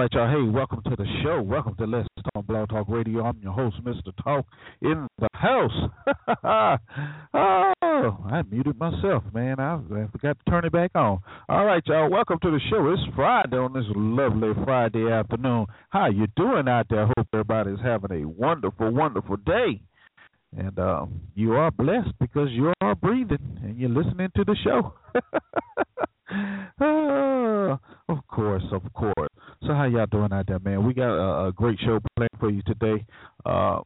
Right, y'all. Hey, welcome to the show. Welcome to Let's Talk Blog Talk Radio. I'm your host, Mr. Talk, in the house. oh, I muted myself, man. I, I forgot to turn it back on. All right, y'all. Welcome to the show. It's Friday on this lovely Friday afternoon. How you doing out there? Hope everybody's having a wonderful, wonderful day. And um, you are blessed because you are breathing and you're listening to the show. oh, of course, of course. So how y'all doing out there, man? We got a, a great show planned for you today. Uh,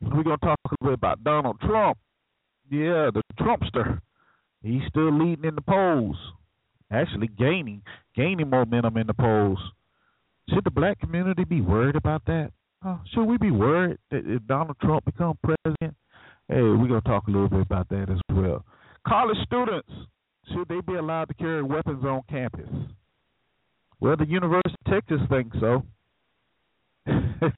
we're gonna talk a little bit about Donald Trump. Yeah, the Trumpster. He's still leading in the polls. Actually gaining gaining momentum in the polls. Should the black community be worried about that? Uh, should we be worried that if Donald Trump become president? Hey, we're gonna talk a little bit about that as well. College students, should they be allowed to carry weapons on campus? Well, the University of Texas thinks so.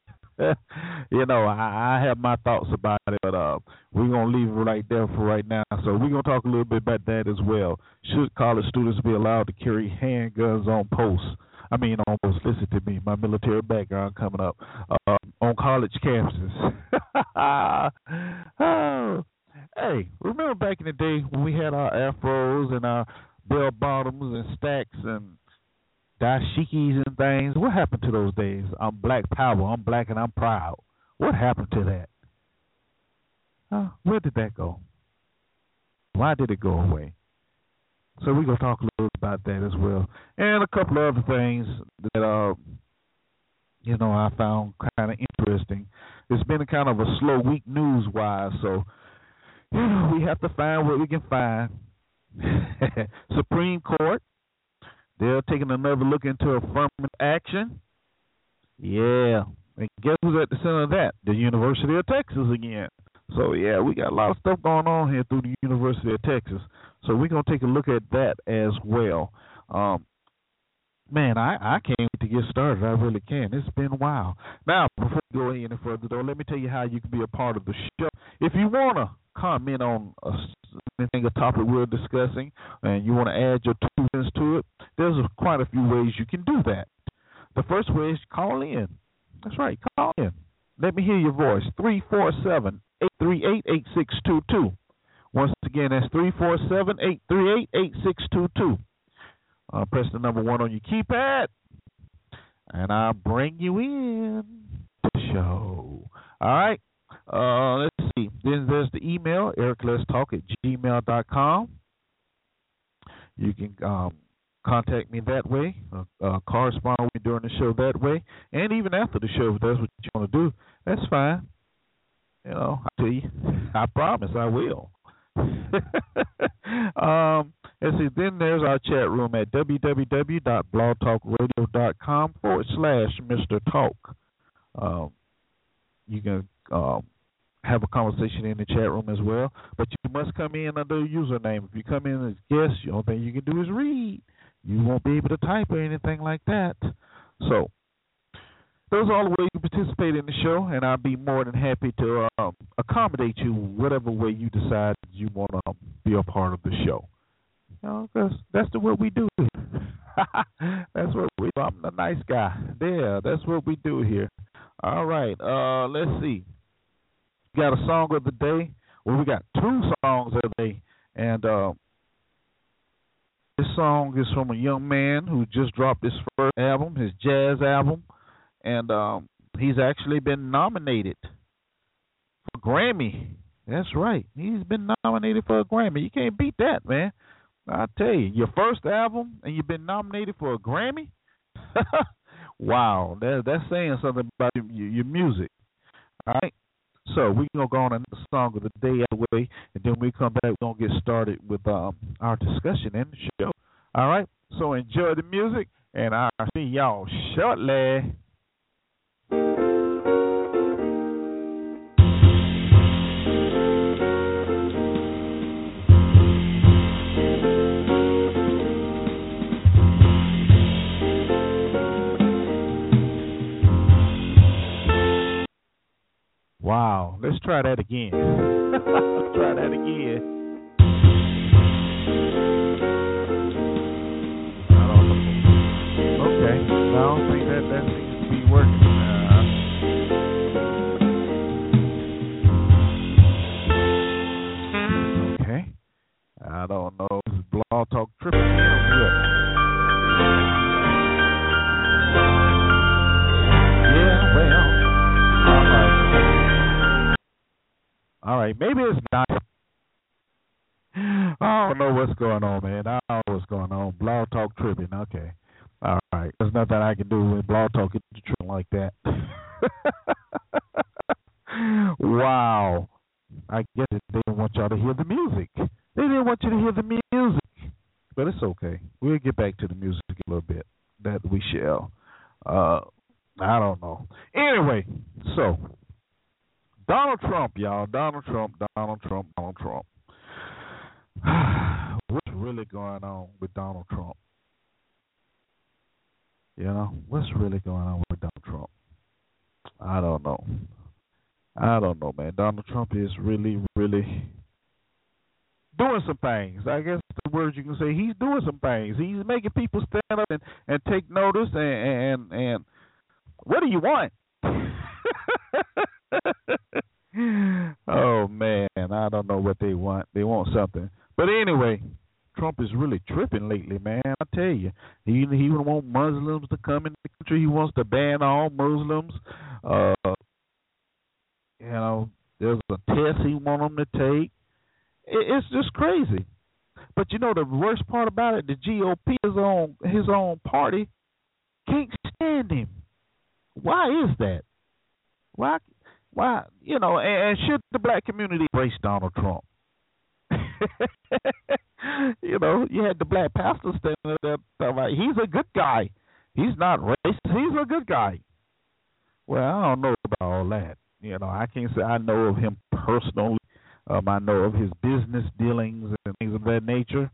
you know, I, I have my thoughts about it, but uh, we're gonna leave it right there for right now. So we're gonna talk a little bit about that as well. Should college students be allowed to carry handguns on posts? I mean, almost listen to me, my military background coming up uh, on college campuses. oh, hey, remember back in the day when we had our afros and our bell bottoms and stacks and dashikis and things. What happened to those days? I'm black power. I'm black and I'm proud. What happened to that? Where did that go? Why did it go away? So we're gonna talk a little about that as well, and a couple of other things that uh, you know, I found kind of interesting. It's been kind of a slow week news wise, so you know, we have to find what we can find. Supreme Court they're taking another look into affirmative action. Yeah. And guess who's at the center of that? The University of Texas again. So yeah, we got a lot of stuff going on here through the University of Texas. So we're gonna take a look at that as well. Um, man, I I can't wait to get started. I really can. It's been a while. Now, before we go any further, though, let me tell you how you can be a part of the show. If you wanna comment on a, anything a topic we're discussing, and you want to add your two cents to it, there's a, quite a few ways you can do that. The first way is call in. That's right, call in. Let me hear your voice. 347 838 8622. Once again, that's 347 838 8622. Uh, press the number one on your keypad, and I'll bring you in the show. All right. Uh, let's see. Then there's the email, ericletstalk at gmail.com. You can um, contact me that way, uh, uh, correspond with me during the show that way, and even after the show, if that's what you want to do, that's fine. You know, I tell you, I promise I will. um, let's see. Then there's our chat room at www.blogtalkradio.com forward slash Mr. Talk. Um, you can um, have a conversation in the chat room as well. But you must come in under a username. If you come in as guest, the only thing you can do is read. You won't be able to type or anything like that. So those are all the ways you participate in the show, and I'll be more than happy to um, accommodate you whatever way you decide you want to be a part of the show. Know, that's that's the what we do. that's what we. I'm the nice guy. Yeah, that's what we do here. All right. Uh, let's see. We got a song of the day. Well, we got two songs of the day, and uh, this song is from a young man who just dropped his first album, his jazz album, and um, he's actually been nominated for Grammy. That's right. He's been nominated for a Grammy. You can't beat that, man. I tell you, your first album and you've been nominated for a Grammy. wow, that that's saying something about your, your music. All right. So we're gonna go on another song of the day out way, and then we come back. We're gonna get started with um, our discussion and the show. All right. So enjoy the music, and I'll see y'all shortly. Wow. Let's try that again. Let's try that again. Okay. I don't think that that seems to be working. Uh, okay. I don't know. This is Blog Talk tripping All right. Maybe it's not. I don't know what's going on, man. I don't know what's going on. Blog Talk tripping. Okay. All right. There's nothing I can do when Blog Talk tripping like that. wow. I guess they didn't want y'all to hear the music. They didn't want you to hear the music. But it's okay. We'll get back to the music a little bit. That we shall. Uh, I don't know. Anyway, so Donald Trump, y'all. Donald Trump, Donald Trump, Donald Trump. what's really going on with Donald Trump? You know, what's really going on with Donald Trump? I don't know. I don't know, man. Donald Trump is really, really doing some things. I guess the words you can say he's doing some things. He's making people stand up and, and take notice and and and what do you want? oh man, I don't know what they want. They want something. But anyway, Trump is really tripping lately, man. I tell you, he he want Muslims to come in the country. He wants to ban all Muslims. Uh, you know, there's a test he want them to take. It, it's just crazy. But you know the worst part about it, the GOP, his own his own party, can't stand him. Why is that? Why? Why? You know, and, and should the black community embrace Donald Trump? you know, you had the black pastor standing there talking about he's a good guy. He's not racist. He's a good guy. Well, I don't know about all that. You know, I can't say I know of him personally. Um, I know of his business dealings and things of that nature.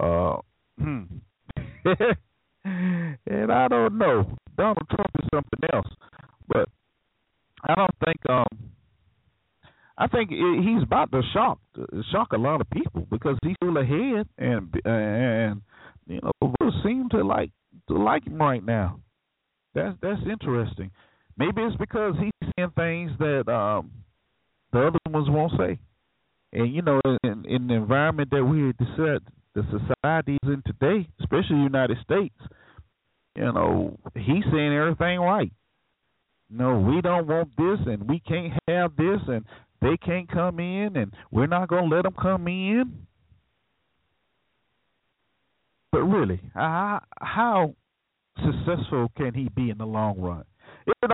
Uh, and I don't know. Donald Trump is something else, but I don't think um I think he's about to shock shock a lot of people because he's still ahead, and and you know voters seem to like to like him right now. That's that's interesting. Maybe it's because he's saying things that um, the other ones won't say. And you know, in, in the environment that we the the society is in today, especially the United States, you know, he's saying everything right. No, we don't want this, and we can't have this, and they can't come in, and we're not going to let them come in. But really, how, successful can he be in the long run?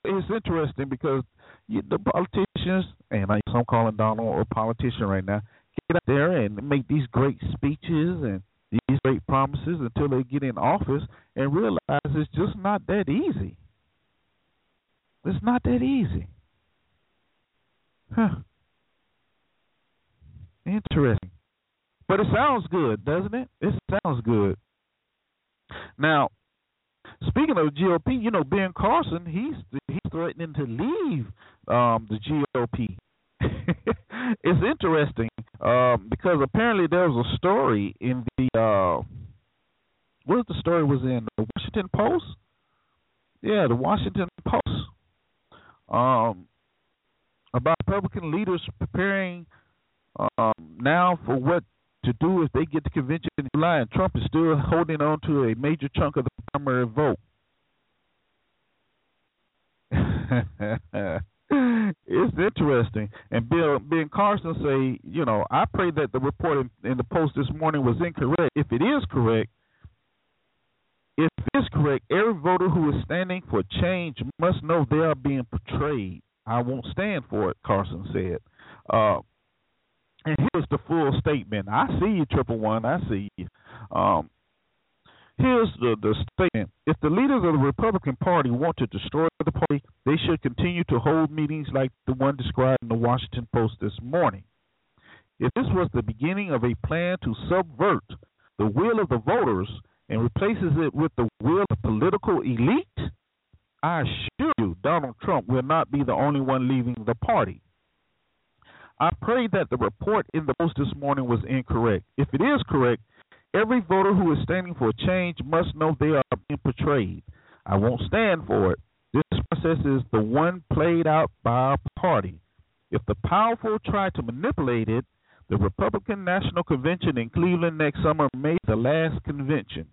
it's interesting because the politicians, and I'm calling Donald a politician right now, get out there and make these great speeches and these great promises until they get in office and realize it's just not that easy. It's not that easy. Huh. Interesting. But it sounds good, doesn't it? It sounds good. Now, speaking of GOP, you know Ben Carson, he's he's threatening to leave um, the GOP. it's interesting um, because apparently there was a story in the uh, what the story was in the Washington Post. Yeah, the Washington Post um, about Republican leaders preparing um, now for what to do if they get the convention in July, and Trump is still holding on to a major chunk of the primary vote. it's interesting. And Bill Ben Carson say, you know, I pray that the report in, in the post this morning was incorrect. If it is correct, if it is correct, every voter who is standing for change must know they are being betrayed. I won't stand for it, Carson said. Uh, and here's the full statement. I see you, Triple One. I see you. Um, here's the, the statement. If the leaders of the Republican Party want to destroy the party, they should continue to hold meetings like the one described in the Washington Post this morning. If this was the beginning of a plan to subvert the will of the voters and replaces it with the will of the political elite, I assure you Donald Trump will not be the only one leaving the party. I pray that the report in the Post this morning was incorrect. If it is correct, every voter who is standing for change must know they are being portrayed. I won't stand for it. This process is the one played out by our party. If the powerful try to manipulate it, the Republican National Convention in Cleveland next summer may be the last convention.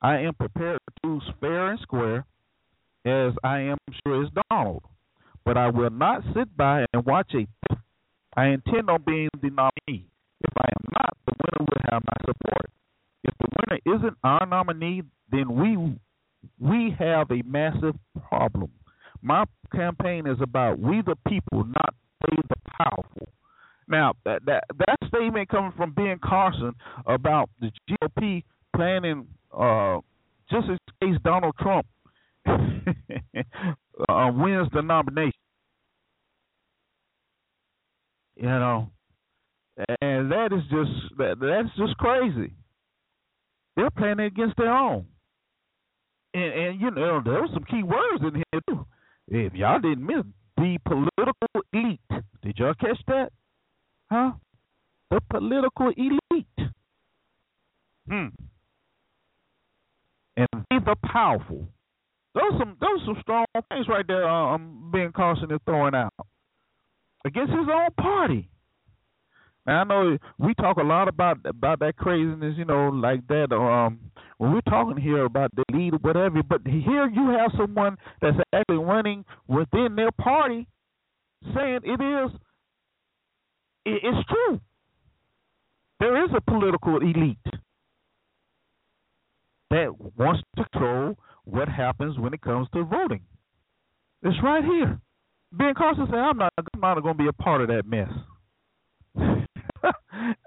I am prepared to fair and square, as I am sure is Donald. But I will not sit by and watch a. I intend on being the nominee. If I am not, the winner will have my support. If the winner isn't our nominee, then we we have a massive problem. My campaign is about we the people, not they the powerful. Now that that that statement coming from Ben Carson about the GOP planning uh, just in case Donald Trump uh, wins the nomination. You know, and that is just that, that's just crazy. They're playing against their own. And, and you know, there were some key words in here too. If y'all didn't miss the political elite, did y'all catch that? Huh? The political elite. Hmm. And be the powerful. Those some those some strong things right there. Um, Ben Carson is throwing out against his own party. Now I know we talk a lot about about that craziness, you know, like that. Um, when we're talking here about the lead or whatever, but here you have someone that's actually running within their party, saying it is, it's true. There is a political elite that wants to control what happens when it comes to voting. It's right here. Ben Carson said, "I'm not, I'm not going to be a part of that mess."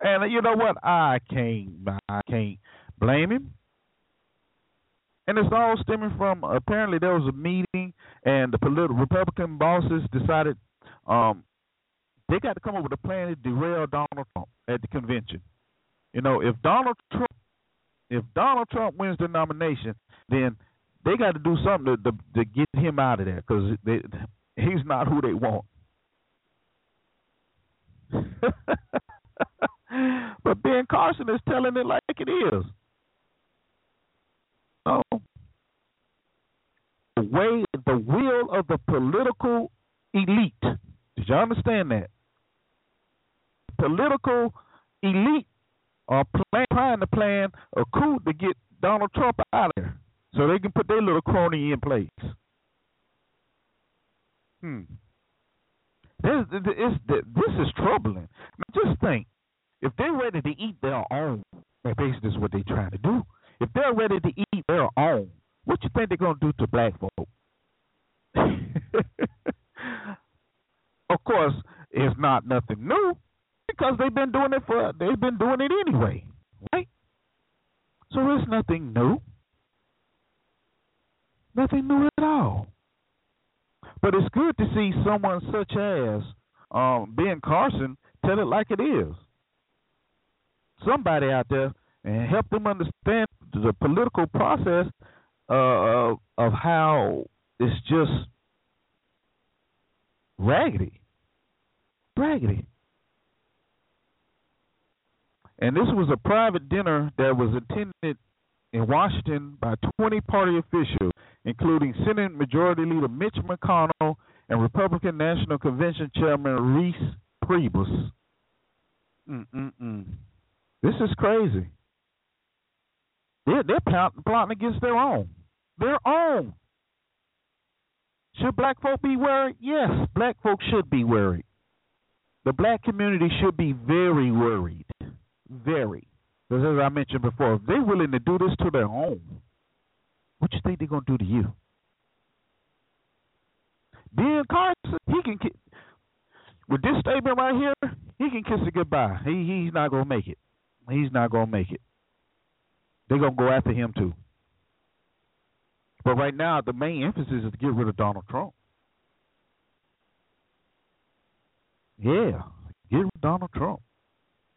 and you know what? I can't I can't blame him. And it's all stemming from apparently there was a meeting and the political Republican bosses decided um, they got to come up with a plan to derail Donald Trump at the convention. You know, if Donald Trump if Donald Trump wins the nomination, then they got to do something to, to, to get him out of there because he's not who they want. but Ben Carson is telling it like it is. Oh, the way, the will of the political elite. Did you understand that? Political elite are plan, trying to plan a coup to get Donald Trump out of there, so they can put their little crony in place. Hmm. This, this, this is troubling. Now just think, if they're ready to eat their own, that basically is what they're trying to do. If they're ready to eat their own, what you think they're gonna do to black folk? of course, it's not nothing new because they've been doing it for they've been doing it anyway, right? So it's nothing new. Nothing new at all. But it's good to see someone such as um, Ben Carson tell it like it is. Somebody out there and help them understand the political process uh, of how it's just raggedy, raggedy. And this was a private dinner that was attended in Washington by 20 party officials, including Senate Majority Leader Mitch McConnell and Republican National Convention Chairman Reince Priebus. Mm-mm-mm. This is crazy. They're, they're plotting against their own. Their own. Should black folk be worried? Yes, black folk should be worried. The black community should be very worried. Very. Because as I mentioned before, if they're willing to do this to their own, what you think they're to do to you? Ben Carson, he can with this statement right here, he can kiss it goodbye. He he's not gonna make it. He's not gonna make it. They're gonna go after him too. But right now, the main emphasis is to get rid of Donald Trump. Yeah, get rid of Donald Trump.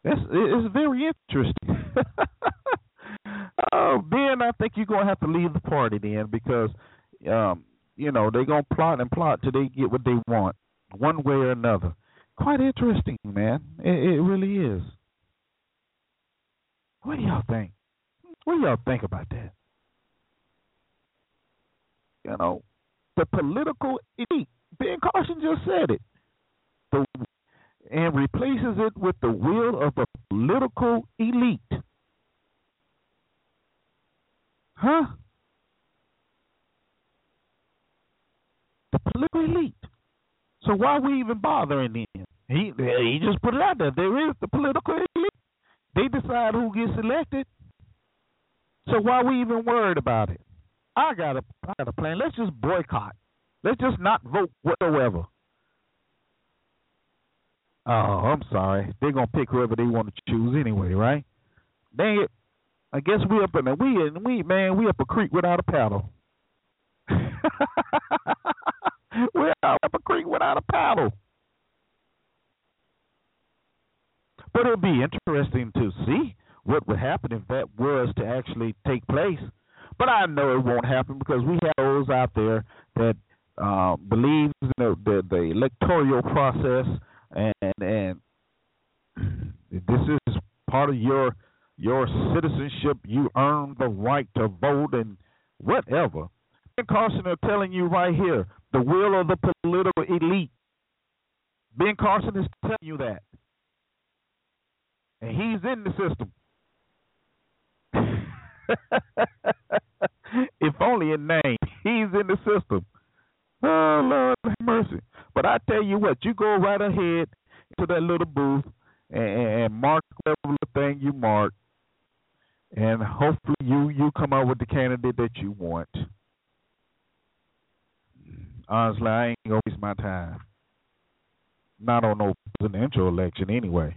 That's it's very interesting. oh, Ben, I think you're gonna have to leave the party then because um, you know they're gonna plot and plot till they get what they want, one way or another. Quite interesting, man. It, it really is. What do y'all think? What do y'all think about that? you know, the political elite. Ben Carson just said it. The, and replaces it with the will of the political elite. Huh? The political elite. So why are we even bothering them? He he just put it out there. There is the political elite. They decide who gets elected. So why are we even worried about it? I got a I got a plan. Let's just boycott. Let's just not vote whatsoever. Oh, I'm sorry. They're gonna pick whoever they want to choose anyway, right? Dang it. I guess we up in a we and we man, we up a creek without a paddle. We're up a creek without a paddle. But it'll be interesting to see what would happen if that was to actually take place. But I know it won't happen because we have those out there that uh, believe in the, the, the electoral process, and and this is part of your your citizenship. You earn the right to vote and whatever. Ben Carson are telling you right here the will of the political elite. Ben Carson is telling you that. And he's in the system. if only in name. He's in the system. Oh Lord have mercy. But I tell you what, you go right ahead to that little booth and, and mark whatever thing you mark, and hopefully you you come out with the candidate that you want. Honestly, I ain't gonna waste my time. Not on no presidential election anyway.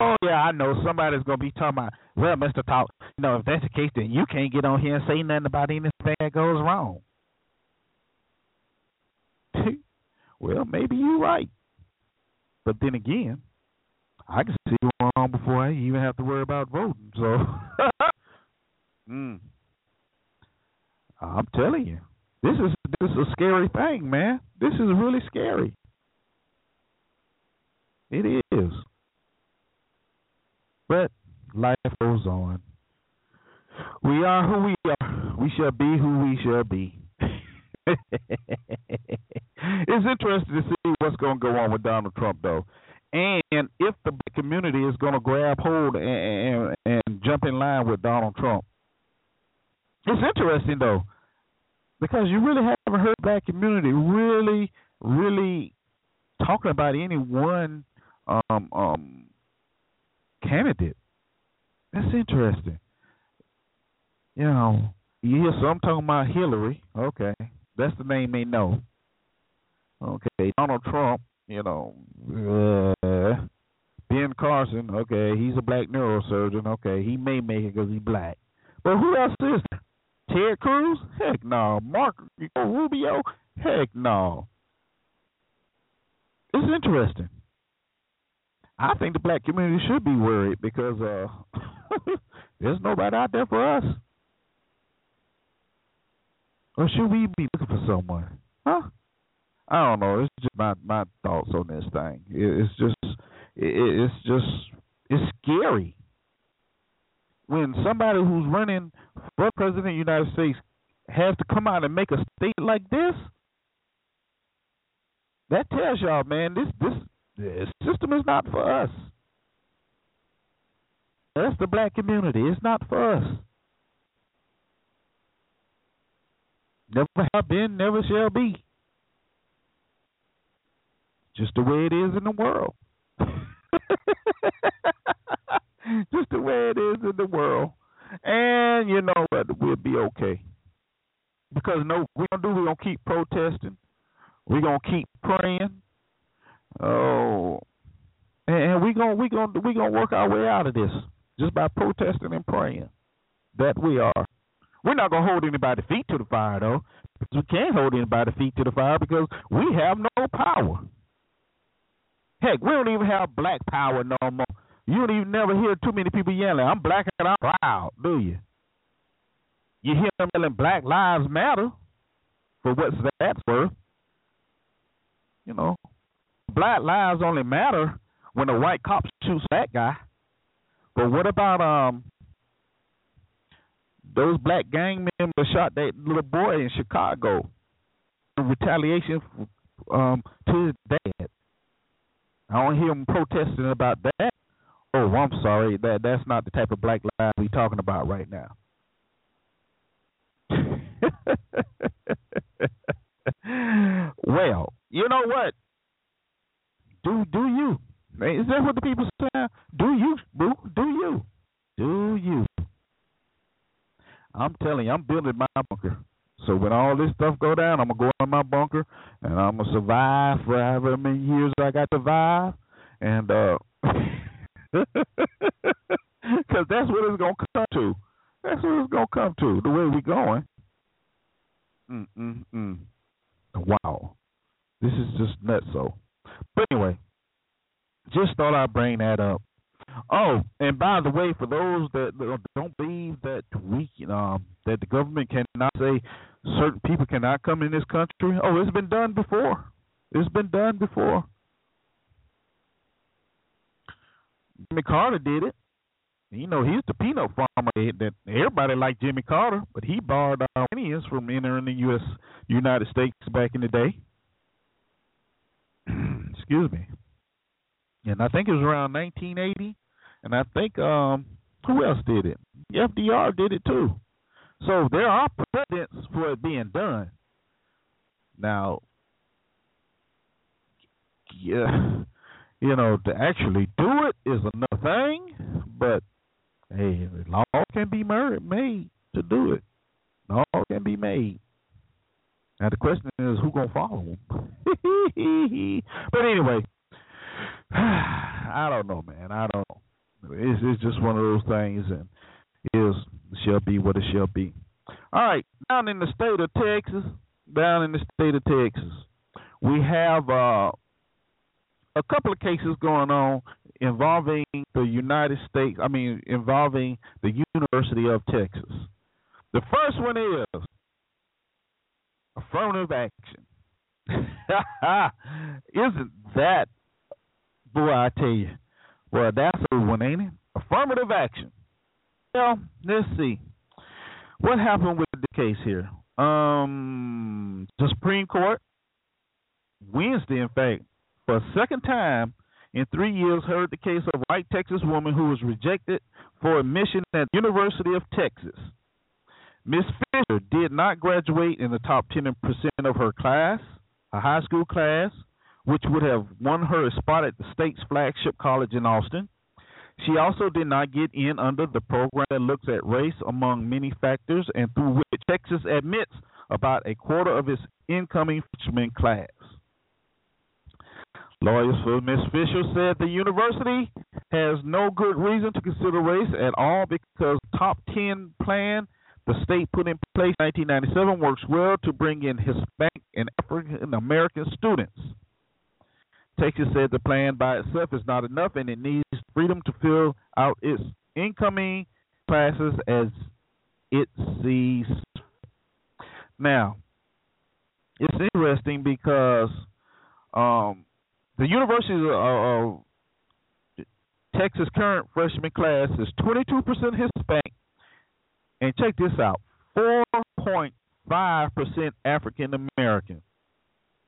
Oh yeah, I know somebody's gonna be talking about. Well, Mister Talk, you know, if that's the case, then you can't get on here and say nothing about anything that goes wrong. Well, maybe you're right, but then again, I can see on before I even have to worry about voting. So, mm. I'm telling you, this is this is a scary thing, man. This is really scary. It is. But life goes on. We are who we are. We shall be who we shall be. it's interesting to see what's going to go on with Donald Trump, though, and if the community is going to grab hold and, and, and jump in line with Donald Trump. It's interesting though, because you really haven't heard black community really, really talking about any one um, um, candidate. That's interesting. You know, you hear some talking about Hillary. Okay, that's the name they know. Okay, Donald Trump. You know, uh, Ben Carson. Okay, he's a black neurosurgeon. Okay, he may make it because he's black. But who else is there? Ted Cruz? Heck no. Mark Rubio? Heck no. It's interesting. I think the black community should be worried because uh, there's nobody out there for us. Or should we be looking for someone? Huh? I don't know. It's just my my thoughts on this thing. It's just it's just it's scary when somebody who's running for president of the United States has to come out and make a statement like this. That tells y'all, man, this this the system is not for us. That's the black community. It's not for us. Never have been, never shall be. Just the way it is in the world. Just the way it is in the world. And you know what? We'll be okay. Because no we're gonna do we're gonna keep protesting. We're gonna keep praying. Oh, and we gonna we gonna we gonna work our way out of this just by protesting and praying. That we are. We're not gonna hold anybody's feet to the fire though. We can't hold anybody's feet to the fire because we have no power. Heck, we don't even have black power no more. You don't even never hear too many people yelling, "I'm black and I'm proud," do you? You hear them yelling, "Black Lives Matter," for what's that's worth. You know, black lives only matter when a white cop shoots that guy. But what about um those black gang members shot that little boy in Chicago in retaliation um, to his dad. I don't hear them protesting about that. Oh, I'm sorry. That that's not the type of black lives we're talking about right now. well, you know what? Do do you? Is that what the people say? Do you, boo? Do you? Do you? I'm telling you, I'm building my bunker. So when all this stuff go down, I'm gonna go in my bunker and I'm gonna survive for however many years I got to survive, and uh, because that's what it's gonna come to. That's what it's gonna come to. The way we going. Mm mm mm. Wow, this is just nuts. So, but anyway, just thought I'd bring that up. Oh, and by the way, for those that don't believe that we um that the government cannot say certain people cannot come in this country, oh, it's been done before. It's been done before. Jimmy Carter did it. You know, he's the peanut farmer that everybody liked Jimmy Carter, but he barred Armenians from entering the U.S. United States back in the day. Excuse me and I think it was around 1980. And I think um, who else did it? FDR did it too. So there are precedents for it being done. Now, yeah, you know, to actually do it is another thing. But hey, law can be made to do it. Law can be made. Now the question is, who gonna follow them? but anyway, I don't know, man. I don't. It's, it's just one of those things, and is shall be what it shall be. All right, down in the state of Texas, down in the state of Texas, we have uh, a couple of cases going on involving the United States. I mean, involving the University of Texas. The first one is affirmative action. Isn't that Boy, I tell you. Well, that's a one, ain't it? Affirmative action. Well, let's see. What happened with the case here? Um, the Supreme Court, Wednesday, in fact, for a second time in three years, heard the case of a white Texas woman who was rejected for admission at the University of Texas. Miss Fisher did not graduate in the top 10% of her class, a high school class which would have won her a spot at the state's flagship college in Austin. She also did not get in under the program that looks at race among many factors and through which Texas admits about a quarter of its incoming freshman class. Lawyers for Ms. Fisher said the university has no good reason to consider race at all because top 10 plan the state put in place in 1997 works well to bring in Hispanic and African American students. Texas said the plan by itself is not enough and it needs freedom to fill out its incoming classes as it sees. Now, it's interesting because um, the University of uh, Texas current freshman class is 22% Hispanic, and check this out 4.5% African American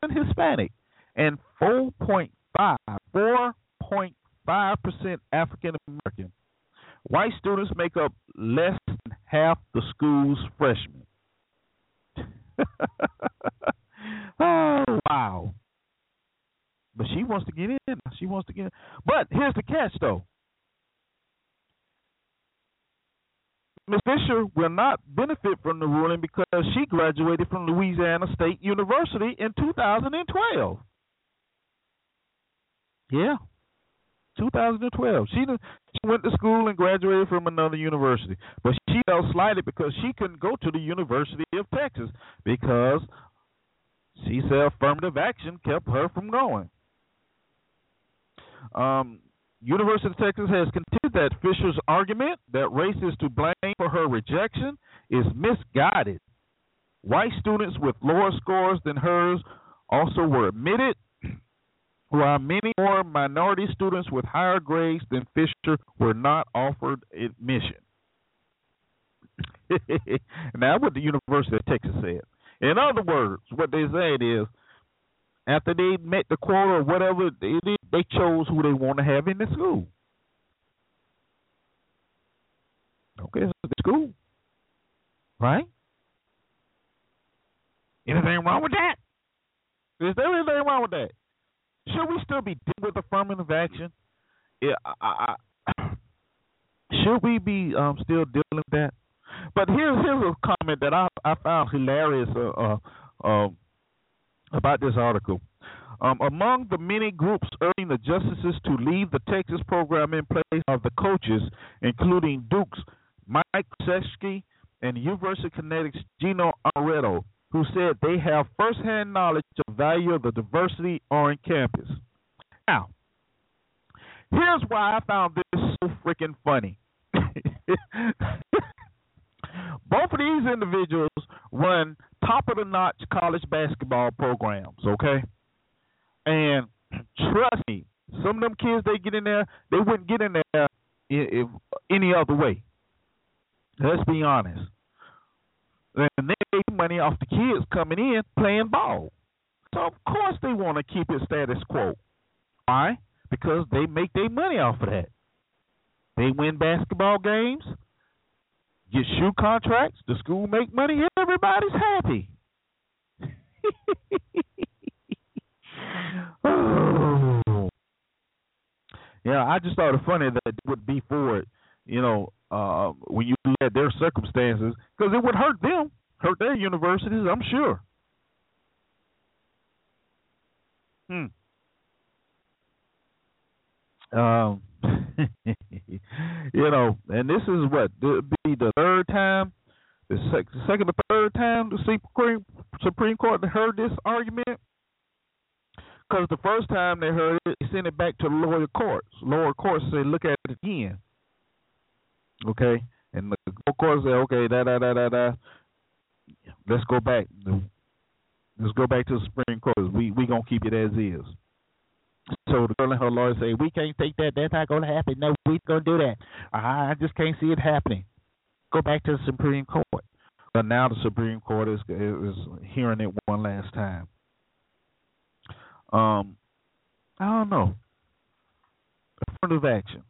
and Hispanic and 4.5 4.5% African American. White students make up less than half the school's freshmen. oh wow! But she wants to get in. She wants to get in. But here's the catch, though. Ms. Fisher will not benefit from the ruling because she graduated from Louisiana State University in 2012. Yeah. 2012. She, she went to school and graduated from another university, but she felt slighted because she couldn't go to the University of Texas because she said affirmative action kept her from going. Um, University of Texas has contended that Fisher's argument that race is to blame for her rejection is misguided. White students with lower scores than hers also were admitted while many more minority students with higher grades than Fisher were not offered admission. now, what the University of Texas said. In other words, what they said is, after they met the quota or whatever, they, they chose who they want to have in the school. Okay, so the school, right? Anything wrong with that? Is there anything wrong with that? Should we still be dealing with affirmative action? Yeah, I, I, should we be um, still dealing with that? But here's here's a comment that I I found hilarious uh, uh, uh, about this article. Um, among the many groups urging the justices to leave the Texas program in place are the coaches, including Duke's Mike Krzyzewski and University of Connecticut's Geno Auriemma, who said they have firsthand knowledge of the value of the diversity on campus. Now, here's why I found this so freaking funny. Both of these individuals run top of the notch college basketball programs, okay? And trust me, some of them kids they get in there, they wouldn't get in there if, any other way. Let's be honest. And they make money off the kids coming in playing ball. So of course they want to keep it status quo. Why? Because they make their money off of that. They win basketball games, get shoe contracts, the school make money, everybody's happy. Yeah, I just thought it funny that it would be for it, you know, uh, when you let their circumstances, because it would hurt them, hurt their universities, I'm sure. Hmm. Um, you know, and this is what be the third time, the second or third time the Supreme Supreme Court heard this argument. Because the first time they heard it, they sent it back to the lower courts. Lower courts say, look at it again. Okay, and the courts say, okay, da da da da da. Let's go back. Let's go back to the Supreme Court. We we gonna keep it as is. So the girl and her lawyer say, "We can't take that. That's not to happen. No, we gonna do that. I just can't see it happening." Go back to the Supreme Court. But now the Supreme Court is is hearing it one last time. Um, I don't know. Affirmative action.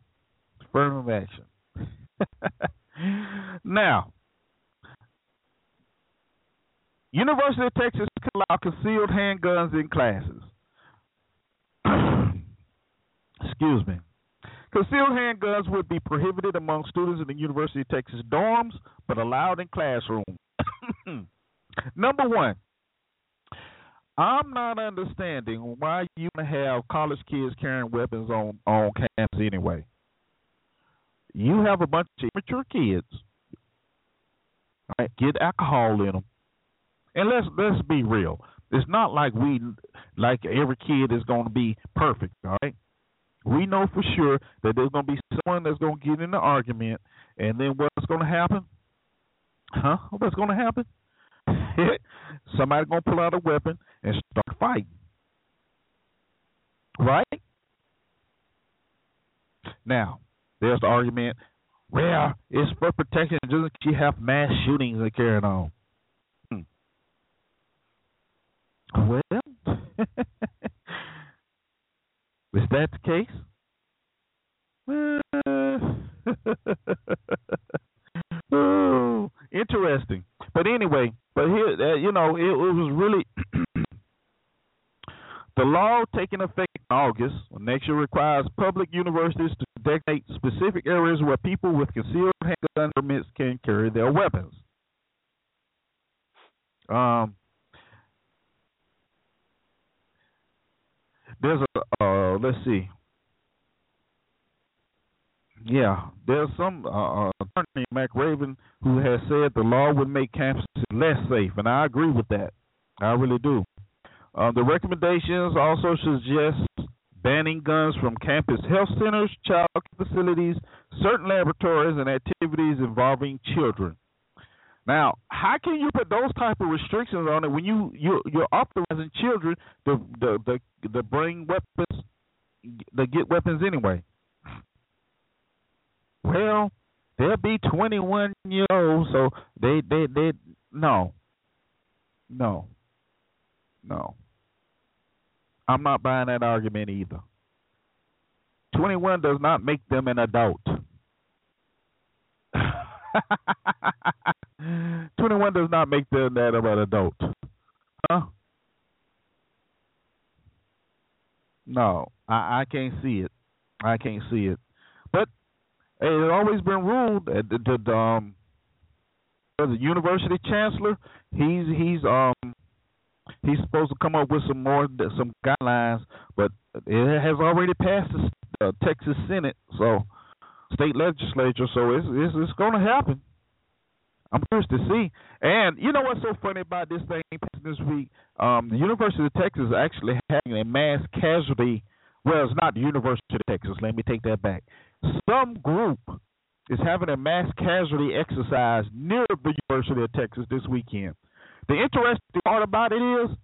Affirmative action. now, University of Texas can allow concealed handguns in classes. Excuse me. Concealed handguns would be prohibited among students in the University of Texas dorms, but allowed in classrooms. Number one, I'm not understanding why you have college kids carrying weapons on on campus anyway. You have a bunch of immature kids. Right, get alcohol in them, and let's let's be real. It's not like we like every kid is going to be perfect. All right, we know for sure that there's going to be someone that's going to get in the argument, and then what's going to happen? Huh? What's going to happen? Somebody's going to pull out a weapon and start fighting. Right? Now, there's the argument. Well, it's for protection. Doesn't she have mass shootings that carrying on? Hmm. Well, Is that the case? interesting. But anyway, but here, uh, you know, it, it was really the law taking effect in August next year requires public universities to designate specific areas where people with concealed handgun permits can carry their weapons. Um, there's a uh, let's see. Yeah, there's some uh, uh, attorney McRaven who has said the law would make campuses less safe, and I agree with that. I really do. Uh, the recommendations also suggest banning guns from campus health centers, child facilities, certain laboratories, and activities involving children. Now, how can you put those type of restrictions on it when you you you're authorizing children to the the the bring weapons, to get weapons anyway? Well, they'll be 21 years old. So they they they no, no, no. I'm not buying that argument either. 21 does not make them an adult. 21 does not make them that of an adult. Huh? No, I, I can't see it. I can't see it. But hey, it's always been ruled that the, the um the university chancellor he's he's um he's supposed to come up with some more some guidelines, but it has already passed the uh, Texas Senate, so state legislature. So it's it's, it's going to happen. I'm curious to see. And you know what's so funny about this thing this week? Um, the University of Texas is actually having a mass casualty. Well, it's not the University of Texas. Let me take that back. Some group is having a mass casualty exercise near the University of Texas this weekend. The interesting part about it is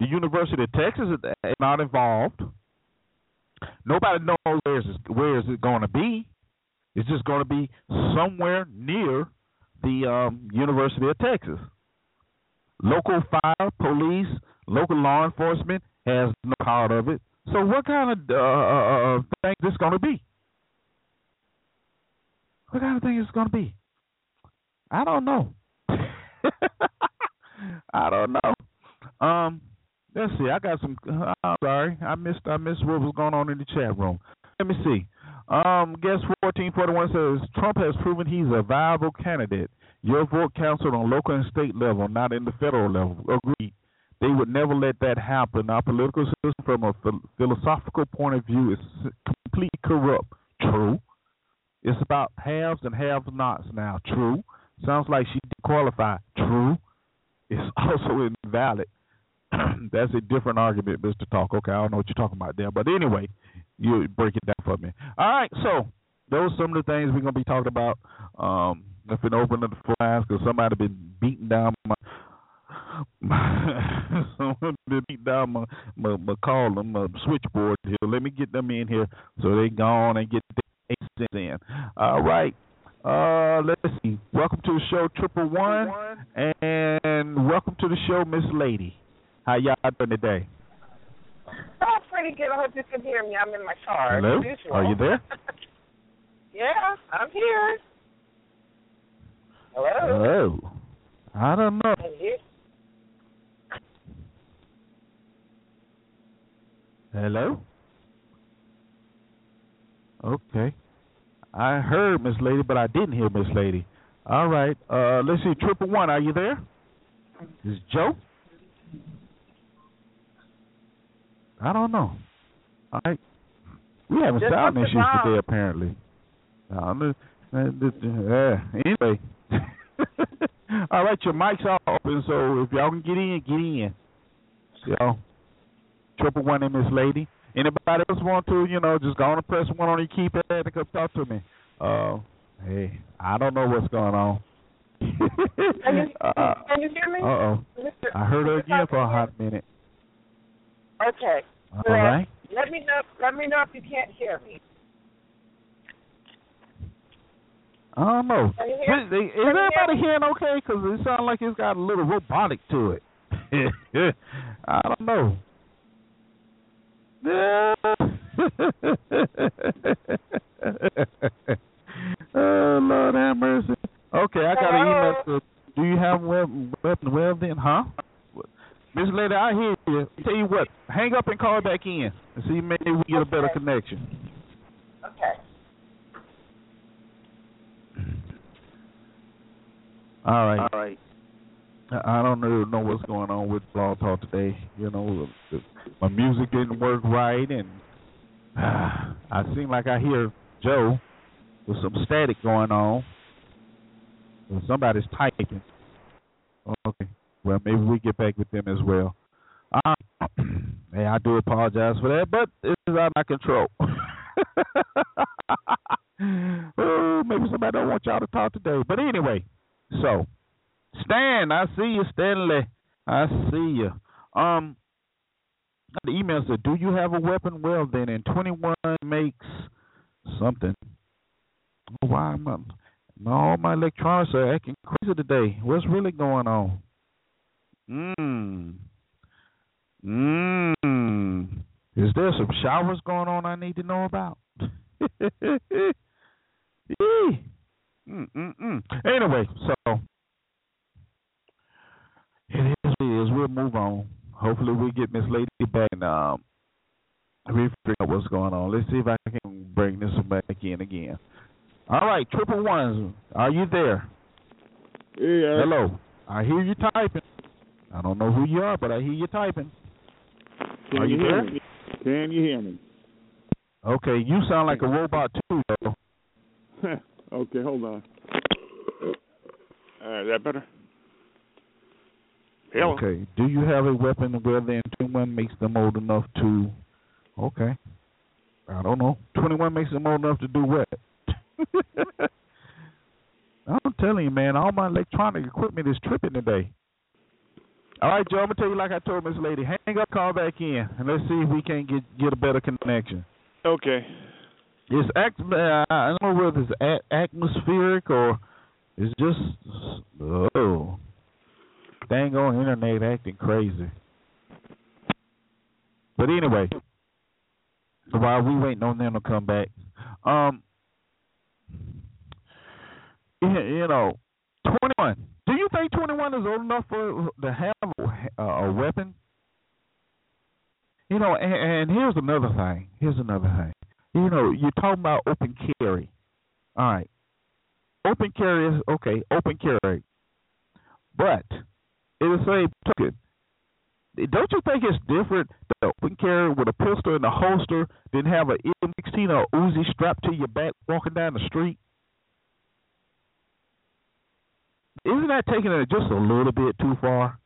the University of Texas is not involved. Nobody knows where is where is it going to be. It's just going to be somewhere near the um, University of Texas. Local fire, police, local law enforcement has no part of it. So what kind of uh, uh, uh thing is this going to be? What kind of thing is going to be? I don't know. I don't know. Um, let's see. I got some. I'm sorry, I missed. I missed what was going on in the chat room. Let me see. Um, guest 1441 says Trump has proven he's a viable candidate. Your vote counted on local and state level, not in the federal level. Agreed. They would never let that happen. Our political system, from a philosophical point of view, is completely corrupt. True. It's about haves and have-nots now. True. Sounds like she qualified. True. It's also invalid. That's a different argument, Mr. Talk. Okay, I don't know what you're talking about there. But anyway, you break it down for me. All right, so those are some of the things we're gonna be talking about. Um, I've been opening the flies because somebody been beating down my. Someone been beating down my my, my call them my switchboard here. Let me get them in here so they go on and get the eight in. All right. Uh, let's see. Welcome to the show, Triple One, and welcome to the show, Miss Lady. How y'all doing today? Oh, pretty good. I hope you can hear me. I'm in my car. Hello. Are you there? yeah, I'm here. Hello. Hello. I don't know. Hello. Okay. I heard Miss Lady, but I didn't hear Miss Lady. All right. Uh, let's see. Triple one, are you there? Is Joe? I don't know. All right. We having Just sound issues today, apparently. Uh, uh, anyway. All right, your mics are open, so if y'all can get in, get in. Y'all. Triple one in this lady. Anybody else want to, you know, just go on and press one on your keypad and come talk to me. Uh, hey, I don't know what's going on. can, you, uh, can you hear me? Uh oh. I heard her again for a hot minute. Okay. All well, right. Let me know. Let me know if you can't hear me. I don't know. Is, is everybody hearing okay? Because it sounds like it's got a little robotic to it. I don't know. oh Lord have mercy. Okay, I got an email. Do you have web web web then? Huh? Miss Lady, I hear you. Tell you what, hang up and call back in and see maybe we get a better connection. Okay. All right. All right. I don't know, know what's going on with Blog Talk today. You know, my music didn't work right, and uh, I seem like I hear Joe with some static going on. Somebody's typing. Okay. Well, maybe we get back with them as well. Um, hey, I do apologize for that, but it's out of my control. oh, maybe somebody don't want y'all to talk today. But anyway, so Stan, I see you, Stanley. I see you. Um, the email said, "Do you have a weapon? Well, then, in 21 makes something. Oh, Why am I? all my electronics are acting crazy today. What's really going on? Mmm. Mmm. Is there some showers going on I need to know about? Mm-mm-mm. Anyway, so it is what it is. We'll move on. Hopefully, we get Miss Lady back and um, we figure out what's going on. Let's see if I can bring this back in again. All right, triple ones, are you there? Yeah. Hello. I hear you typing. I don't know who you are, but I hear you typing. Can Are you hear there? Me? Can you hear me? Okay, you sound like a robot too, though. okay, hold on. Uh, is that better? Hello. Okay. Do you have a weapon where the 21 makes them old enough to? Okay. I don't know. 21 makes them old enough to do what? I'm telling you, man. All my electronic equipment is tripping today. All right, Joe. I'm gonna tell you like I told Miss Lady. Hang up, call back in, and let's see if we can't get get a better connection. Okay. It's act. Uh, I don't know whether it's a- atmospheric or it's just oh, dang on internet acting crazy. But anyway, while we waiting on them to come back, um, you know, twenty one. Do you think twenty one is old enough for to have a, a weapon? You know, and, and here's another thing. Here's another thing you know, you're talking about open carry. All right. Open carry is okay, open carry. But it'll say token. Don't you think it's different to open carry with a pistol in the holster than have an M16 or Uzi strapped to your back walking down the street? Isn't that taking it just a little bit too far?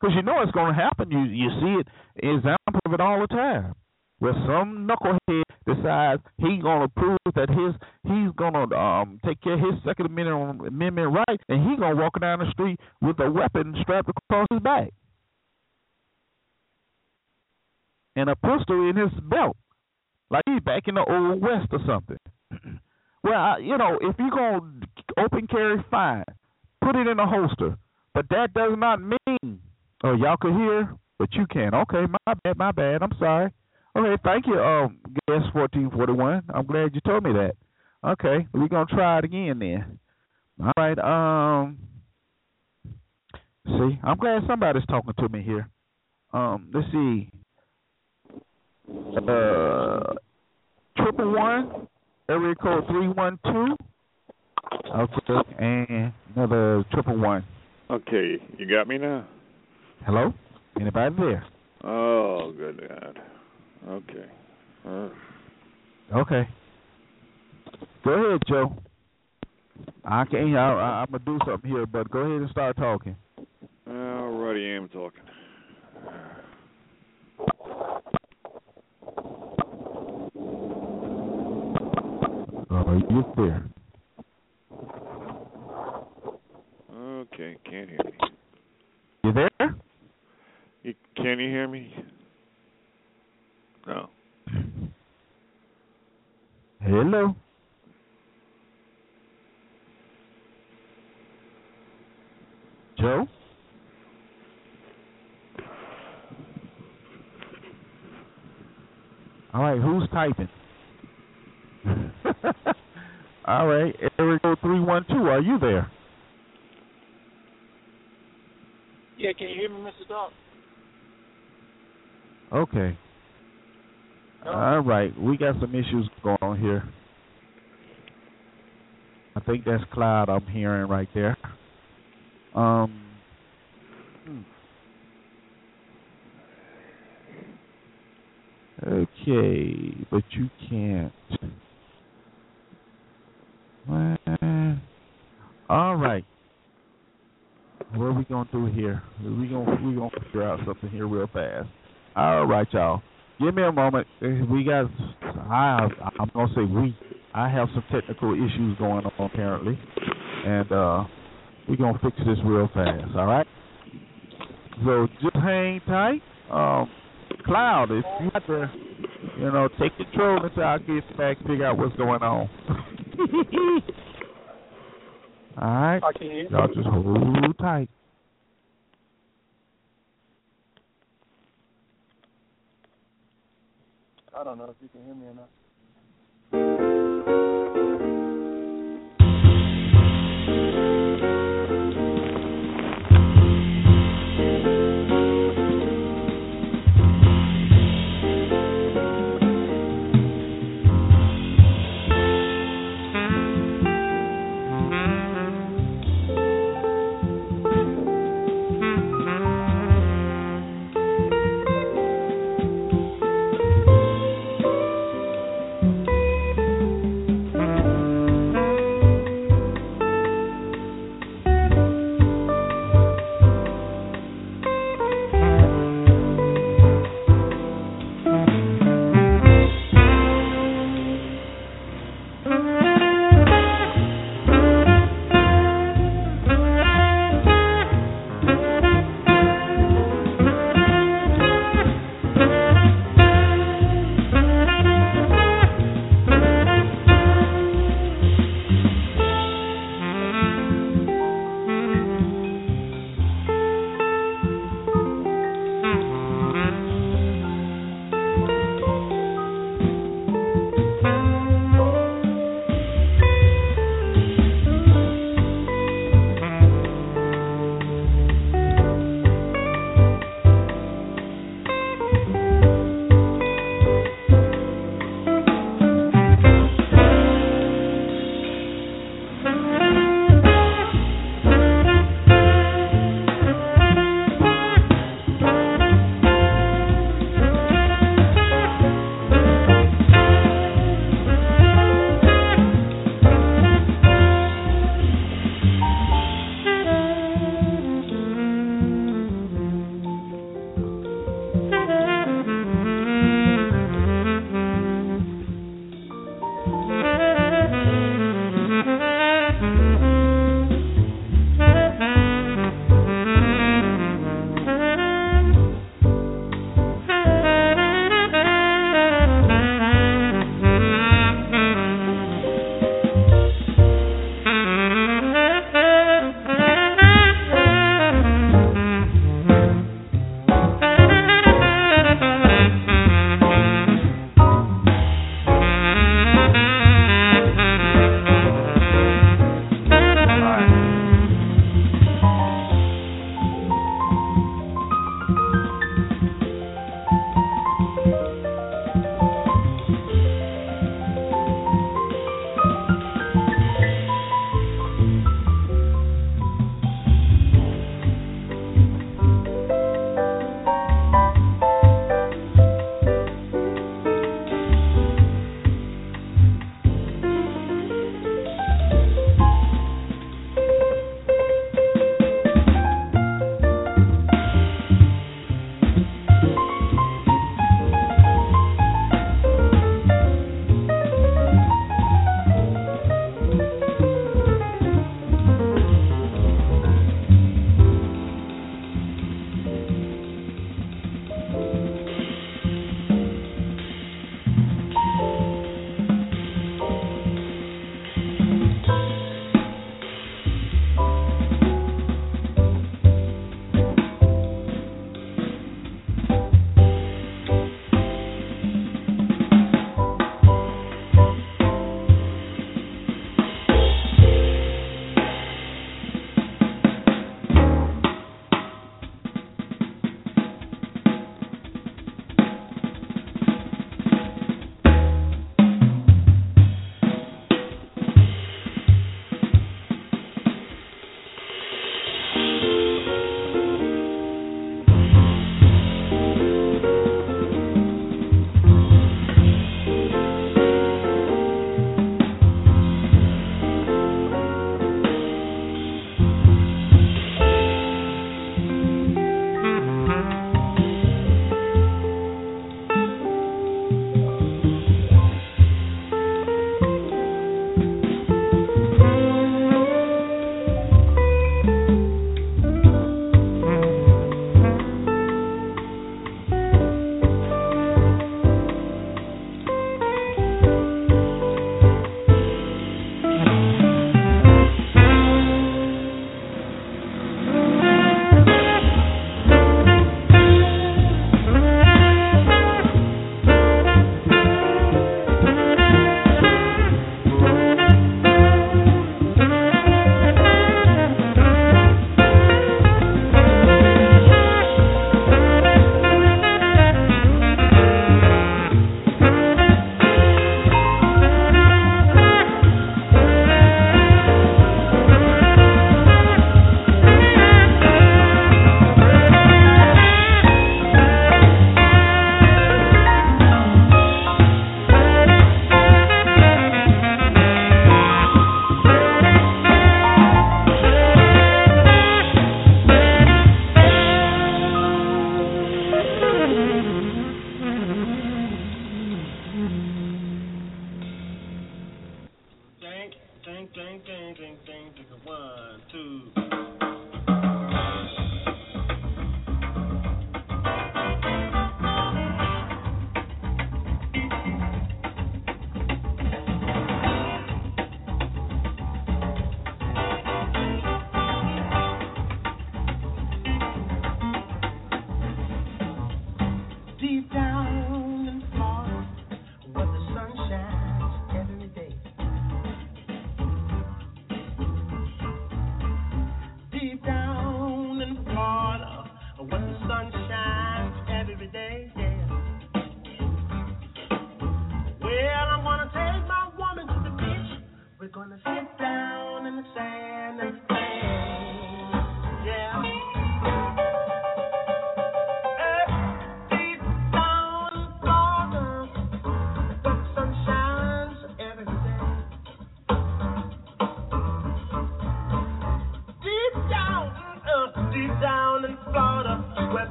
Because you know it's going to happen. You you see it example of it all the time where some knucklehead decides he's gonna prove that his he's gonna um take care of his Second Amendment Amendment right, and he's gonna walk down the street with a weapon strapped across his back and a pistol in his belt, like he's back in the old west or something. well, I, you know, if you're gonna open carry, fine, put it in a holster, but that does not mean. Oh, y'all could hear, but you can't. Okay, my bad, my bad. I'm sorry. Okay, thank you, um, guest fourteen forty one. I'm glad you told me that. Okay, we're gonna try it again then. All right, um, see, I'm glad somebody's talking to me here. Um, let's see, uh, triple one, area code three one two. Okay, and another triple one. Okay, you got me now. Hello, anybody there? Oh, good God. Okay. Okay. Go ahead, Joe. I can't. I, I, I'm gonna do something here, but go ahead and start talking. alrighty, I am talking. Are you there? Okay, can't hear me. You there? You, can you hear me? No. Hello. Joe. All right, who's typing? All right, area code three one two. Are you there? Yeah, can you hear me, Mr. Doc? Okay. All right, we got some issues going on here. I think that's Cloud I'm hearing right there. Um. Okay, but you can't. All right. What are we gonna do here? We gonna we gonna figure out something here real fast. All right, y'all. Give me a moment. We got. I I'm gonna say we. I have some technical issues going on apparently, and uh, we're gonna fix this real fast. All right. So just hang tight. Um, Cloud, if you have to, you know, take control until I get back, figure out what's going on. All right. I can hear. Y'all just hold tight. I don't know if you can hear me or not.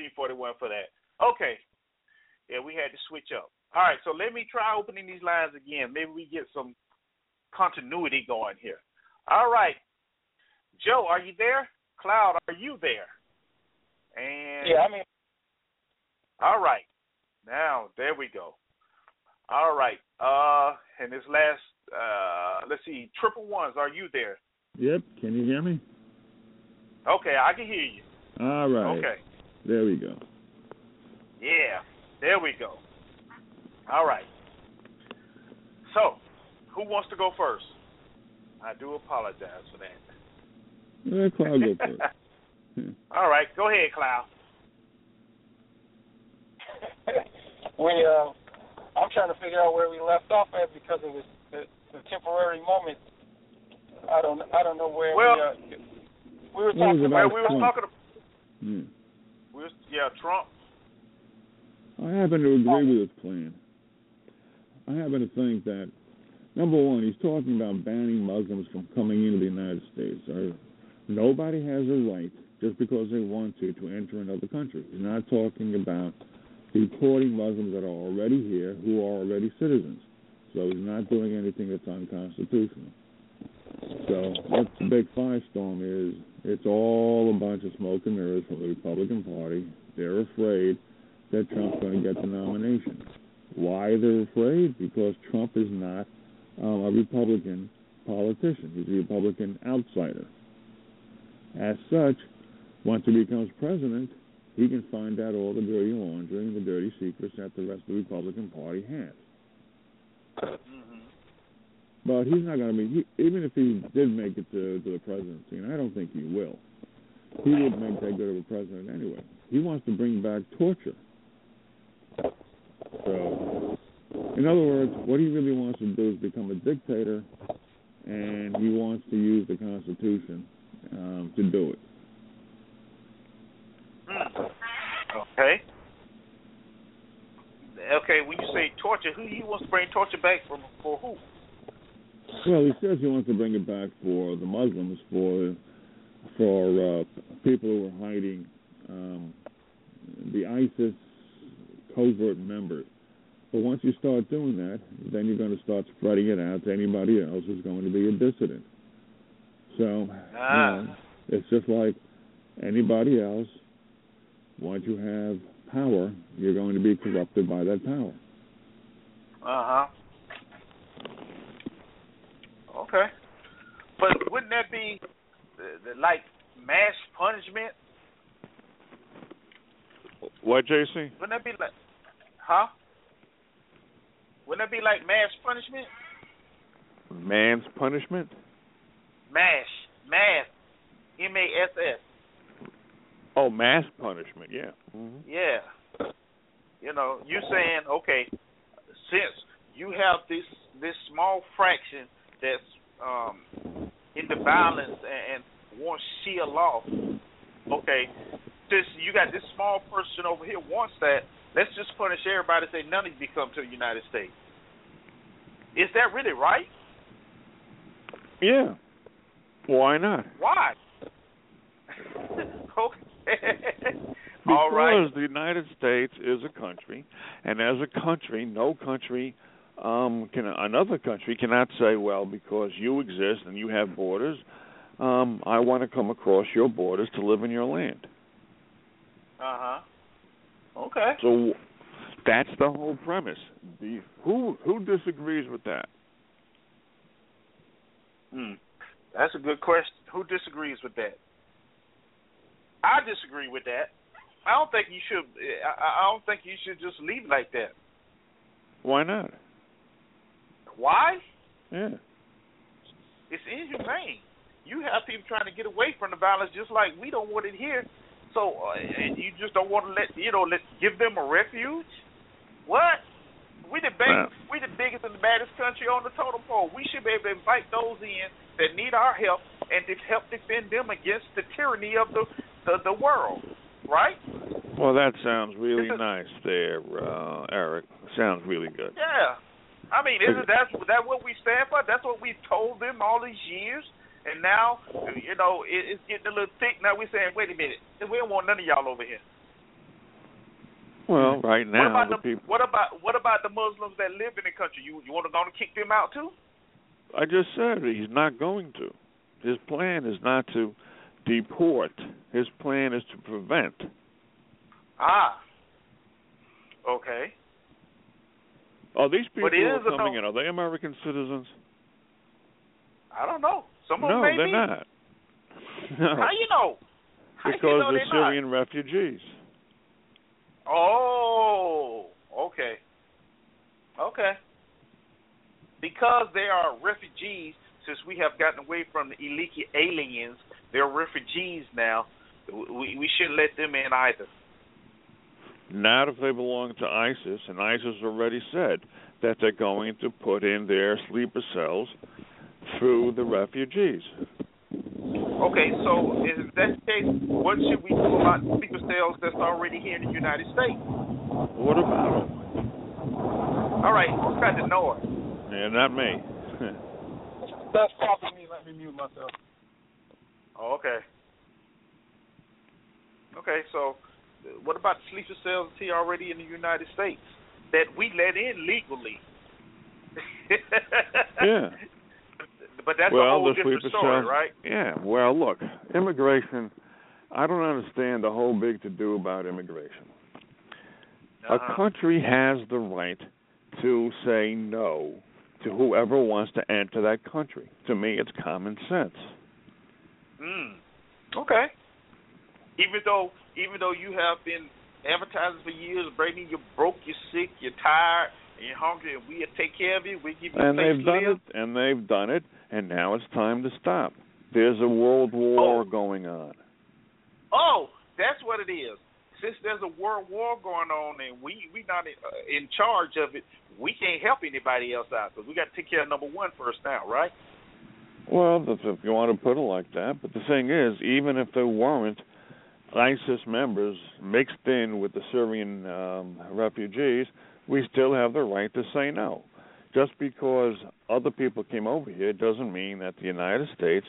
Fourteen forty one, for that. Okay. Yeah, we had to switch up. All right. So let me try opening these lines again. Maybe we get some continuity going here. All right. Joe, are you there? Cloud, are you there? And Yeah, I mean, all right. Now, there we go. All right. Uh and this last uh let's see, triple ones, are you there? Yep. Can you hear me? Okay, I can hear you. All right. Okay. There we go. Yeah. There we go. All right. So, who wants to go first? I do apologize for that. Let Cloud go first. All right, go ahead, Cloud. we uh, I'm trying to figure out where we left off at because it was the, the temporary moment. I don't I don't know where Well- we uh, we were talking about we were Trump? talking Hmm. We was, yeah, Trump. I happen to agree with his plan. I happen to think that number one, he's talking about banning Muslims from coming into the United States. Nobody has a right just because they want to to enter another country. He's not talking about deporting Muslims that are already here who are already citizens. So he's not doing anything that's unconstitutional. So what the big firestorm is, it's all a bunch of smoke and mirrors from the Republican Party. They're afraid that Trump's going to get the nomination. Why they're afraid? Because Trump is not um, a Republican politician. He's a Republican outsider. As such, once he becomes president, he can find out all the dirty laundering, the dirty secrets that the rest of the Republican Party has. But he's not going to be, he, even if he did make it to, to the presidency, and I don't think he will, he wouldn't make that good of a president anyway. He wants to bring back torture. So, in other words, what he really wants to do is become a dictator, and he wants to use the Constitution um, to do it. Okay. Okay, when you say torture, who he wants to bring torture back from for who? Well, he says he wants to bring it back for the Muslims, for for uh, people who are hiding um, the ISIS covert members. But once you start doing that, then you're going to start spreading it out to anybody else who's going to be a dissident. So, Ah. you know, it's just like anybody else. Once you have power, you're going to be corrupted by that power. Uh huh. Okay. But wouldn't that be the, the, like mass punishment? What, JC? Wouldn't that be like, huh? Wouldn't that be like mass punishment? Man's punishment? Mash, mass. M A S S. Oh, mass punishment. Yeah. Mm-hmm. Yeah. You know, you saying okay, since you have this this small fraction that's um into violence and, and wants Sharia law. Okay, this you got this small person over here wants that. Let's just punish everybody. Say none of you come to the United States. Is that really right? Yeah. Why not? Why? okay. Because All right. the United States is a country, and as a country, no country um can another country cannot say, well, because you exist and you have borders, um, I want to come across your borders to live in your land. Uh huh. Okay. So that's the whole premise. The, who who disagrees with that? Hmm. That's a good question. Who disagrees with that? I disagree with that. I don't think you should. I, I don't think you should just leave like that. Why not? Why? Yeah. It's inhumane. You have people trying to get away from the violence, just like we don't want it here. So, uh, and you just don't want to let you know let give them a refuge. What? We the big, Well- we the biggest and the baddest country on the totem pole. We should be able to invite those in that need our help and to help defend them against the tyranny of the the, the world. Right? Well, that sounds really nice there, uh, Eric. Sounds really good. Yeah. I mean, isn't that that what we stand for? That's what we've told them all these years. And now, you know, it, it's getting a little thick. Now we're saying, wait a minute, we don't want none of y'all over here. Well, right what now about the the people. what about what about the Muslims that live in the country? You you want to go and kick them out too? I just said he's not going to. His plan is not to deport. His plan is to prevent. Ah. Okay. Are these people But it who is are coming in? Are they American citizens? I don't know. Some of no, they're be. not. No, How you know? How because you know they're they're not? Syrian refugees. Oh, okay. Okay. Because they are refugees, since we have gotten away from the illegal aliens, they're refugees now. We we shouldn't let them in either. Not if they belong to ISIS, and ISIS already said that they're going to put in their sleeper cells through the refugees. Okay, so if that's the case, what should we do about sleeper cells that's already here in the United States? What about them? All right, who's got the noise? Yeah, not me. That's probably me. Let me mute myself. Oh, okay. Okay, so what about the sleeper cells here already in the United States that we let in legally? yeah. But that's a well, whole the different story, cells. right? Yeah. Well, look, immigration. I don't understand the whole big to do about immigration. Uh-huh. A country has the right to say no to whoever wants to enter that country. To me, it's common sense. Mm. Okay. Even though even though you have been advertising for years, Brady, you're broke, you're sick, you're tired, and you're hungry, and we'll take care of you. We give you And they've done live. it, and they've done it, and now it's time to stop. There's a world war Oh. going on. Oh, that's what it is. Since there's a world war going on and we we not in, uh, in charge of it, we can't help anybody else out because we got to take care of number one first now, right? Well, if you want to put it like that. But the thing is, even if there weren't ISIS members mixed in with the Syrian um, refugees, we still have the right to say no. Just because other people came over here doesn't mean that the United States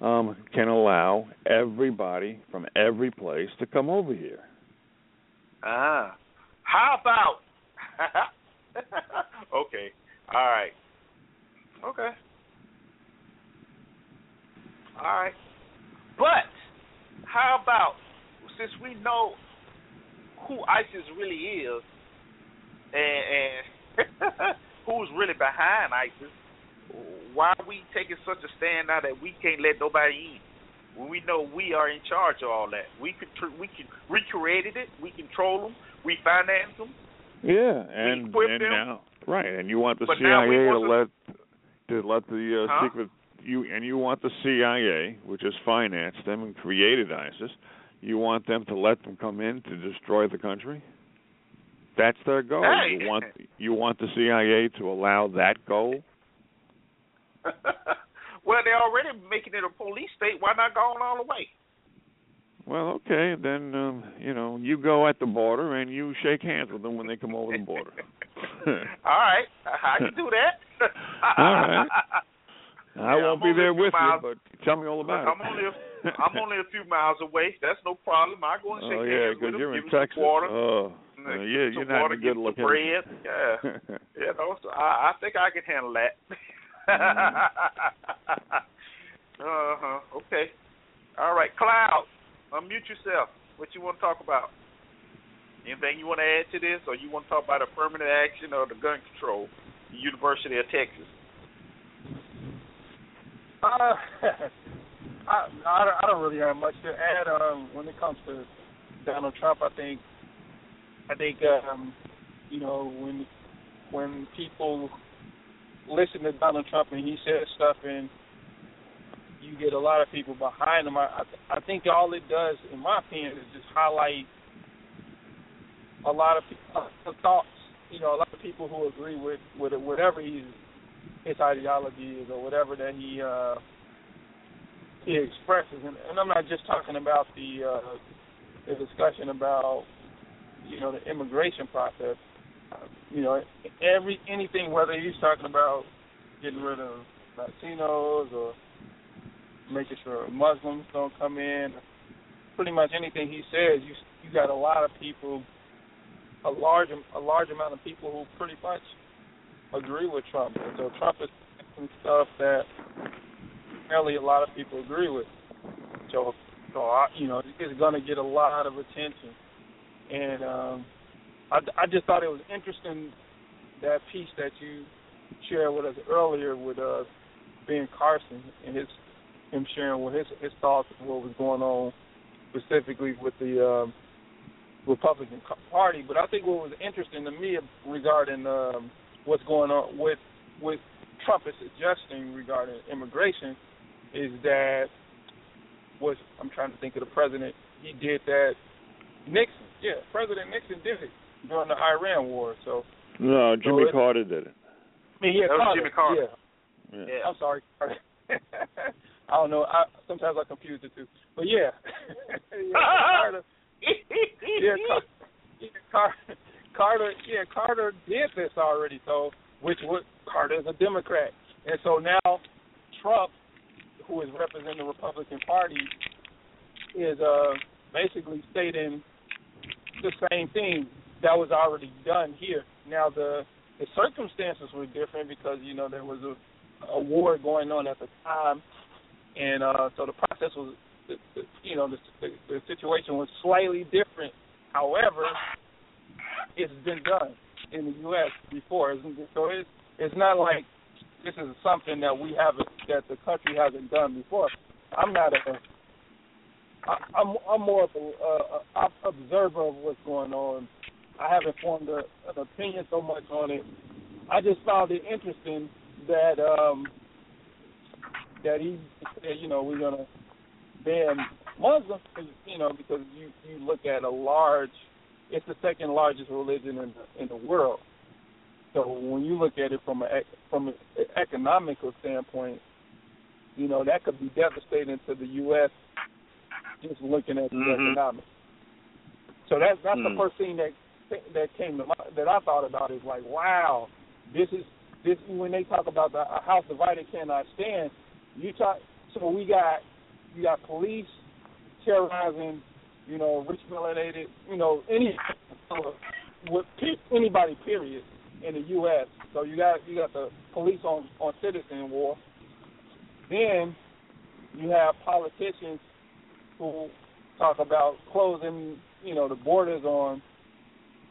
um, can allow everybody from every place to come over here. Ah, how about? okay, all right, okay, all right. But how about since we know who ISIS really is and, and who's really behind ISIS, why are we taking such a stand now that we can't let nobody in? When we know we are in charge of all that, we could we can recreated it, we control them, we finance them. Yeah, and equip and them. now right, and you want the But CIA to let to let the uh, Huh? secret you and you want the CIA, which has financed them and created ISIS, you want them to let them come in to destroy the country? That's their goal. Hey. You want you want the CIA to allow that goal? well, they're already making it a police state. Why not go on all the way? Well, okay, then um, you know you go at the border and you shake hands with them when they come over the border. all right, I can do that. All right. I Yeah, won't I'm be there with few you, but tell me all about I'm it. only a, I'm only a few miles away. That's no problem. I go and shake oh yeah, hands with you're give in some Texas. water. Oh, uh, yeah, you're some not water, good looking. some bread. Yeah. You know, so I, I think I can handle that. uh huh. Okay. All right, Cloud, unmute yourself. What you want to talk about? Anything you want to add to this, or you want to talk about affirmative action or the gun control, University of Texas? Uh, I, I I don't really have much to add. Um, when it comes to Donald Trump, I think I think um, you know when when people listen to Donald Trump and he says stuff and you get a lot of people behind him. I I, I think all it does, in my opinion, is just highlight a lot of pe- uh, thoughts. You know, a lot of people who agree with with whatever he's his ideology is or whatever that he uh he expresses. And, and I'm not just talking about the uh the discussion about you know the immigration process. Uh, you know every anything whether he's talking about getting rid of Latinos or making sure Muslims don't come in pretty much anything he says you you got a lot of people a large a large amount of people who pretty much agree with Trump. So Trump is saying stuff that apparently a lot of people agree with. So, so I, you know, it's going to get a lot of attention. And um, I, I just thought it was interesting that piece that you shared with us earlier with uh, Ben Carson and his him sharing with his his thoughts of what was going on specifically with the um, Republican Party. But I think what was interesting to me regarding um, what's going on with with Trump is suggesting regarding immigration is that was I'm trying to think of the president. He did that. Nixon, yeah, President Nixon did it during the Iran war. So No, Jimmy it- Carter did it. I mean, yeah, That was Carter, Jimmy Carter. Yeah, Yeah. Yeah. I'm sorry. Carter. I don't know. I sometimes I confuse the two, but yeah, yeah Carter. yeah, Car- yeah, Car- Carter, yeah, Carter did this already. So, which would Carter is a Democrat, and so now Trump, who is representing the Republican Party, is uh basically stating the same thing that was already done here. Now the the circumstances were different because you know there was a a war going on at the time, and uh so the process was you know the, the the situation was slightly different. However, it's been done in the U.S. before? So it's it's not like this is something that we haven't that the country hasn't done before. I'm not a I, I'm I'm more of a uh, a observer of what's going on. I haven't formed a, an opinion so much on it. I just found it interesting that um that he said, you know, we're gonna ban Muslims, you know, because you you look at a large, it's the second largest religion in the in the world. So when you look at it from a from an economical standpoint, you know that could be devastating to the U.S. Just looking at the Mhm. economics. So that's that's Hmm. the first thing that that came to mind that I thought about is like, wow, this is this when they talk about the a house divided cannot stand. You talk so we got you got police terrorizing, you know, rich melanated, you know, any with anybody period in the U.S. So you got you got the police on on citizen war. Then you have politicians who talk about closing, you know, the borders on,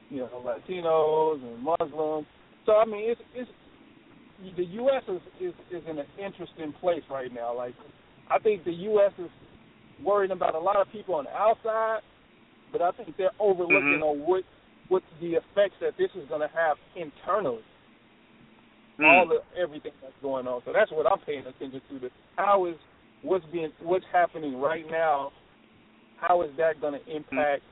you know, Latinos and Muslims. So I mean, it's it's the U.S. is is is in an interesting place right now. Like, I think the U.S. is worrying about a lot of people on the outside, but I think they're overlooking Mhm. on what what the effects that this is going to have internally. all the everything that's going on. So that's what I'm paying attention to. The how is what's being what's happening right now? How is that going to impact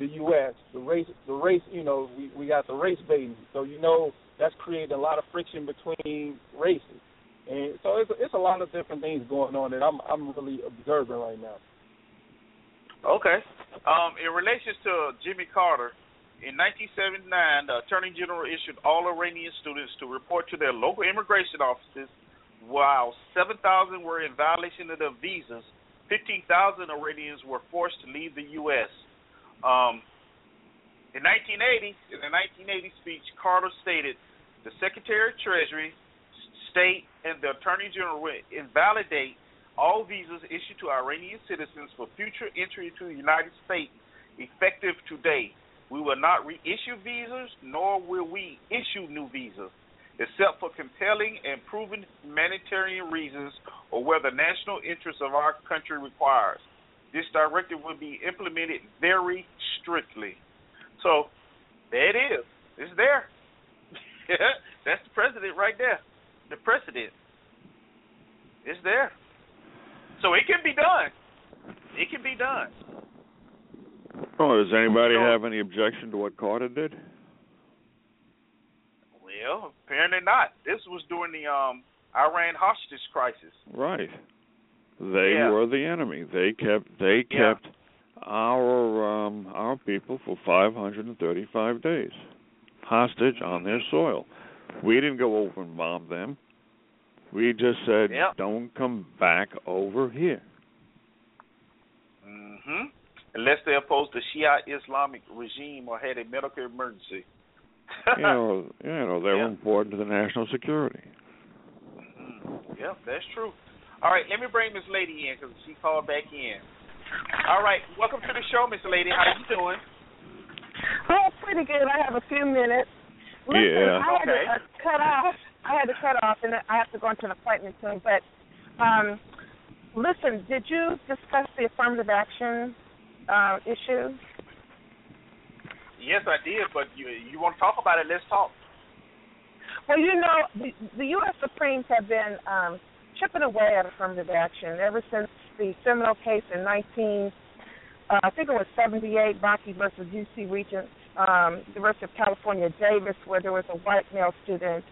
the U.S. the race? The race, you know, we we got the race baiting, so you know that's creating a lot of friction between races, and so it's it's a lot of different things going on that I'm I'm really observing right now. Okay. Um, in relation to Jimmy Carter, in 1979, the Attorney General issued all Iranian students to report to their local immigration offices. While 7,000 were in violation of their visas, 15,000 Iranians were forced to leave the U.S. Um, in 1980, in the 1980 speech, Carter stated, "The Secretary of Treasury, State, and the Attorney General will invalidate all visas issued to Iranian citizens for future entry into the United States effective today. We will not reissue visas, nor will we issue new visas, except for compelling and proven humanitarian reasons or where the national interest of our country requires. This directive will be implemented very strictly. So, there it is. It's there. That's the president right there. The precedent. It's there. So it can be done. It can be done. Oh, does anybody So- have any objection to what Carter did? Well, apparently not. This was during the um Iran hostage crisis. Right. They Yeah. were the enemy. They kept they Yeah. kept our um our people for 535 days hostage on their soil. We didn't go over and bomb them. We just said Yeah. don't come back over here. hmm Unless they opposed the Shia Islamic regime or had a medical emergency. you know, you know they Yeah. were important to the national security. Mhm. Yep, that's true. All right, let me bring Miss Lady in because she called back in. All right, welcome to the show, Miss Lady. How you doing? Oh, pretty good. I have a few minutes. Listen, Yeah. I had Okay. to uh, cut off. I had to cut off, and I have to go into an appointment soon. But um, listen, did you discuss the affirmative action uh, issue? Yes, I did, but you you want to talk about it? Let's talk. Well, you know, the, the U.S. Supremes have been um, chipping away at affirmative action ever since the seminal case in 19, uh, I think it was 78, Bakke versus UC Regents, um, University of California, Davis, where there was a white male student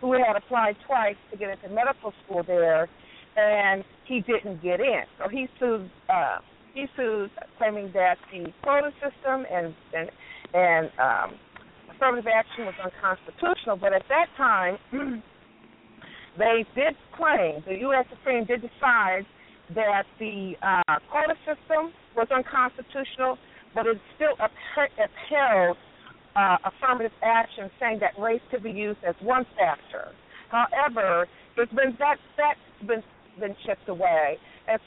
who had applied twice to get into medical school there, and he didn't get in. So he sued. Uh, he sued, claiming that the quota system and and and um, affirmative action was unconstitutional. But at that time, they did claim, the U.S. Supreme did decide that the uh, quota system was unconstitutional, but it still upheld, uh, affirmative action, saying that race could be used as one factor. However, there's been that that's been been chipped away. It's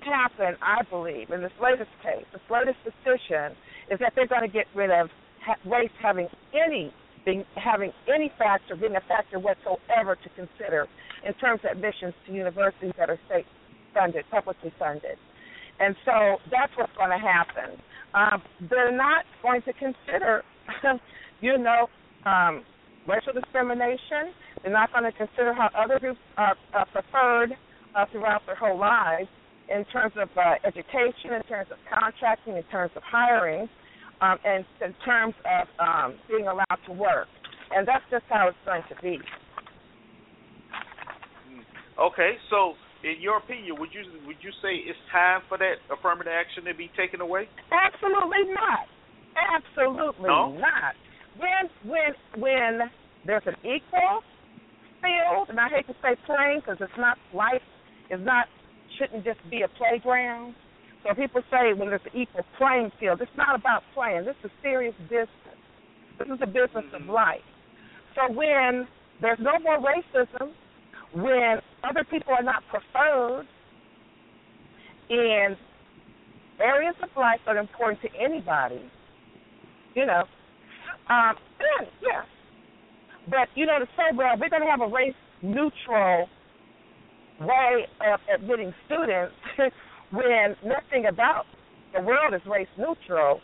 happened, I believe, in this latest case. This latest decision is that they're going to get rid of race having any being having any factor, being a factor whatsoever to consider in terms of admissions to universities that are state funded, publicly funded. And so that's what's going to happen. Um, they're not going to consider, you know, um, racial discrimination. They're not going to consider how other groups are, preferred uh, throughout their whole lives in terms of uh, education, in terms of contracting, in terms of hiring, um, and in terms of um, being allowed to work. And that's just how it's going to be. Okay, so in your opinion, would you would you say it's time for that affirmative action to be taken away? Absolutely not. Absolutely No? not. When when when there's an equal field, and I hate to say playing because it's not life is not shouldn't just be a playground. So people say when there's an equal playing field, it's not about playing. This is serious business. This is the business of mm-hmm. life. So when there's no more racism, when other people are not preferred in areas of life that are important to anybody, you know, um, yeah. But, you know, to say, well, we're to have a race neutral way of admitting students when nothing about the world is race neutral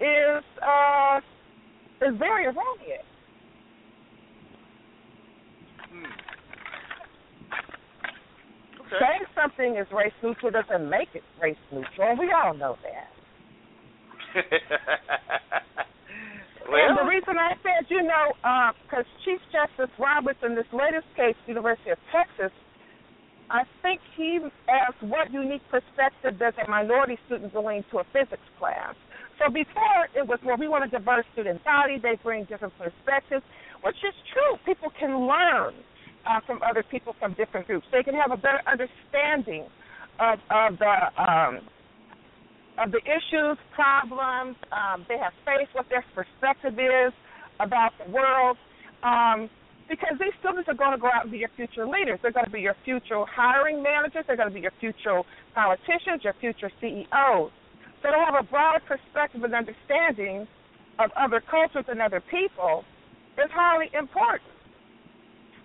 is uh, is very erroneous. Something is race neutral doesn't make it race neutral, and we all know that. well, and the reason I said, you know, uh, because Chief Justice Roberts in this latest case, University of Texas, I think he asked what unique perspective does a minority student bring to a physics class. So before it was, well, we want a diverse student body. They bring different perspectives, which is true. People can learn uh, from other people from different groups. They can have a better understanding of, of the um, of the issues, problems. Um, they have faith what their perspective is about the world. Um, because these students are going to go out and be your future leaders. They're going to be your future hiring managers. They're going to be your future politicians, your future CEOs. So to have a broad perspective and understanding of other cultures and other people is highly important.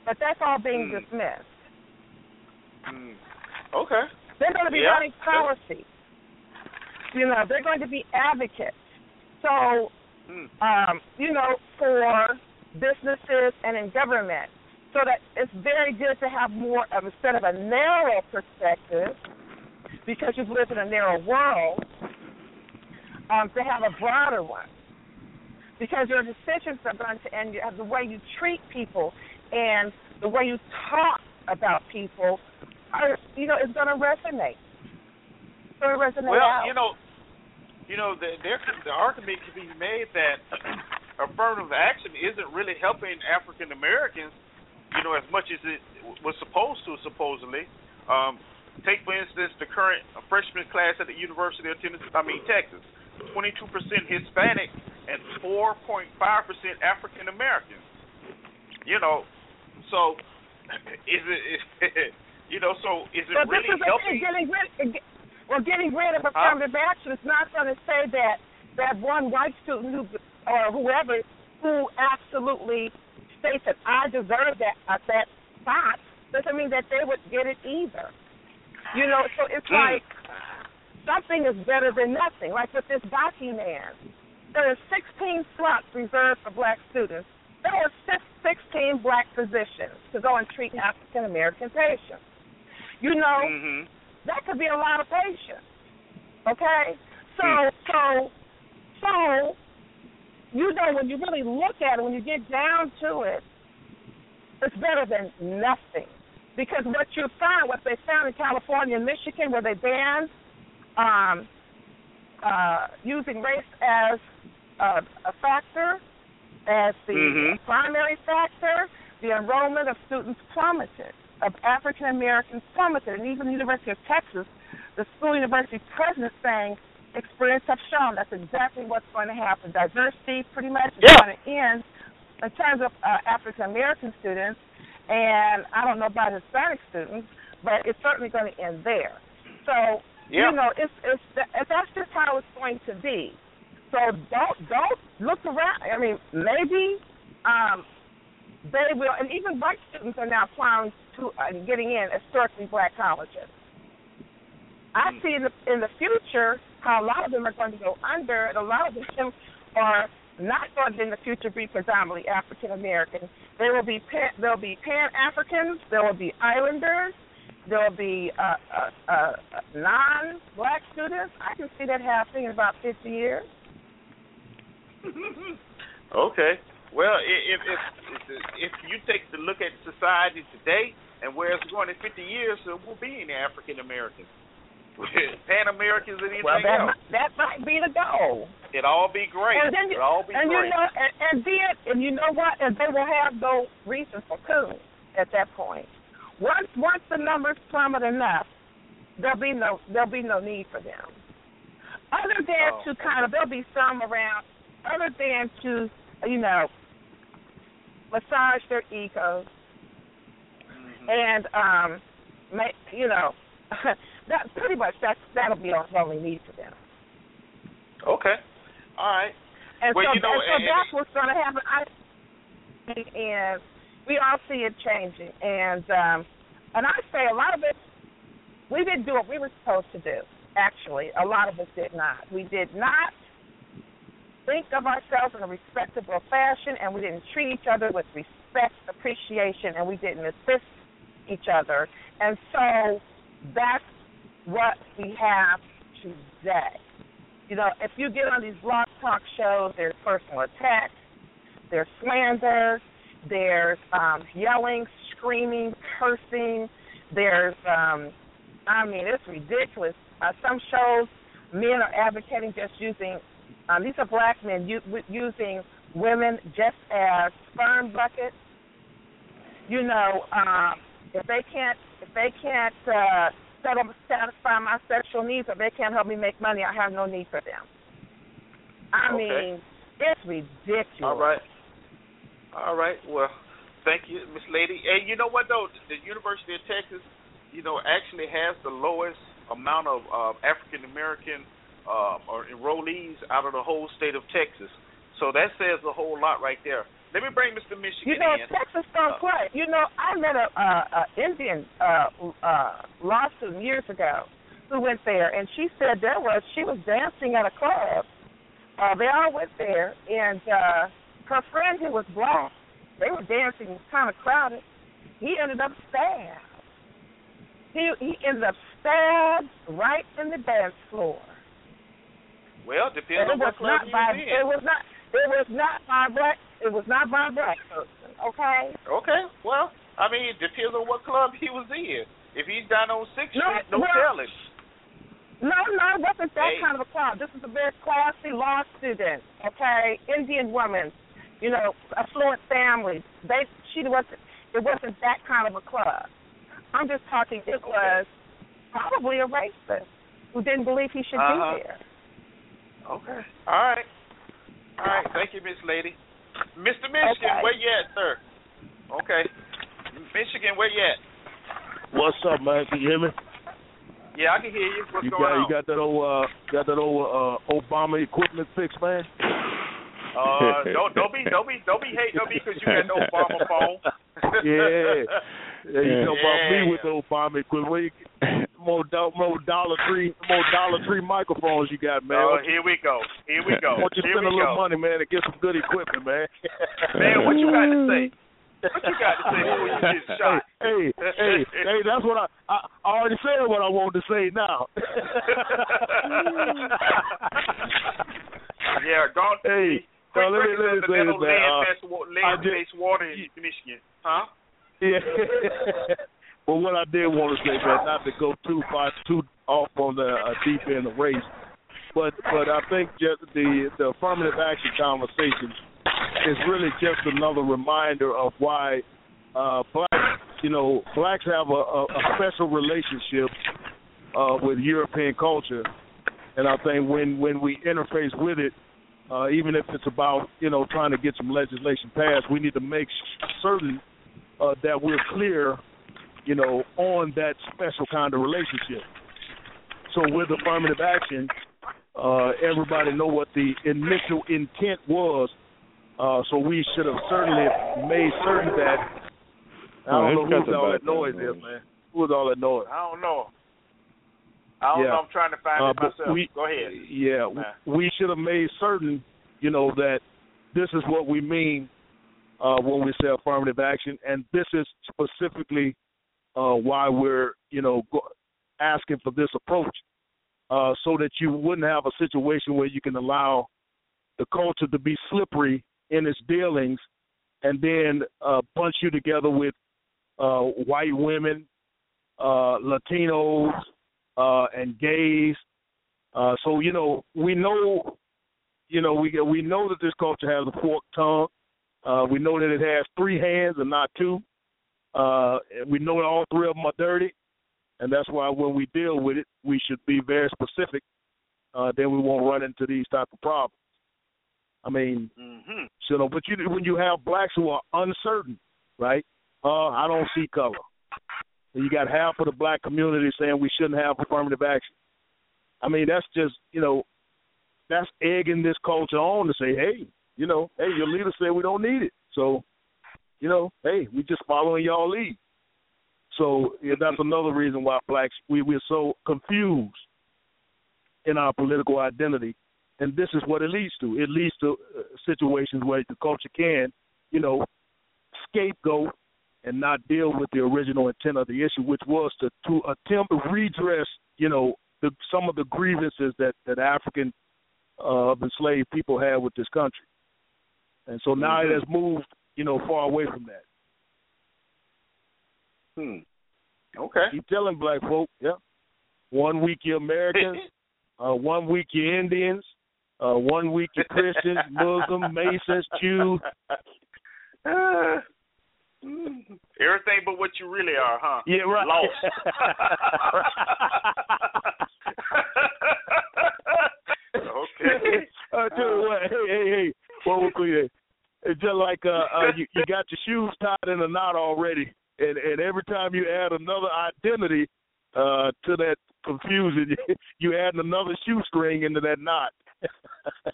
But that's all being Mm. dismissed. mm, okay. They're going to be Yeah. running policy. You know, they're going to be advocates. So, Mm. um, you know, for businesses and in government. So that it's very good to have more of instead of a narrow perspective, because you've lived in a narrow world, um, to have a broader one. Because your decisions are going to, and you- the way you treat people and the way you talk about people, are you know, is going to resonate. It's going to resonate Well, out. you know, you know, the, there could, the argument could be made that affirmative action isn't really helping African Americans, you know, as much as it was supposed to, supposedly. Um, take for instance the current freshman class at the University of Tennessee, I mean Texas, 22% Hispanic and 4.5% African Americans. You know, so is it, is, you know, so is it But really this is helping? getting rid. Well, getting rid of affirmative action is not going to say that that one white student who or whoever who absolutely states that I deserve that uh, that spot doesn't mean that they would get it either. You know, so it's Mm. like something is better than nothing. Like with this Bakke man, there are 16 slots reserved for black students. There were six- 16 black physicians to go and treat African American patients. You know, hmm that could be a lot of patients. Okay? So Hmm. so so you know when you really look at it, when you get down to it, it's better than nothing. Because what you find, what they found in California and Michigan where they banned um uh using race as a, a factor, as the Mhm. primary factor, the enrollment of students plummeted of African Americans plummeted, and even the University of Texas, the school university president saying experience have shown that's exactly what's going to happen. Diversity pretty much is Yeah. going to end in terms of uh, African American students, and I don't know about Hispanic students, but it's certainly going to end there. So Yeah. you know, it's it's that's just how it's going to be. So don't don't look around. I mean, maybe um, they will, and even white students are now applying to uh, getting in historically black colleges. I see in the in the future how a lot of them are going to go under, and a lot of them are not going to in the future be predominantly African American. There will be pan, there will be Pan Africans, there will be Islanders, there will be uh, uh, uh, non-black students. I can see that happening in about 50 years. okay. Well, if if if you take the look at society today and where it's going in 50 years, there will be any African Americans, Pan Americans, and anything Well, that else. might, that might be the goal. It'd all be great. And then you, It'd all be and great. you know, and, and then, and you know what? And they will have no reason for coup at that point. Once once the numbers plummet enough, there'll be no there'll be no need for them. Other than Oh. to kind of there'll be some around. Other than to you know massage their egos Mhm. and um, make you know that pretty much that's that'll be all only need for them. Okay. All right. And Well, so, you know, and so and- that's what's going to happen. I and we all see it changing, and um, and I say a lot of it, we didn't do what we were supposed to do. Actually, a lot of us did not. We did not think of ourselves in a respectable fashion, and we didn't treat each other with respect, appreciation, and we didn't assist each other. And so that's what we have today. You know, if you get on these blog talk shows, there's personal attacks, there's slander, there's um, yelling, screaming, cursing. There's, um, I mean, it's ridiculous. Uh, some shows, men are advocating just using. Um, these are black men u- using women just as sperm buckets. You know, um, if they can't, if they can't uh, settle, satisfy my sexual needs, or they can't help me make money, I have no need for them. I Okay. mean, it's ridiculous. All right. All right. Well, thank you, Miss Lady. And you know what though, the University of Texas, you know, actually has the lowest amount of uh, African American uh, or enrollees out of the whole state of Texas. So that says a whole lot right there. Let me bring Mr. Michigan You know, in. Texas don't Uh, play. You know, I met a, uh, a Indian uh, uh, law student years ago who went there, and she said there was she was dancing at a club. Uh, they all went there, and uh, her friend who was black, they were dancing kind of crowded. He ended up stabbed. He he ended up stabbed right in the dance floor. Well, depends it on what club you by was in. it was not it was not by black it was not by black person. Okay. Okay. Well, I mean, it depends on what club he was in. If he's down on Sixth No, Street, no well- telling. No, no, it wasn't that Hey. kind of a club. This is a very classy law student, okay? Indian woman, you know, affluent families. They she wasn't it wasn't that kind of a club. I'm just talking it was probably a racist who didn't believe he should Uh-huh. be there. Okay. All right. All right. Thank you, Miss Lady. Mr. Michigan, Okay. where you at, sir? Okay. Michigan, where you at? What's up, man? Can you hear me? Yeah, I can hear you. What's you going got on? you got that old uh got that old uh Obama equipment fixed, man? Uh, don't don't be don't be don't be hating on me because you got no Obama phone. Yeah. Yeah, you know about Yeah. me with the Obama equipment. Where you, more do- more Dollar Tree more Dollar Tree microphones you got, man. Oh, Why don't you- here we go. Here we go. why don't you Here spend a little go. money, man, and get some good equipment, man? Man, what you got to say? What you got to say before you get shot? Hey, hey, hey, that's what I, I I already said what I wanted to say now. yeah, don't. Hey, Quick no, let me- let me break say this, old man. Uh, land-based I land-based water in Michigan, huh? Yeah. But what I did want to say, man, not to go too far, too off on the uh, deep end of race, but but I think just the the affirmative action conversation is really just another reminder of why uh, blacks, you know, blacks have a, a, a special relationship uh, with European culture, and I think when when we interface with it, uh, even if it's about you know trying to get some legislation passed, we need to make certain uh, that we're clear, you know, on that special kind of relationship. So with affirmative action, uh, everybody know what the initial intent was. Uh, so we should have certainly made certain that. I don't it's know who's all that background noise is, man. Who's all that noise? I don't know. I don't Yeah. know. I'm trying to find Uh, it myself. we- Go ahead. Yeah, Nah. we should have made certain, you know, that this is what we mean uh, when we say affirmative action, and this is specifically uh, why we're, you know, asking for this approach, uh, so that you wouldn't have a situation where you can allow the culture to be slippery in its dealings, and then uh, bunch you together with uh, white women, uh, Latinos, uh, and gays. Uh, so you know, we know, you know, we we know that this culture has a forked tongue. Uh, we know that it has three hands and not two. Uh, we know that all three of them are dirty, and that's why when we deal with it, we should be very specific. Uh, then we won't run into these type of problems. I mean, hmm you know, but you when you have blacks who are uncertain, right? Uh, I don't see color. And you got half of the black community saying we shouldn't have affirmative action. I mean, that's just you know, that's egging this culture on to say, hey, you know, hey, your leader said we don't need it, so you know, hey, we just following y'all lead. So yeah, that's another reason why blacks we we're so confused in our political identity, and this is what it leads to. It leads to uh, situations where the culture can, you know, scapegoat and not deal with the original intent of the issue, which was to to attempt to redress, you know, the, some of the grievances that that African uh, enslaved people had with this country. And so now it has moved, you know, far away from that. Hmm. Okay. Keep telling black folk, yeah. One week you're Americans, uh, one week you're Indians, uh, one week you're Christians, Muslims, Masons, Jews. Uh, everything but what you really are, huh? Yeah, right. Lost. okay. I tell you what, hey, hey, hey, what we clear. It's just like uh, uh you, you got your shoes tied in a knot already, and and every time you add another identity uh to that confusion, you add another shoestring into that knot.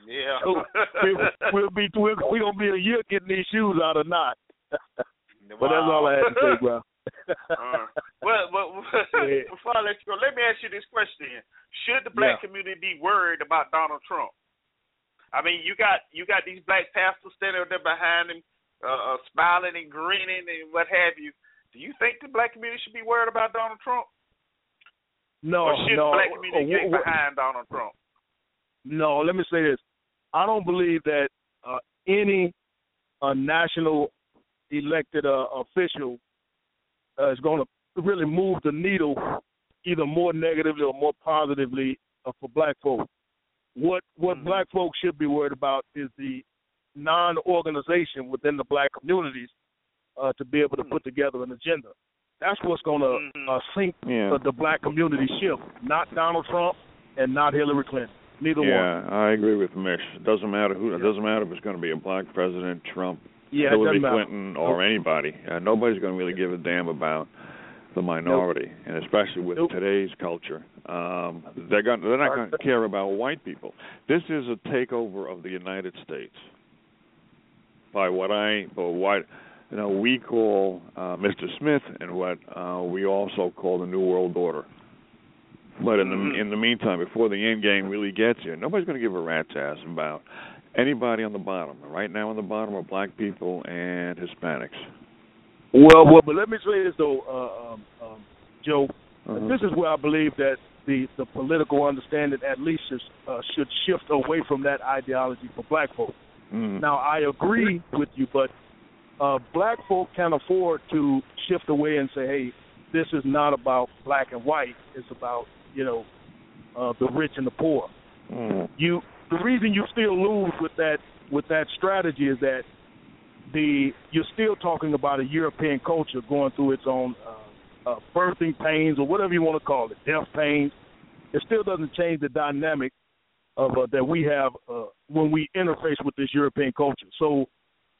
Yeah. so we'll, we'll be we're, we gonna be a year getting these shoes out of knot. but that's all I had to say, bro. uh, well, well before I let you go, let me ask you this question: Should the black Yeah. community be worried about Donald Trump? I mean, you got you got these black pastors standing there behind him, uh, uh, smiling and grinning and what have you. Do you think the black community should be worried about Donald Trump, No, or should no. the black community uh, get behind Donald Trump? No, let me say this. I don't believe that uh, any uh, national elected uh, official uh, is going to really move the needle either more negatively or more positively uh, for black folk. What what Mhm. black folks should be worried about is the non-organization within the black communities uh, to be able to put together an agenda. That's what's going to Mhm. uh, sink Yeah. uh, the black community ship, not Donald Trump and not Hillary Clinton. Neither one. Yeah, I agree with Mish. It doesn't matter who. It doesn't matter if it's going to be a black president, Trump, Yeah, Hillary doesn't matter. Clinton, or anybody. Uh, nobody's going to really give a damn about the minority, and especially with Nope. today's culture, um, they're going. They're not going to care about white people. This is a takeover of the United States by what I, by what you know, we call uh, Mr. Smith, and what uh, we also call the New World Order. But in the Mhm. in the meantime, before the end game really gets here, nobody's going to give a rat's ass about anybody on the bottom. Right now, on the bottom are black people and Hispanics. Well, well, but let me say this though, uh, um, um, Joe. Uh-huh. This is where I believe that the the political understanding at least is, uh, should shift away from that ideology for black folk. Mhm. Now, I agree with you, but uh, black folk can afford to shift away and say, "Hey, this is not about black and white. It's about you know uh, the rich and the poor." Mhm. you the reason you still lose with that with that strategy is that the you're still talking about a European culture going through its own uh, uh, birthing pains or whatever you want to call it, death pains. It still doesn't change the dynamic of uh, that we have uh, when we interface with this European culture. So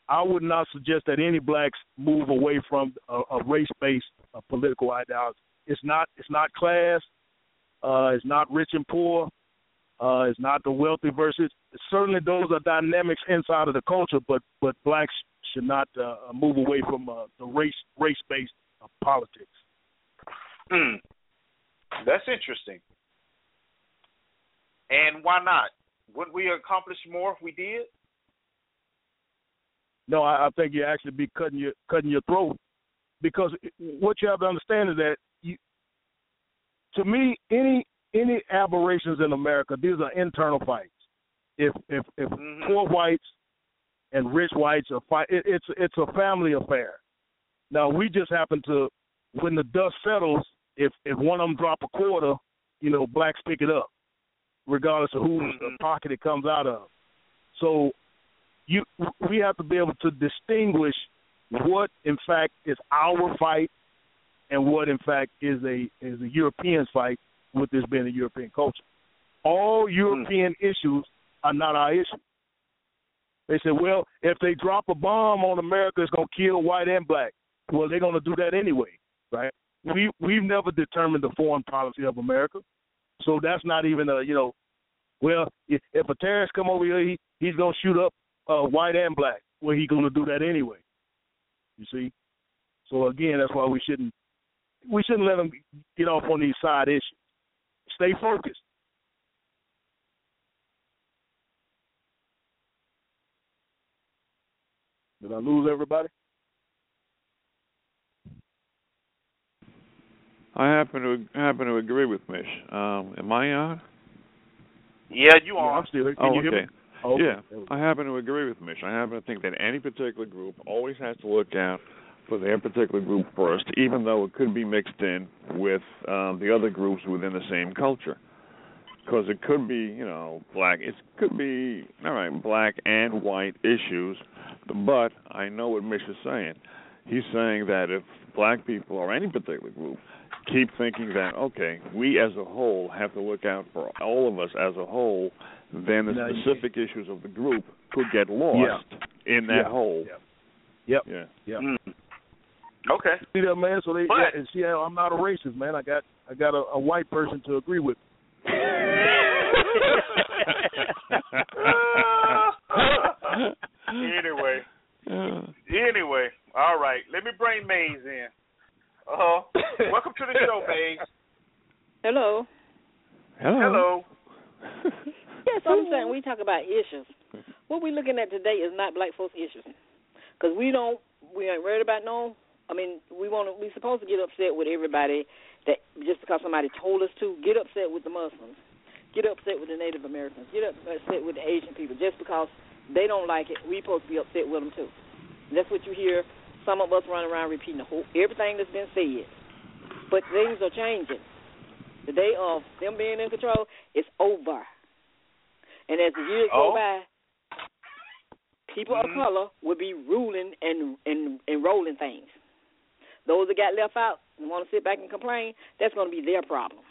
I would not suggest that any blacks move away from a, a race-based uh, political ideology. It's not it's not class. Uh, it's not rich and poor. Uh, it's not the wealthy versus. Certainly, those are dynamics inside of the culture, but but blacks should not uh, move away from uh, the race race based uh, politics. Hmm. That's interesting. And why not? Wouldn't we accomplish more if we did? No, I, I think you actually be cutting your cutting your throat because what you have to understand is that you, to me, any any aberrations in America, these are internal fights. If if if Mhm. poor whites and rich whites are fight, it, it's it's a family affair. Now we just happen to, when the dust settles, if if one of them drop a quarter, you know, blacks pick it up, regardless of whose Mhm. pocket it comes out of. So you we have to be able to distinguish what in fact is our fight and what in fact is a is a European fight with this being a European culture. All European issues are not our issue. They say, well, if they drop a bomb on America, it's going to kill white and black. Well, they're going to do that anyway, right? We we've never determined the foreign policy of America, so that's not even a you know. Well, if, if a terrorist come over here, he, he's going to shoot up uh, white and black. Well, he's going to do that anyway. You see. So again, that's why we shouldn't we shouldn't let them get off on these side issues. Stay focused. Did I lose everybody? I happen to happen to agree with Mish. Um, am I on? Yeah, you Yeah, are. I'm still here. Can oh, you okay. hear me? Oh, okay. Yeah, I happen to agree with Mish. I happen to think that any particular group always has to look out for their particular group first, even though it could be mixed in with um, the other groups within the same culture. Because it could be, you know, black. It could be all right, black and white issues. But I know what Mish is saying. He's saying that if black people or any particular group keep thinking that okay, we as a whole have to look out for all of us as a whole, then the No, you- specific issues of the group could get lost in that Yeah. whole. Yeah. Yep. Yeah. Yeah. Mm. Okay. See that man? So they But- yeah, and see how I'm not a racist, man. I got I got a, a white person to agree with. anyway, anyway, all right. Let me bring Maze in. Uh huh. welcome to the show, Maze. Hello. Hello. Hello. Yes, I'm saying we talk about issues. What we're looking at today is not black folks' issues, because we don't, we ain't worried about no. I mean, we want to. We supposed to get upset with everybody that just because somebody told us to. Get upset with the Muslims. Get upset with the Native Americans. Get upset with the Asian people just because they don't like it. We supposed to be upset with them too. And that's what you hear. Some of us running around repeating the whole everything that's been said. But things are changing. The day of them being in control is over. And as the years Oh. go by, people Mhm. of color will be ruling and and and rolling things. Those that got left out and want to sit back and complain, that's going to be their problem.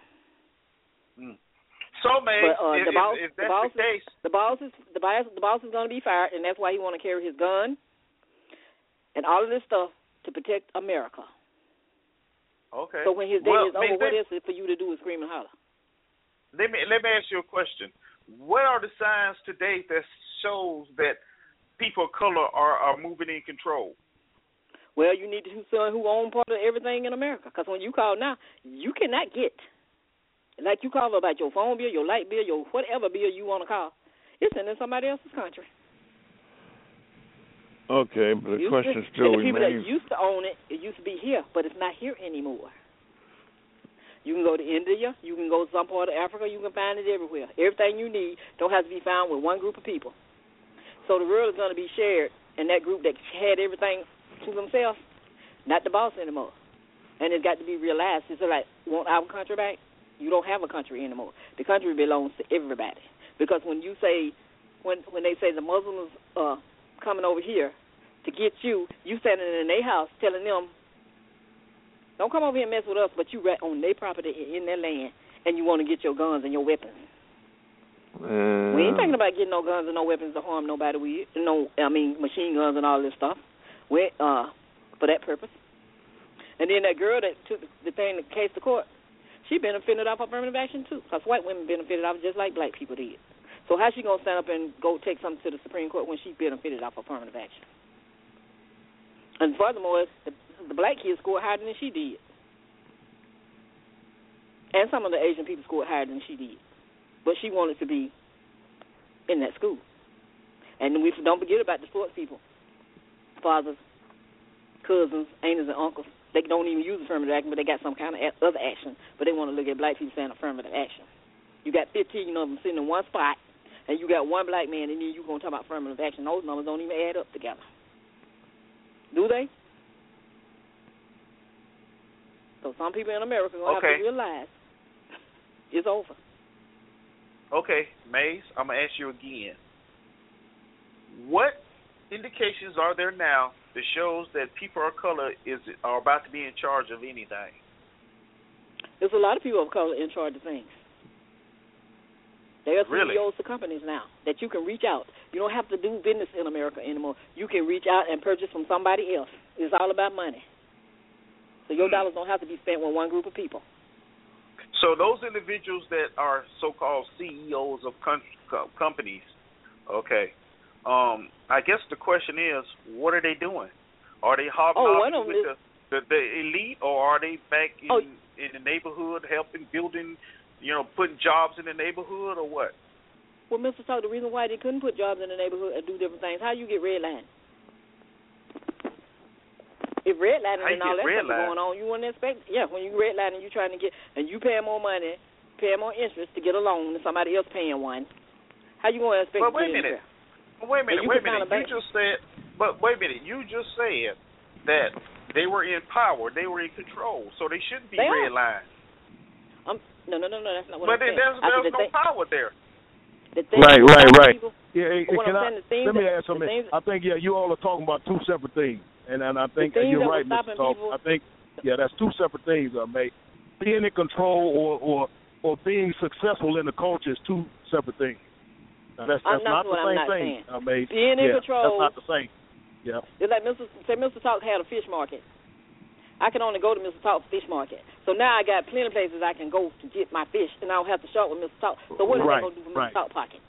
So, Maze, But, uh, if, the boss- if, if the boss the case, The boss is the boss the boss is going to be fired, and that's why he want to carry his gun and all of this stuff to protect America. okay. So when his day well, is over, what is it for you to do is scream and holler? let me let me ask you a question. What are the signs today that shows that people of color are are moving in control? Well, you need to son who own part of everything in America. Because when you call now, you cannot get like you call about your phone bill, your light bill, your whatever bill you want to call. It's in somebody else's country. Okay, but the Used question to, still and the people remains. that used to own it, it used to be here, but it's not here anymore. You can go to India, you can go to some part of Africa, you can find it everywhere. Everything you need don't have to be found with one group of people. So the world is going to be shared, and that group that had everything to themselves, not the boss anymore. And it's got to be realized. It's like, want our country back? You don't have a country anymore. The country belongs to everybody. Because when you say, when when they say the Muslims uh coming over here to get you, you standing in their house telling them, don't come over here and mess with us, but you right on their property in their land, and you want to get your guns and your weapons. Uh, We ain't thinking about getting no guns and no weapons to harm nobody. We no, I mean machine guns and all this stuff. We uh for that purpose. And then that girl that took the thing, the case to court, she benefited off affirmative action too, because white women benefited off just like black people did. So how she gonna stand up and go take something to the Supreme Court when she benefited off affirmative action? And furthermore, the, the black kids scored higher than she did, and some of the Asian people scored higher than she did. But she wanted to be in that school. And we don't forget about the sports people, fathers, cousins, aunts, and uncles. They don't even use affirmative action, but they got some kind of other action. But they want to look at black people saying affirmative action. You got 15 of them sitting in one spot, and you got one black man, and then you going to talk about affirmative action. Those numbers don't even add up together. Do they? So some people in America are going to have to realize it's over. Okay, Maze, I'm gonna ask you again. What indications are there now that shows that people of color is are about to be in charge of anything? There's a lot of people of color in charge of things. There are Really? CEOs of companies now that you can reach out. You don't have to do business in America anymore. You can reach out and purchase from somebody else. It's all about money. So your Hmm. dollars don't have to be spent with one group of people. So those individuals that are so-called CEOs of com- companies, okay. Um, I guess the question is, what are they doing? Are they hobnobbing Oh, of them with the, the the elite, or are they back in Oh. in the neighborhood helping building, you know, putting jobs in the neighborhood, or what? Well, Mr. Talk, the reason why they couldn't put jobs in the neighborhood and do different things, how you get red line? if redlining and all that stuff is going on, you wouldn't expect. Yeah, when you redlining, you're trying to get and you paying more money, paying more interest to get a loan than somebody else paying one. How you going to expect? But to wait a minute. But wait a minute, wait a minute. You just said, but wait a minute. You just said that they were in power, they were in control, so they shouldn't be They are. redlined. Um, no, no, no, no. That's not what But I'm then saying. there's I there's no thing- power there. the thing Right, right, right. people- Yeah, hey, What can I'm I, saying, the let me that- add something. I think yeah, you all are talking about two separate things, and and I think things you're right, Mr. stopping Talk. I think yeah, that's two separate things, uh, mate. Being in control or or or being successful in the culture is two separate things. Now, that's not not the what I'm same not thing, saying. uh, mate. Being in yeah, control- That's not the same. Yeah. It's like Mr. Say Mr. Talk had a fish market. I can only go to Mr. Talk's fish market. So now I got plenty of places I can go to get my fish, and I don't have to shop with Mr. Talk. So what is Right, that going to do for Mr. right. Talk pocket?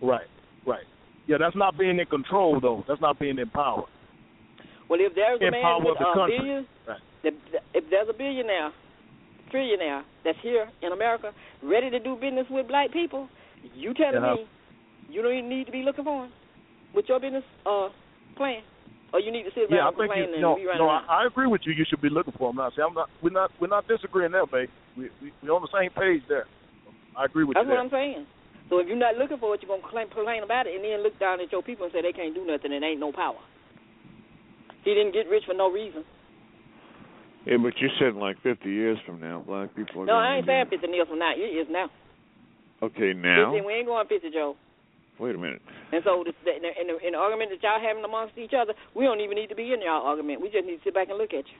Right. Right. Yeah, that's not being in control though. That's not being in power. Well, if there's a man with a country. billion, Right. if, if there's a billionaire, trillionaire that's here in America ready to do business with black people, you telling me you don't even need to be looking for him with your business uh plan, or you need to sit Yeah, I around think complaining you, and no, be running no, around. I, I agree with you. You should be looking for them. Now, see, I'm not. We're not. We're not disagreeing there, babe. We we we're on the same page there. I agree with That's you That's what there. I'm saying. So if you're not looking for it, you're gonna complain, complain about it, and then look down at your people and say they can't do nothing and ain't no power. He didn't get rich for no reason. Yeah, but you said in like 50 years from now, black people are No, going I ain't to saying 50 years from now. It is now. Okay, now. 50, we ain't going 50, Joe. Wait a minute. And so the, the, in, the, in, the, argument that y'all having amongst each other, we don't even need to be in y'all argument. We just need to sit back and look at you.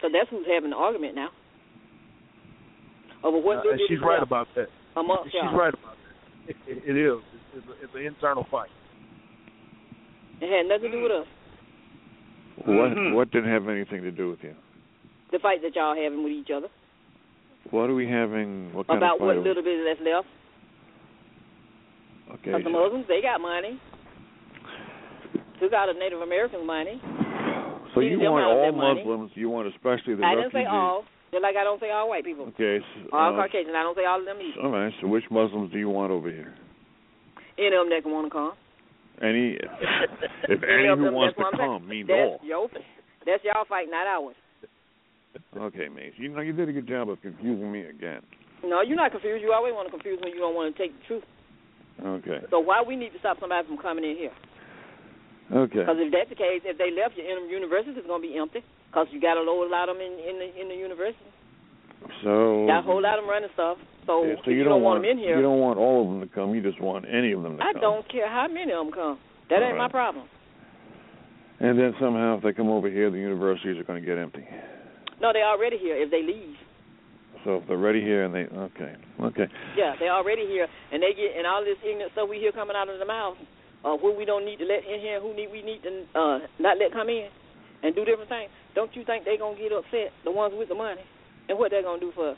So that's who's having the argument now. Over what Uh, little and she's right about that. amongst She's y'all. right about that. It, it, it is. It's, it's, it's an internal fight. It had nothing to do with us. What Mhm. what didn't have anything to do with you? The fight that y'all having with each other What are we having? What kind about of fight? what are we- little bit that's left. Okay. Because the Muslims, they got money. Took out of Native Americans' money. So you want all money. Muslims? You want especially the I didn't say all. Just like I don't say all white people. Okay. So, All uh, Caucasian. I don't say all of them either. all right. So which Muslims do you want over here? Any of them that can want to come. Any? if any of who wants to come means That's all. your, that's y'all fight, not ours. Okay, mate. You know you did a good job of confusing me again. No, you're not confused. You always want to confuse me. you don't want to take the truth. Okay. So why we need to stop somebody from coming in here? Okay. Because if that's the case, if they left, your university is going to be empty. Because you got a load lot of them in in the in the university. So. Got a whole lot of them running stuff. So, yeah, so you, you don't want want them in here. You don't want all of them to come. You just want any of them to I come. I don't care how many of them come. That All ain't my problem. And then somehow, if they come over here, the universities are going to get empty. No, they are already here. If they leave, So if they're ready here and they okay, okay. yeah, they're already here, and they get and all this ignorant stuff we hear coming out of the mouth, uh, who we don't need to let in here, who need we need to uh, not let come in, and do different things. Don't you think they're gonna get upset, the ones with the money, and what they're gonna do for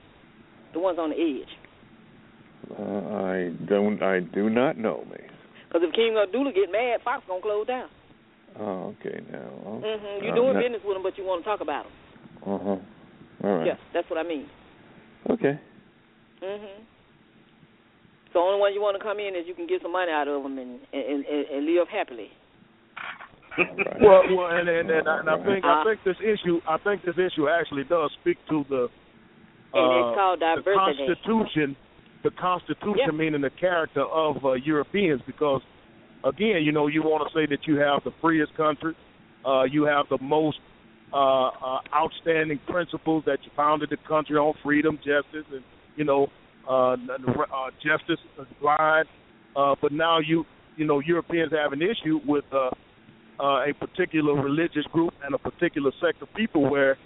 the ones on the edge? Uh, I don't. I do not know, Mace. Because if King Abdullah get mad, Fox gonna close down. Oh, okay. Now. Oh, hmm You uh, doing that- business with them, but you want to talk about them. Uh huh. All right. Yeah, that's what I mean. Okay. Mhm. So the only one you want to come in is you can get some money out of them and and and, and live happily. Right. Well, well, and and, and, I, and I think I Uh, think this issue I think this issue actually does speak to the And uh, it's called the. Constitution, the Constitution Yeah. meaning the character of uh, Europeans, because again, you know, you want to say that you have the freest country, uh, you have the most uh, uh, outstanding principles that you founded the country on: freedom, justice, and you know, uh, uh, justice is blind. Uh, but now you, you know, Europeans have an issue with uh, uh, a particular religious group and a particular sect of people where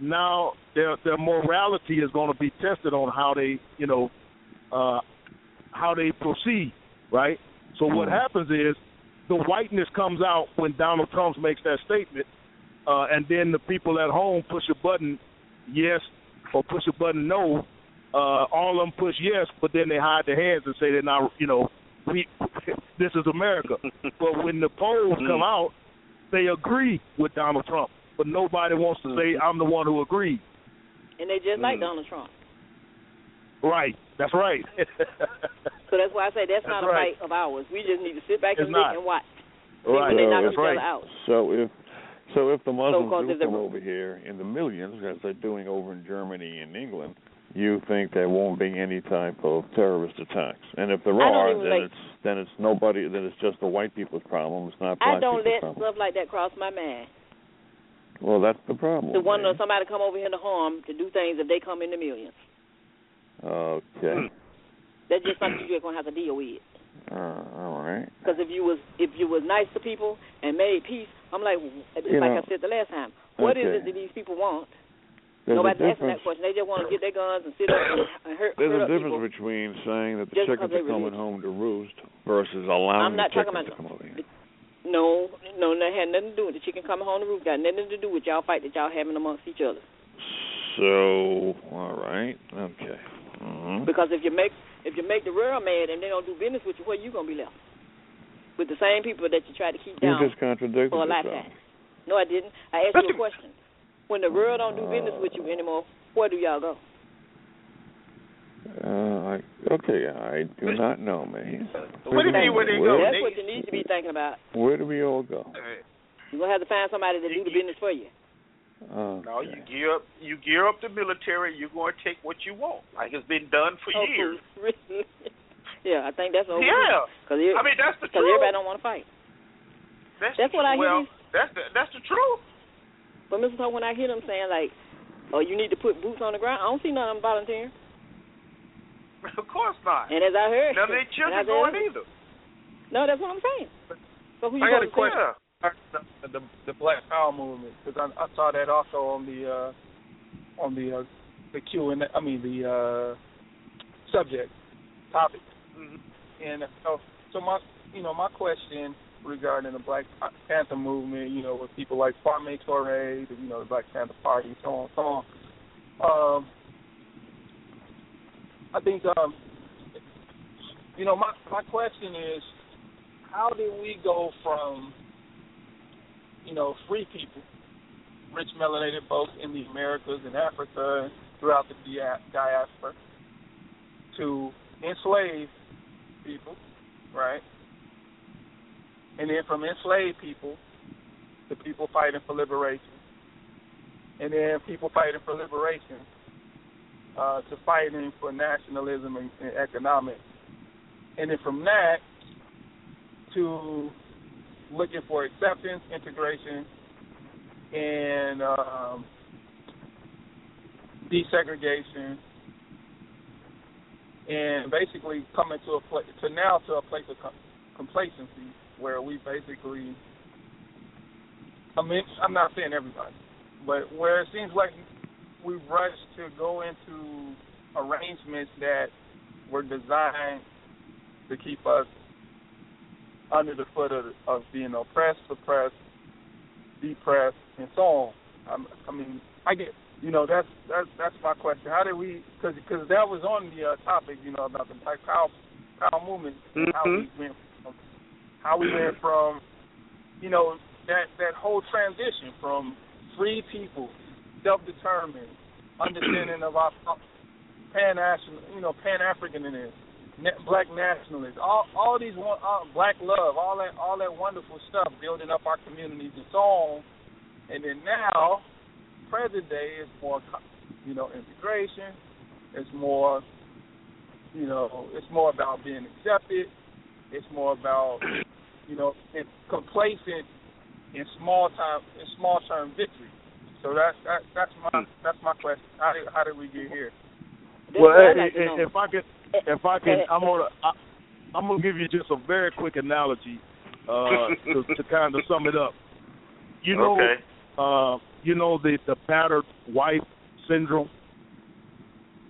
now their their morality is going to be tested on how they you know uh, how they proceed, right? So what happens is the whiteness comes out when Donald Trump makes that statement, uh, and then the people at home push a button yes or push a button no. Uh, all of them push yes, but then they hide their hands and say they're not, you know, we, this is America. but when the polls come out, they agree with Donald Trump, but nobody wants to say I'm the one who agreed. And they just like Mm. Donald Trump. Right. That's right. So that's why I say that's, That's not a right. fight of ours. We just need to sit back It's and not. and watch. right. when they So knock if- each out. So if So if the Muslims do come over here in the millions, as they're doing over in Germany and England, you think there won't be any type of terrorist attacks? And if there are, then like- it's then it's nobody. Then it's just the white people's problem. It's not black I don't let problem. stuff like that cross my mind. Well, that's the problem. To want man. somebody come over here to harm to do things if they come in the millions. Okay. That's just something you're gonna have to deal with. Uh, all right. Because if you was if you was nice to people and made peace, I'm like just like know, I said the last time. What is okay. it that these people want? There's Nobody's asking that question. They just want to get their guns and sit up and, and hurt, There's hurt a difference people. between saying that the Just chickens are coming home to roost versus allowing I'm not the talking chickens about- to come over here. No, no, that had nothing to do with. The chicken coming home to roost got nothing to do with y'all fight that y'all having amongst each other. So, all right, okay. Hmm Because if you make if you make the world mad and they don't do business with you, where you gonna be left? With the same people that you try to keep down You down just contradicted for a yourself. No, I didn't. I asked you a question. When the world don't do business with you anymore, where do y'all go? Uh, I, okay, I do not know, man. What do you mean where they where, go? That's what you need to be thinking about. Where do we all go? You're gonna have to find somebody to do the business for you. Uh, No, you gear up. You gear up the military. You're going to take what you want, like it's been done for Oh, years. really? yeah, I think that's over. Yeah, Because I mean that's the truth. everybody don't want to fight. That's, That's the what I truth. hear Well, that's the that's the truth. But Mr. Poe, when I hear them saying like, "Oh, you need to put boots on the ground," I don't see none of them volunteering. Of course not. And as I heard, None of their and children as going either. No, that's what I'm saying. So who you I got gonna a question. The, the the Black Power movement because I, I saw that also on the uh, on the uh, the Q and I mean the uh, subject topic. Mhm. And so, so my, you know, my question regarding the Black Panther movement, you know, with people like Kwame Ture, you know, the Black Panther Party, so on, so on. Um, I think, um, you know, my my question is, how did we go from, you know, free people, rich melanated folks in the Americas and Africa and throughout the dia- diaspora, to enslaved people, right? And then from enslaved people to people fighting for liberation. And then people fighting for liberation uh, to fighting for nationalism and, and economics. And then from that to looking for acceptance, integration, and um, desegregation, and basically coming to a place to now to a place of com- complacency where we basically. I mean, I'm not saying everybody, but where it seems like we rush to go into arrangements that were designed to keep us under the foot of, of being oppressed, suppressed, depressed, and so on. I'm, I mean, I get, you know, that's that's that's my question. How did we? Because because that was on the uh, topic, you know, about the Black Power Power movement, and how we went from how we went from, you know, that that whole transition from free people, self-determined, understanding of our pan national, you know, pan Africanism, black nationalists, all all these one, uh, black love, all that all that wonderful stuff, building up our communities and so on. And then now, present day is more, you know, integration. It's more, you know, it's more about being accepted. It's more about, you know, and complacent in small time in small term victory. So that's that, that's my that's my question. How did how did we get here? That's well, what I'd like to know. if I can, if I can, I'm gonna, I, I'm gonna give you just a very quick analogy uh, to, to kind of sum it up. You know, okay. uh, you know the the battered wife syndrome,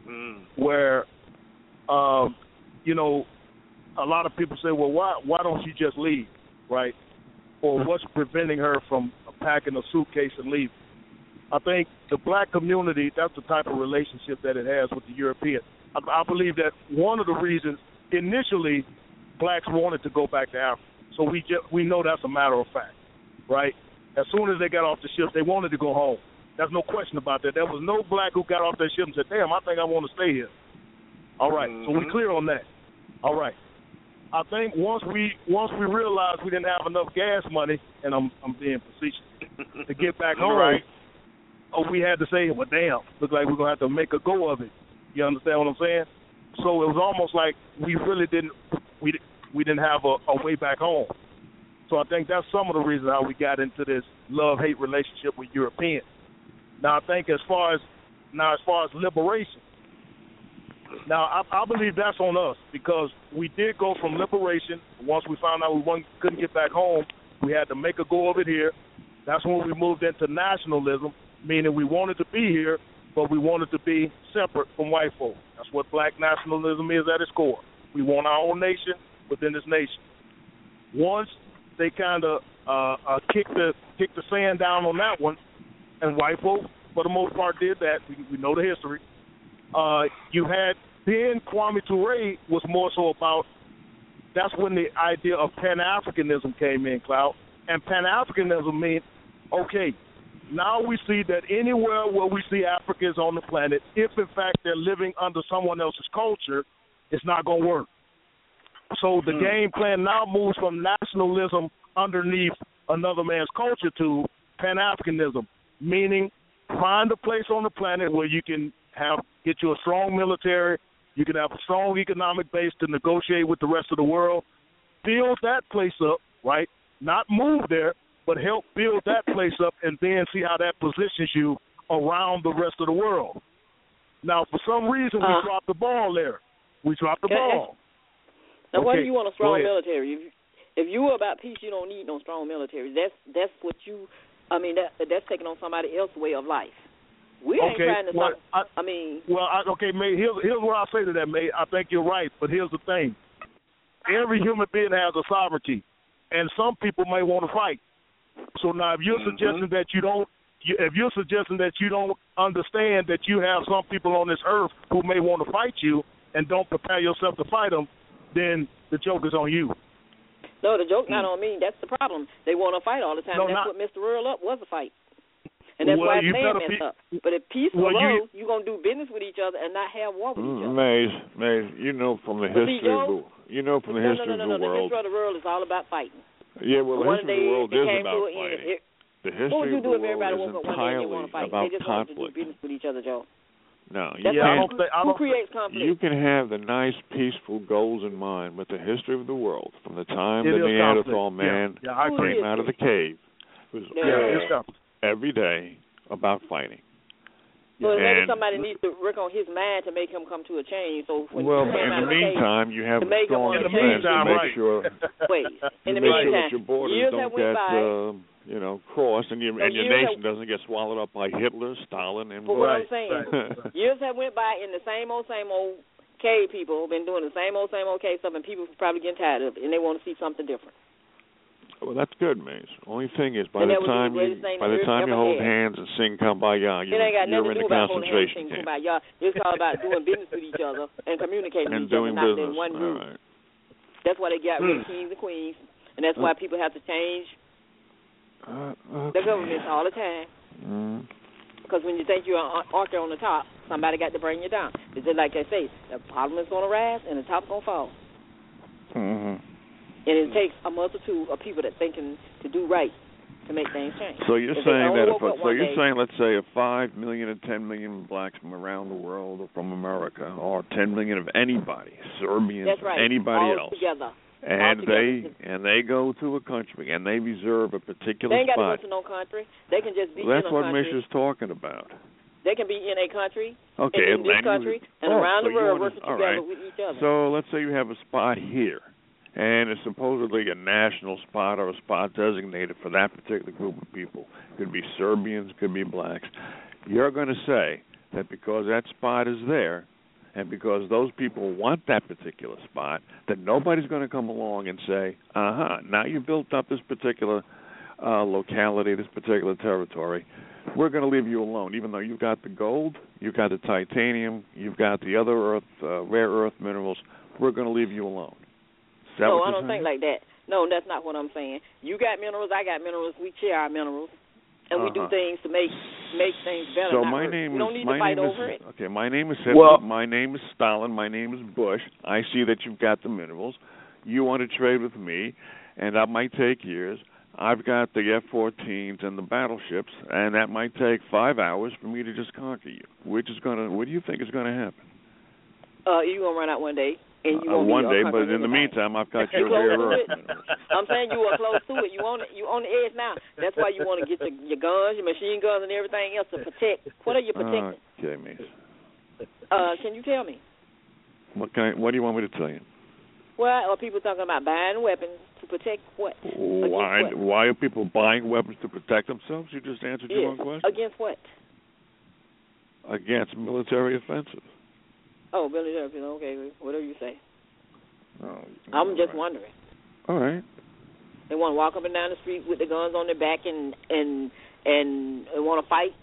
Mm. where, um, you know, a lot of people say, well, why why don't you just leave, right? Or what's preventing her from packing a suitcase and leaving? I think the black community, that's the type of relationship that it has with the European. I, I believe that one of the reasons initially blacks wanted to go back to Africa. So we just, we know that's a matter of fact, right? As soon as they got off the ship, they wanted to go home. There's no question about that. There was no black who got off that ship and said, "Damn, I think I want to stay here." All right, so we Mhm. clear on that. All right. I think once we once we realized we didn't have enough gas money, and I'm I'm being facetious to get back home, Right. oh, we had to say, well, damn, look like we're gonna have to make a go of it. You understand what I'm saying? So it was almost like we really didn't we we didn't have a, a way back home. So I think that's some of the reasons how we got into this love hate relationship with Europeans. Now I think as far as now as far as liberation, now I, I believe that's on us because we did go from liberation. Once we found out we couldn't get back home, we had to make a go of it here. That's when we moved into nationalism, meaning we wanted to be here, but we wanted to be separate from white folk. That's what black nationalism is at its core. We want our own nation within this nation. Once they kind of uh, uh, kicked the kicked the sand down on that one, and white folk, for the most part, did that. We, we know the history. Uh, you had then Kwame Ture was more so about. That's when the idea of Pan Africanism came in, Cloud. And Pan Africanism means, okay, now we see that anywhere where we see Africans on the planet, if in fact they're living under someone else's culture, it's not going to work. So the hmm. game plan now moves from nationalism underneath another man's culture to Pan Africanism, meaning find a place on the planet where you can have get you a strong military, you can have a strong economic base to negotiate with the rest of the world, build that place up, right? Not move there, but help build that place up and then see how that positions you around the rest of the world. Now, for some reason, we Uh. dropped the ball there. We dropped the I ask- ball. Now, why do you want a strong military? If, if you were about peace, you don't need no strong military. That's that's what you. I mean, that that's taking on somebody else's way of life. We ain't Okay, trying to. well, stop, I mean, Well, I, okay, mate. Here's here's what I say to that, mate. I think you're right, but here's the thing: every human being has a sovereignty, and some people may want to fight. So now, if you're Mhm. suggesting that you don't, you, if you're suggesting that you don't understand that you have some people on this earth who may want to fight you and don't prepare yourself to fight them, then the joke is on you. no, the joke not on me. That's the problem. They want to fight all the time. No, that's not- what Mr. Earl up was a fight. And that's Well, why you it's better messed be- up. But if peace Well, will you- you, you're going to do business with each other and not have war with each Mm, other. Maze, Maze, you know from the But see, history of the you know from the no, history no, no, of no, the no. The history of the world is all about fighting. Yeah, well, the one history day of the world it is came about to an end. fighting. It- The what history would you of do the if everybody world woke is up one day and didn't want entirely about They just wanted to conflict. do business with each other, Joe. No, you Yeah, I can't. don't think- I who don't- creates conflict? You can have the nice, peaceful goals in mind, but the history of the world, from the time It the Neanderthal conflict. Man yeah, I Who agree. came out of the cave, was Yeah, Yeah, all it's conflict. every day about fighting. So maybe And- somebody needs to work on his mind to make him come to a change. So when Well, he in the of the cave, meantime, you have to a make them strong In the defense meantime, to make right. sure wait, in the make sure meantime, that your borders years don't have went get by. uh, you know crossed, and your So and your nation have- doesn't get swallowed up by Hitler, Stalin, and But what I'm saying, right. years have went by, and the same old, same old cave people been doing the same old, same old cave stuff, and people probably getting tired of it, and they want to see something different. Well, that's good, Maze. Only thing is, by And the that the time you by the the time you hold had. hands and sing "Kumbaya," it you're, ain't got you're nothing in the about holding hands concentration and camp about y'all. It's all about doing business with each other and communicating and with each other, doing not business. in one All group. right. That's why they got rid of Hmm. kings and queens, and that's why people have to change Uh, the okay. governments all the time. Mm. Because when you think you're an author on the top, somebody got to bring you down. It's just like they say, the bottom is going to rise and the top's going to fall. hmm And it takes a multitude of people that thinking to do right to make things change. So you're If saying that if a, so you're day- saying let's say if five million or ten million blacks from around the world or from America or ten million of anybody, Serbians right. anybody all else, together. and they and they go to a country and they reserve a particular They ain't got to spot. go to no country. They can just be Well, that's what country. Misha's talking about. They can be in a country, Okay, in, this and country, and oh, around so the world working together right. with each other. So let's say you have a spot here, and it's supposedly a national spot or a spot designated for that particular group of people. Could be Serbians, could be blacks. You're going to say that because that spot is there, and because those people want that particular spot, that nobody's going to come along and say, "Uh huh." Now you built up this particular uh, locality, this particular territory. We're going to leave you alone, even though you've got the gold, you've got the titanium, you've got the other earth, uh, rare earth minerals. We're going to leave you alone. Is that no, I don't saying? think like that. No, that's not what I'm saying. You got minerals, I got minerals. We share our minerals, and we do Uh-huh. things to make make things better. So not my worse. name we don't is need my to fight name over is it. okay. My name is Hitler. Well- my name is Stalin. My name is Bush. I see that you've got the minerals. You want to trade with me, and that might take years. I've got the F-14s and the battleships, and that might take five hours for me to just conquer you. Which is gonna? What do you think is gonna happen? Uh, you gonna run out one day, and you Uh, one day, but in the meantime, I've got your close rare to earth. it. I'm saying you are close to it. You on you on the edge now. That's why you want to get your, your guns, your machine guns, and everything else to protect. What are you protecting? Okay, miss. Uh, can you tell me? What kind? What do you want me to tell you? Why are people talking about buying weapons to protect what? Why? what? Why are people buying weapons to protect themselves? You just answered your own Yes. question. Against what? Against military offensive. Oh, Billy Jefferson. Okay, whatever you say. Oh, I'm just right. wondering. All right. They want to walk up and down the street with the guns on their back and and and, and want to fight.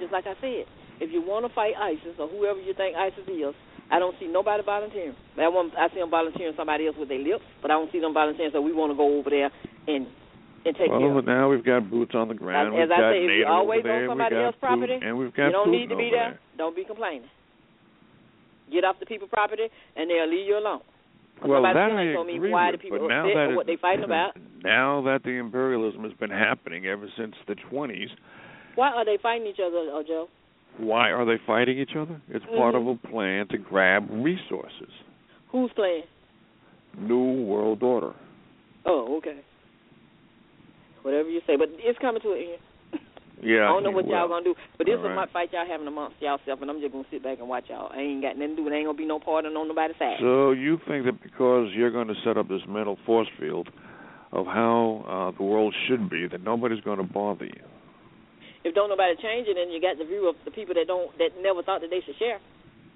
Just like I said, if you want to fight ISIS or whoever you think ISIS is, I don't see nobody volunteering. I want I see them volunteering somebody else with their lips, but I don't see them volunteering. So we want to go over there and and take care. Well, now we've got boots on the ground. As we've I say, if you always there. on somebody else's property, and we've got you don't need to be over there. Don't be complaining. Get off the people's property, and they'll leave you alone. Well, that I me agree why with, the people but now that what they fighting about. Now that the imperialism has been happening ever since the 20s, Why are they fighting each other, Joe? why are they fighting each other? It's mm-hmm. part of a plan to grab resources. Who's playing? New World Order. Oh, okay. Whatever you say, but it's coming to an end. Yeah. I don't know what well, y'all gonna do, but this All is my fight y'all having amongst y'allself, and I'm just gonna sit back and watch y'all. I ain't got nothing to do. It ain't gonna be no parting on nobody's side. So you think that because you're going to set up this mental force field of how uh, the world should be, that nobody's going to bother you? if don't nobody change it, then you got the view of the people that don't that never thought that they should share.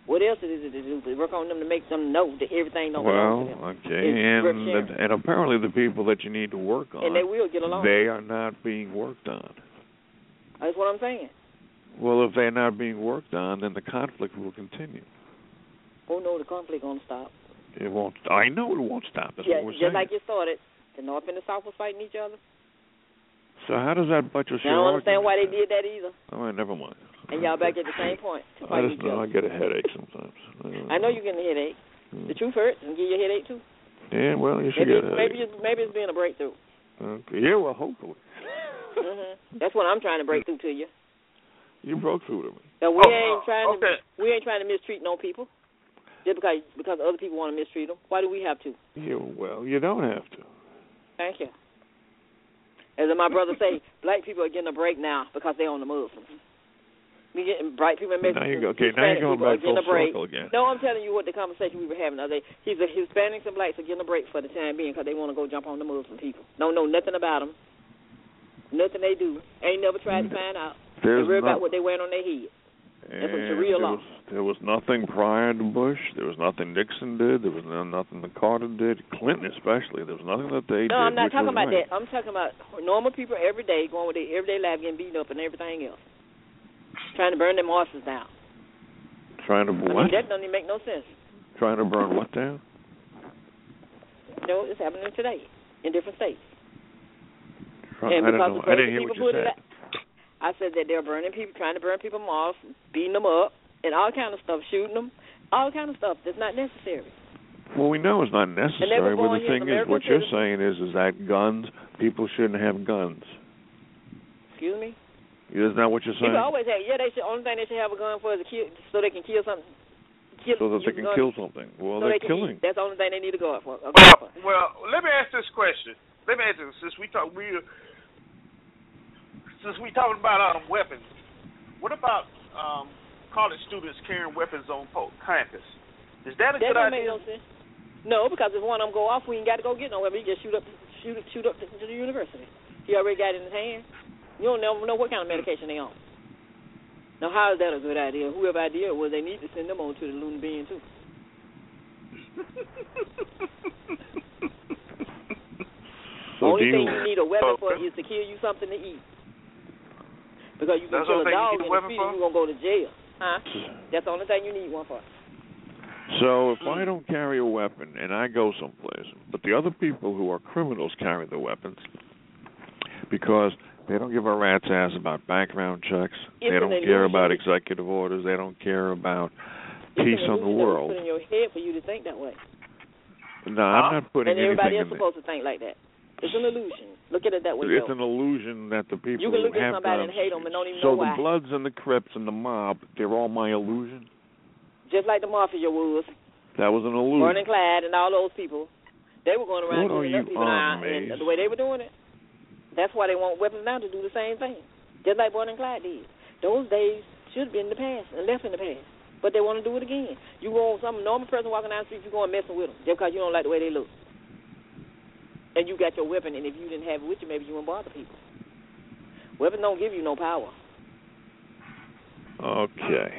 What else is it to do? To work on them to make them know that everything don't belong to them, Well, okay, It's and the, and apparently the people that you need to work on, and they will get along. they are not being worked on. That's what I'm saying. Well, if they're not being worked on, then the conflict will continue. Oh no, the conflict gonna stop. It won't. I know it won't stop. That's yeah, what we're just saying. like it started. The North and the South was fighting each other. so how does that buttress I your I don't understand why they did that either. All right, never mind. And y'all back at the same point to I just each know I get a headache sometimes. I know you're getting a headache. Hmm. The truth hurts and give you a headache too. Yeah, well, you should Maybe get a maybe it's, maybe it's been a breakthrough. Okay. Yeah, well, hopefully. Hmm That's what I'm trying to break through to you. You broke through to me. That we Oh, ain't uh, trying okay. to we ain't trying to mistreat no people. Just because because other people want to mistreat them. Why do we have to? Yeah, well, you don't have to. Thank you. As my brother say, black people are getting a break now because they're on the Muslims. We getting bright people and Now you go- okay, now you're going back getting full a break. circle again. No, I'm telling you what the conversation we were having the other day. He's the Hispanics and blacks are getting a break for the time being because they want to go jump on the Muslim people. Don't know nothing about them. Nothing they do. Ain't never tried to mm-hmm. find out. There's they worry no- about what they wearing on their head. That's some And Sharia there law. was, there was nothing prior to Bush. There was nothing Nixon did. There was no, nothing that Carter did. Clinton especially. There was nothing that they did. No, I'm not talking about right. that. I'm talking about normal people every day going with their everyday life getting beaten up and everything else. Trying to burn their horses down. Trying to I what? mean, that doesn't even make no sense. Trying to burn what down? No, it's happening today in different states. Try, and I because don't know. of I didn't hear what people you put it said. out, I said that they're burning people, trying to burn people off, beating them up, and all kind of stuff, shooting them, all kind of stuff that's not necessary. Well, we know it's not necessary, but the thing is, what American you're citizens. saying is, is that guns, people shouldn't have guns. Excuse me. Isn't that what you're saying? People always have. Yeah, they should. Only thing they should have a gun for is a kill, so they can kill something. Kill, so that they can kill something. Well, so they're they killing. Eat. That's the only thing they need to go out for. A Well, for. well, let me ask this question. Let me ask this since we talk we since we talking about um, weapons. What about um, college students carrying weapons on campus? Is that a That good don't make idea? no sense. No, because if one of them go off, we ain't got to go get no weapon. He just shoot up, shoot, it- shoot up to, to the university. He already got it in his hand. You don't never know what kind of medication they on. Now, how is that a good idea? Whoever idea it was, they need to send them on to the Loon Bean too. So Only do thing you, you need a weapon for is to kill you something to eat. Because you can That's kill a only you dog in the weapon street and you're gonna go to jail. Huh? That's the only thing you need one for. So if Mm. I don't carry a weapon and I go someplace, but the other people who are criminals carry the weapons because they don't give a rat's ass about background checks, It's they don't care about executive orders, they don't care about It's peace on the illusion that was world. Put in your head for you to think that way. No, I'm not putting and everybody anything else in there. supposed to think like that. It's an illusion. Look at it that way. It's Joe. an illusion that the people You can look at have somebody guns. and hate them and don't even so know why. So the Bloods and the Crips and the mob, they're all my illusion. Just like the mafia was, That was an illusion. And Clyde, and all those people. They were going around What other people on, and the way they were doing it. That's why they want weapons now to do the same thing, just like and Clyde did. Those days should have been in the past and left in the past, but they want to do it again. You on some normal person walking down the street, you go and messing with them just because you don't like the way they look, and you got your weapon, and if you didn't have it with you, maybe you wouldn't bother people. Weapons don't give you no power. Okay.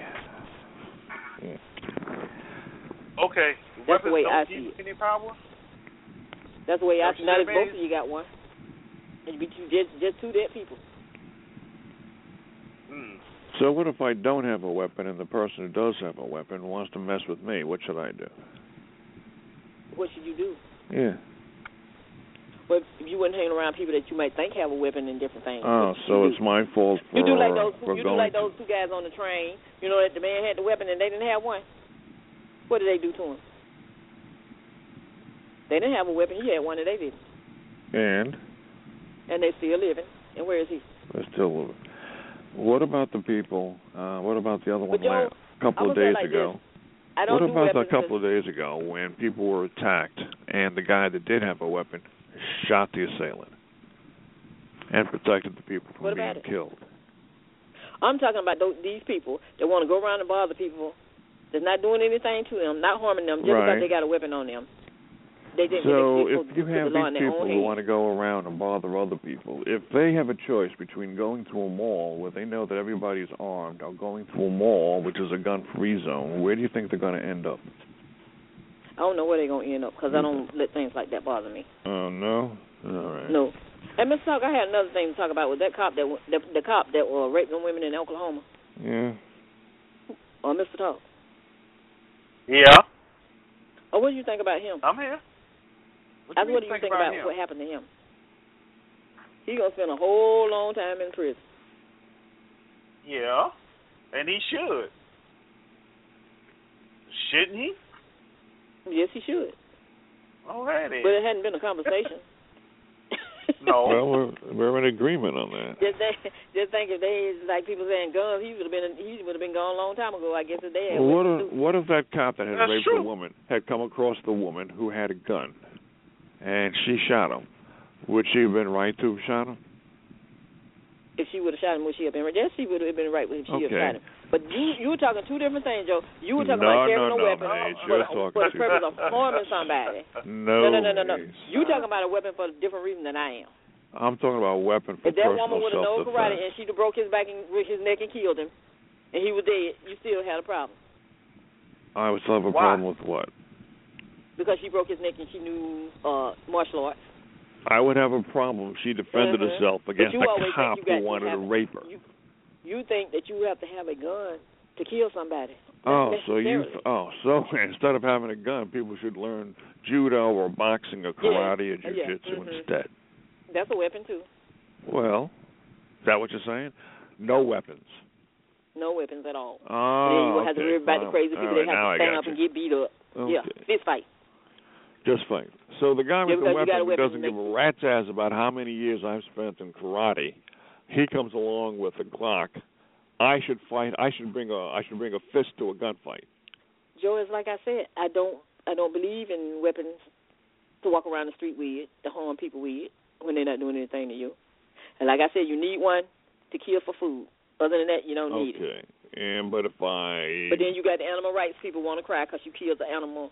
Okay. That's the Weapons way don't I give see you it. any power? That's the way I That's see. Now what that it both means. of you got one, and you be two, just just two dead people. Hmm. So what if I don't have a weapon and the person who does have a weapon wants to mess with me? What should I do? What should you do? Yeah. If you wouldn't hang around people that you might think have a weapon and different things. Oh, so it's my fault for You do like those. You do like those two guys on the train. You know that the man had the weapon and they didn't have one. What did they do to him? They didn't have a weapon. He had one and they didn't, and and they still living. And where is he? they're still living. What about the people? Uh, what about the other one Joe, a couple of days like ago? this. I don't what about a couple of days ago when people were attacked and the guy that did have a weapon shot the assailant and protected the people from What being about it? killed? I'm talking about those, these people that want to go around and bother people. That's not doing anything to them, not harming them, just Right. because they got a weapon on them. They didn't. So they, if you have the these people who want to go around and bother other people, if they have a choice between going to a mall where they know that everybody's armed or going to a mall which is a gun-free zone, where do you think they're going to end up? I don't know where they're gonna end up because I don't let things like that bother me. Oh no. All right. No. And Mr. Talk, I had another thing to talk about with that cop that the, the cop that uh, raped them women in Oklahoma. Yeah. Or Mr. Talk. Yeah, Or what do you think about him? I'm here. What, That's you what do you think think about, about what happened to him? He gonna spend a whole long time in prison. Yeah, and he should. Shouldn't he? Yes, he should. Alrighty. But it hadn't been a conversation. no. Well, we're we're in agreement on that. just think, just think if they like people saying guns, he would have been he would have been gone a long time ago. I guess if they had. Well, what if, what if that cop that had That's raped true. the woman had come across the woman who had a gun, and she shot him? Would she have been right to have shot him? If she would have shot him, would she have been right? Yes, she would have been right if she Okay. had shot him. But you you were talking two different things, Joe. You were talking No, about carrying no, a no, weapon Maze, for, you're for the purpose of harming somebody. No. no, no, no, no. You talking about a weapon for a different reason than I am. I'm talking about a weapon for If that woman would have known karate self-defense. and she'd have broke his back and his neck and killed him, and he was dead, you still had a problem I would still have a Why? problem with what? because she broke his neck and she knew uh martial arts. I would have a problem if she defended Mhm. herself against a cop who wanted have- to rape her. You you think that you have to have a gun to kill somebody? Oh, so you oh so instead of having a gun, people should learn judo or boxing or karate or Yeah, yeah, jujitsu mhm. instead. That's a weapon too. Well, is that what you're saying? No weapons. No weapons at all. Oh, then you gonna have to okay, worry about the crazy people right, that have to stand up you. and get beat up. Yeah, Okay. fist fight. Just fight. So the guy Yeah, with the got a weapon, weapon doesn't give a rat's ass about how many years I've spent in karate, he comes along with a Glock. I should fight. I should bring a. I should bring a fist to a gunfight. Joe, it's like I said, I don't I don't believe in weapons to walk around the street with, to harm people with when they're not doing anything to you. And like I said, you need one to kill for food. Other than that, you don't need it. Okay. And but if I. But then you got the animal rights people want to cry because you killed the animal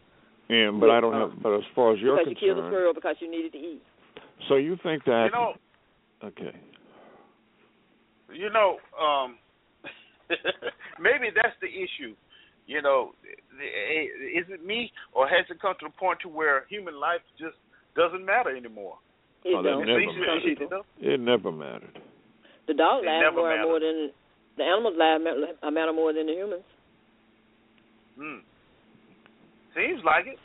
And but I don't have. Um, but as far as you're because you killed the squirrel because you needed to eat. so you think that? You know, Okay. You know, um, maybe that's the issue. You know, is it me or has it come to the point to where human life just doesn't matter anymore? It Oh, don't. never At least it- people. it- It never mattered. The dog It lives more and more than the animals live matter, matter more than the humans. Hmm. Seems like it.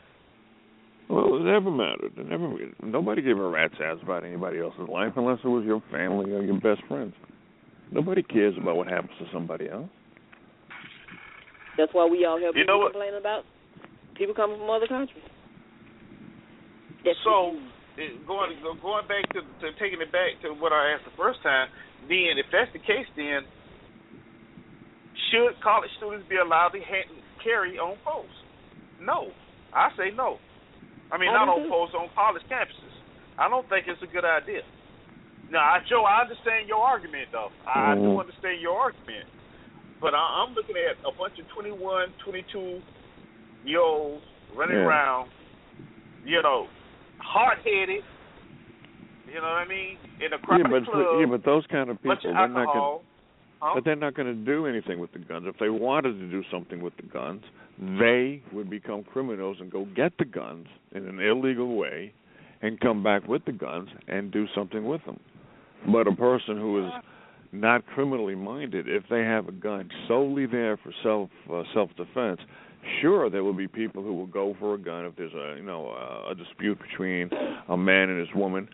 Well, it never mattered. It never. Nobody gave a rat's ass about anybody else's life unless it was your family or your best friends. Nobody cares about what happens to somebody else. That's why we all have You people know what? complaining about people coming from other countries. That's So, it, going going back to, to taking it back to what I asked the first time, then if that's the case, then should college students be allowed to ha- carry on posts? No, I say no. I mean, I not do on too. posts on college campuses. I don't think it's a good idea. Now, I, Joe, I understand your argument, though. I do Mhm. understand your argument. But I, I'm looking at a bunch of 21, 22 year olds running Yeah. around, you know, hard headed. You know what I mean? In a Yeah, but club, yeah, but those kind of people, bunch of they're not. Huh? But they're not going to do anything with the guns. If they wanted to do something with the guns, they would become criminals and go get the guns in an illegal way and come back with the guns and do something with them. But a person who is not criminally minded, if they have a gun solely there for self uh, self defense, sure there will be people who will go for a gun if there's a you know a, a dispute between a man and his woman.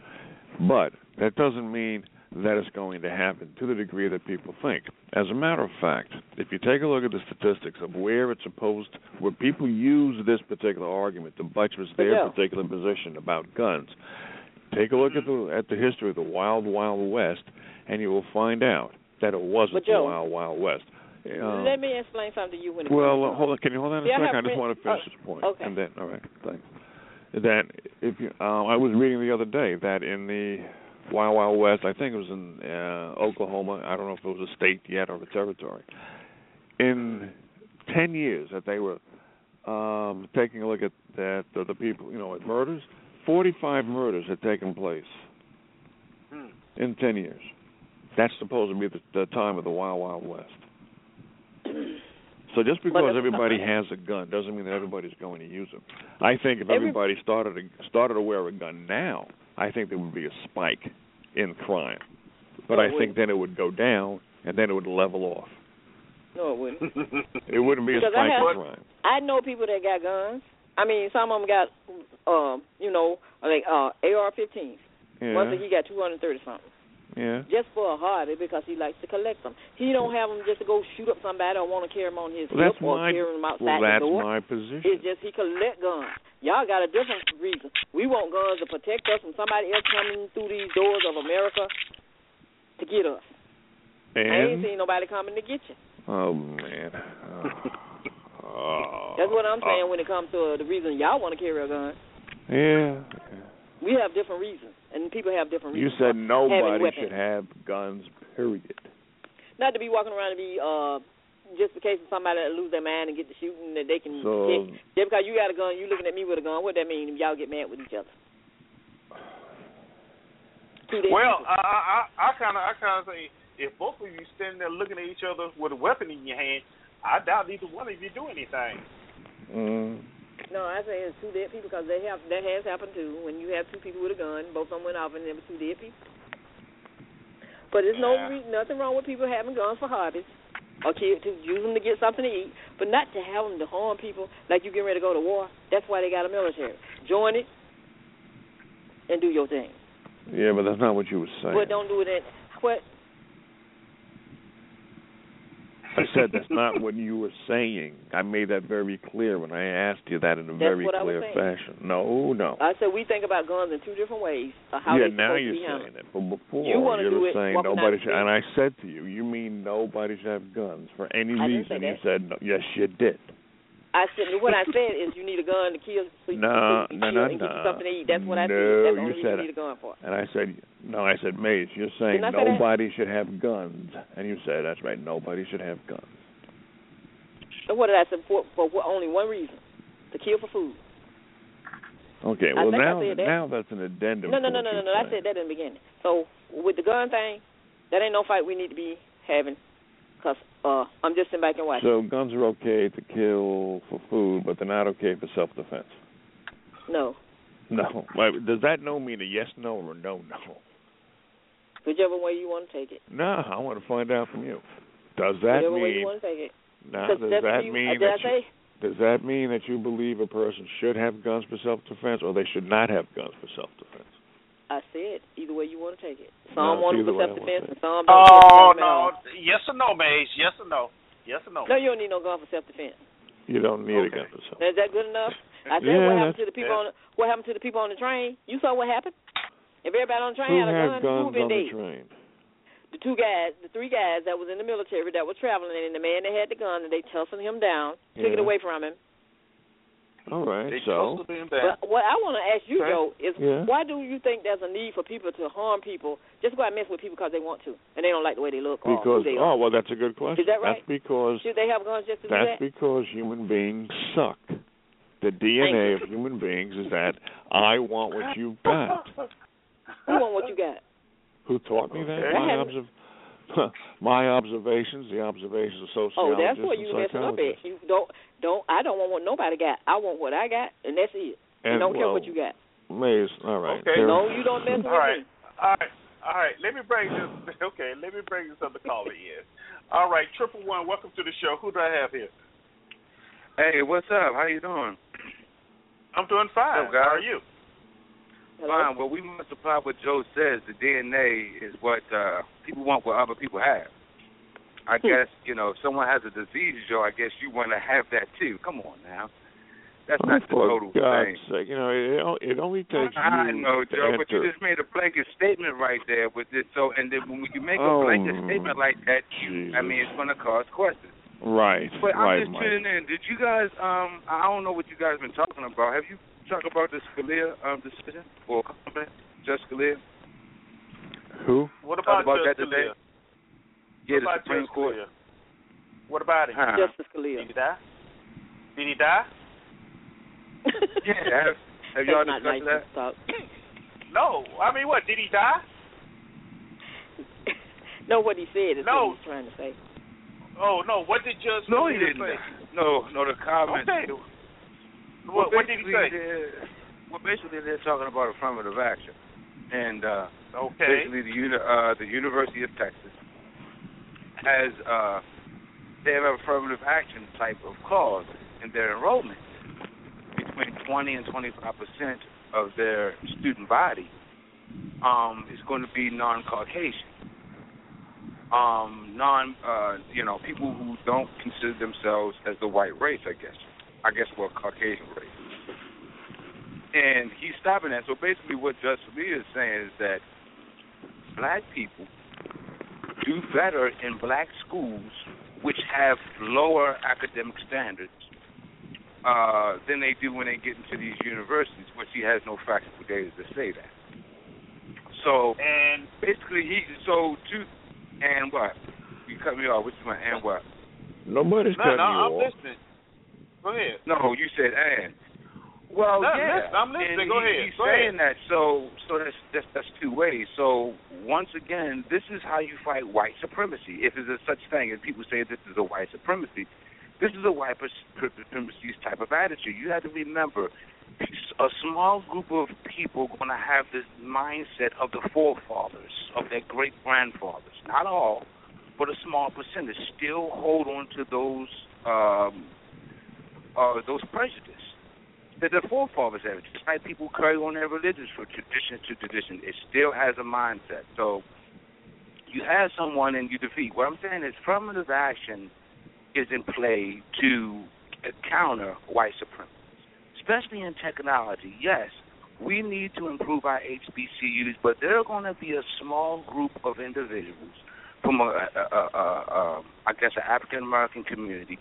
But that doesn't mean that it's going to happen to the degree that people think. As a matter of fact, if you take a look at the statistics of where it's supposed, where people use this particular argument to buttress their particular position about guns, take a look at the at the history of the Wild Wild West, and you will find out that it wasn't Joe, the Wild Wild West. Um, Let me explain something to you when it well, uh, hold on. Can you hold on a I second? have I just want to finish oh, this point, okay. and then all right, thanks. That if you, uh, I was reading the other day that in the Wild Wild West, I think it was in uh, Oklahoma. I don't know if it was a state yet or a territory. In ten years that they were um, taking a look at that the, the people, you know, at murders, forty-five murders had taken place Hmm. in ten years. That's supposed to be the, the time of the Wild Wild West. So just because everybody has a gun doesn't mean that everybody's going to use it. I think if everybody started to, started to wear a gun now, I think there would be a spike in crime. But No, I think then it would go down and then it would level off. No, it wouldn't. It wouldn't be a Because I spike have- in crime. I know people that got guns. I mean, some of them got, um, you know, like uh, AR-15s. Yeah. One thing he got 230 something, yeah. just for a hobby because he likes to collect them. He don't have them just to go shoot up somebody or want to carry them on his Well, hip or my carry them outside well, the that's door. my position. It's just he collect guns. Y'all got a different reason. We want guns to protect us from somebody else coming through these doors of America to get us. I ain't And seen nobody coming to get you. oh man. Oh. Oh. That's what I'm saying when it comes to uh, the reason y'all want to carry a gun. Yeah. We have different reasons, and people have different You said nobody should have guns. Period. Not to be walking around and be uh just in case of somebody that lose their mind and get to shooting that they can So- get. Just because you got a gun, you looking at me with a gun. What that mean? If y'all get mad with each other. Well, people. I I I kind of I kind of say if both of you standing there looking at each other with a weapon in your hand, I doubt either one of you do anything. Mm. no, I say it's two dead people because they have that has happened too. When you have two people with a gun, both of them went off and there were two dead people. But there's no Yeah. re- nothing wrong with people having guns for hobbies. Or to, to use them to get something to eat, but not to have them to harm people like you getting ready to go to war. That's why they got a military. Join it and do your thing. Yeah, but that's not what you were saying. But don't do it in what I said that's not what you were saying. I made that very clear when I asked you that in a That's very what I was clear fashion. No, no. I said we think about guns in two different ways. How yeah, now you're to be handled. saying it. But before You wanna were it saying nobody should and I said to you, you mean nobody should have guns for any I reason. You said no. Yes, you did. I said what I said is you need a gun to kill so No, you no, no, and get you no. something to eat. That's what I No, said. That's the you only reason said you need a gun for. And I said no, I said, Mace, you're saying say uh, nobody should have guns. And you said, That's right, nobody should have guns. So what did I say for? For what, only one reason: to kill for food. Okay, well now that. now that's an addendum. No, no, to no, no, no, no. I said that in the beginning. So with the gun thing, that ain't no fight we need to be having. Cause uh, I'm just sitting back and watching. So guns are okay to kill for food, but they're not okay for self-defense. no, No. Does that no mean a yes, no, or no, no? whichever way you want to take it. No, I want to find out from you. Does that whichever way you want to take it. 'Cause does that you, mean uh, that you, does that mean that you believe a person should have guns for self-defense, or they should not have guns for self-defense? I said either way you want to take it. No, Some it's want it either for self wanna defense take and some don't. care Oh for them at all. no, yes or no, Maze? Yes or no? Yes or no? No, you don't need no gun for self defense. You don't need a gun for self. Is that good enough? I said Yeah, what happened to the people on the, what happened to the people on the train? You saw what happened? If everybody on the train Who had a gun, had who guns would been on the train? The two guys, the three guys that was in the military that was traveling, and the man that had the gun, and they tussled him down, took it away from him. All right, They so to be in that. But what I want to ask you Okay. though is, Yeah. why do you think there's a need for people to harm people just go out and mess with people because they want to, and they don't like the way they look or because who they oh are? well, that's a good question. Is that right? That's because Should they have guns just to do that's that? because human beings suck. The DNA of human beings is that I want what you've got. Who want what you got? Who taught me that? Okay. My, observ- my observations, the observations of sociologists. Oh, that's what you messing up psychologists. at. You don't don't. I don't want what nobody got. I want what I got, and that's it. And, I don't care what you got. Maze, all right. Okay. there- No, you don't mess with All right. me. All right. All right. Let me bring this. Okay. Let me bring this other caller in. All right. Triple one. Welcome to the show. Who do I have here? Hey, what's up? How you doing? I'm doing fine. Hello, guys. How are you? Hello? Fine. Well, we multiply what Joe says. The DNA is what uh people want what other people have. I Hmm. guess you know if someone has a disease, Joe. I guess you want to have that too. Come on now. That's not the total God's thing. sake, you know, it, it only takes I you know, to Joe, but you just made a blanket statement right there with this. So, and then when you make a Oh, blanket statement like that, you, I mean, it's going to cause questions. Right, But right, I'm just Mike. tuning in. Did you guys? Um, I don't know what you guys been talking about. Have you talked about the Scalia um decision or comment, Judge Scalia? Who? What Talked about, about that Judge today? Scalia? Yeah, what the about Supreme Judge Court. Scalia? What about him? Huh. Justice Scalia. Did he die? Did he die? Yeah, have, have y'all That's not discussed nice that? to talk. No. I mean, what? Did he die? no, what he said is No. what he's trying to say. Oh no. What did Judge No, he didn't. say? No, no, the comment. Okay. Well, What, what did he say? Well, basically, they're talking about affirmative action, and uh, Okay. basically the uni- uh, the University of Texas has uh, they have an affirmative action type of clause in their enrollment. Between 20 and 25 percent of their student body um, is going to be non-Caucasian, um, non, uh, you know, people who don't consider themselves as the white race. I guess, I guess, well, Caucasian race. And he's stopping that. So basically, what Judge Scalia is saying is that black people do better in black schools, which have lower academic standards, uh, than they do when they get into these universities, which he has no factual data to say that. So And basically, he so to and what you cut me off. Which one? And what? Nobody's no, cutting no, you I'm off. listening. Go ahead. No, you said and. Well, No, yeah, listen, I'm listening. And Go he- ahead. He's Go saying ahead. that, so so that's, that's that's two ways. So once again, this is how you fight white supremacy. If there's a such thing, and people say this is a white supremacy, this is a white supremacy type of attitude. You have to remember, a small group of people going to have this mindset of the forefathers, of their great grandfathers. Not all, but a small percentage still hold on to those um, uh, those prejudices that the forefathers have. Just like people carry on their religions from tradition to tradition, it still has a mindset. So you have someone and you defeat. What I'm saying is affirmative action is in play to counter white supremacy, especially in technology. Yes, we need to improve our HBCUs, but there are going to be a small group of individuals from a, a, a, a I guess, an African American community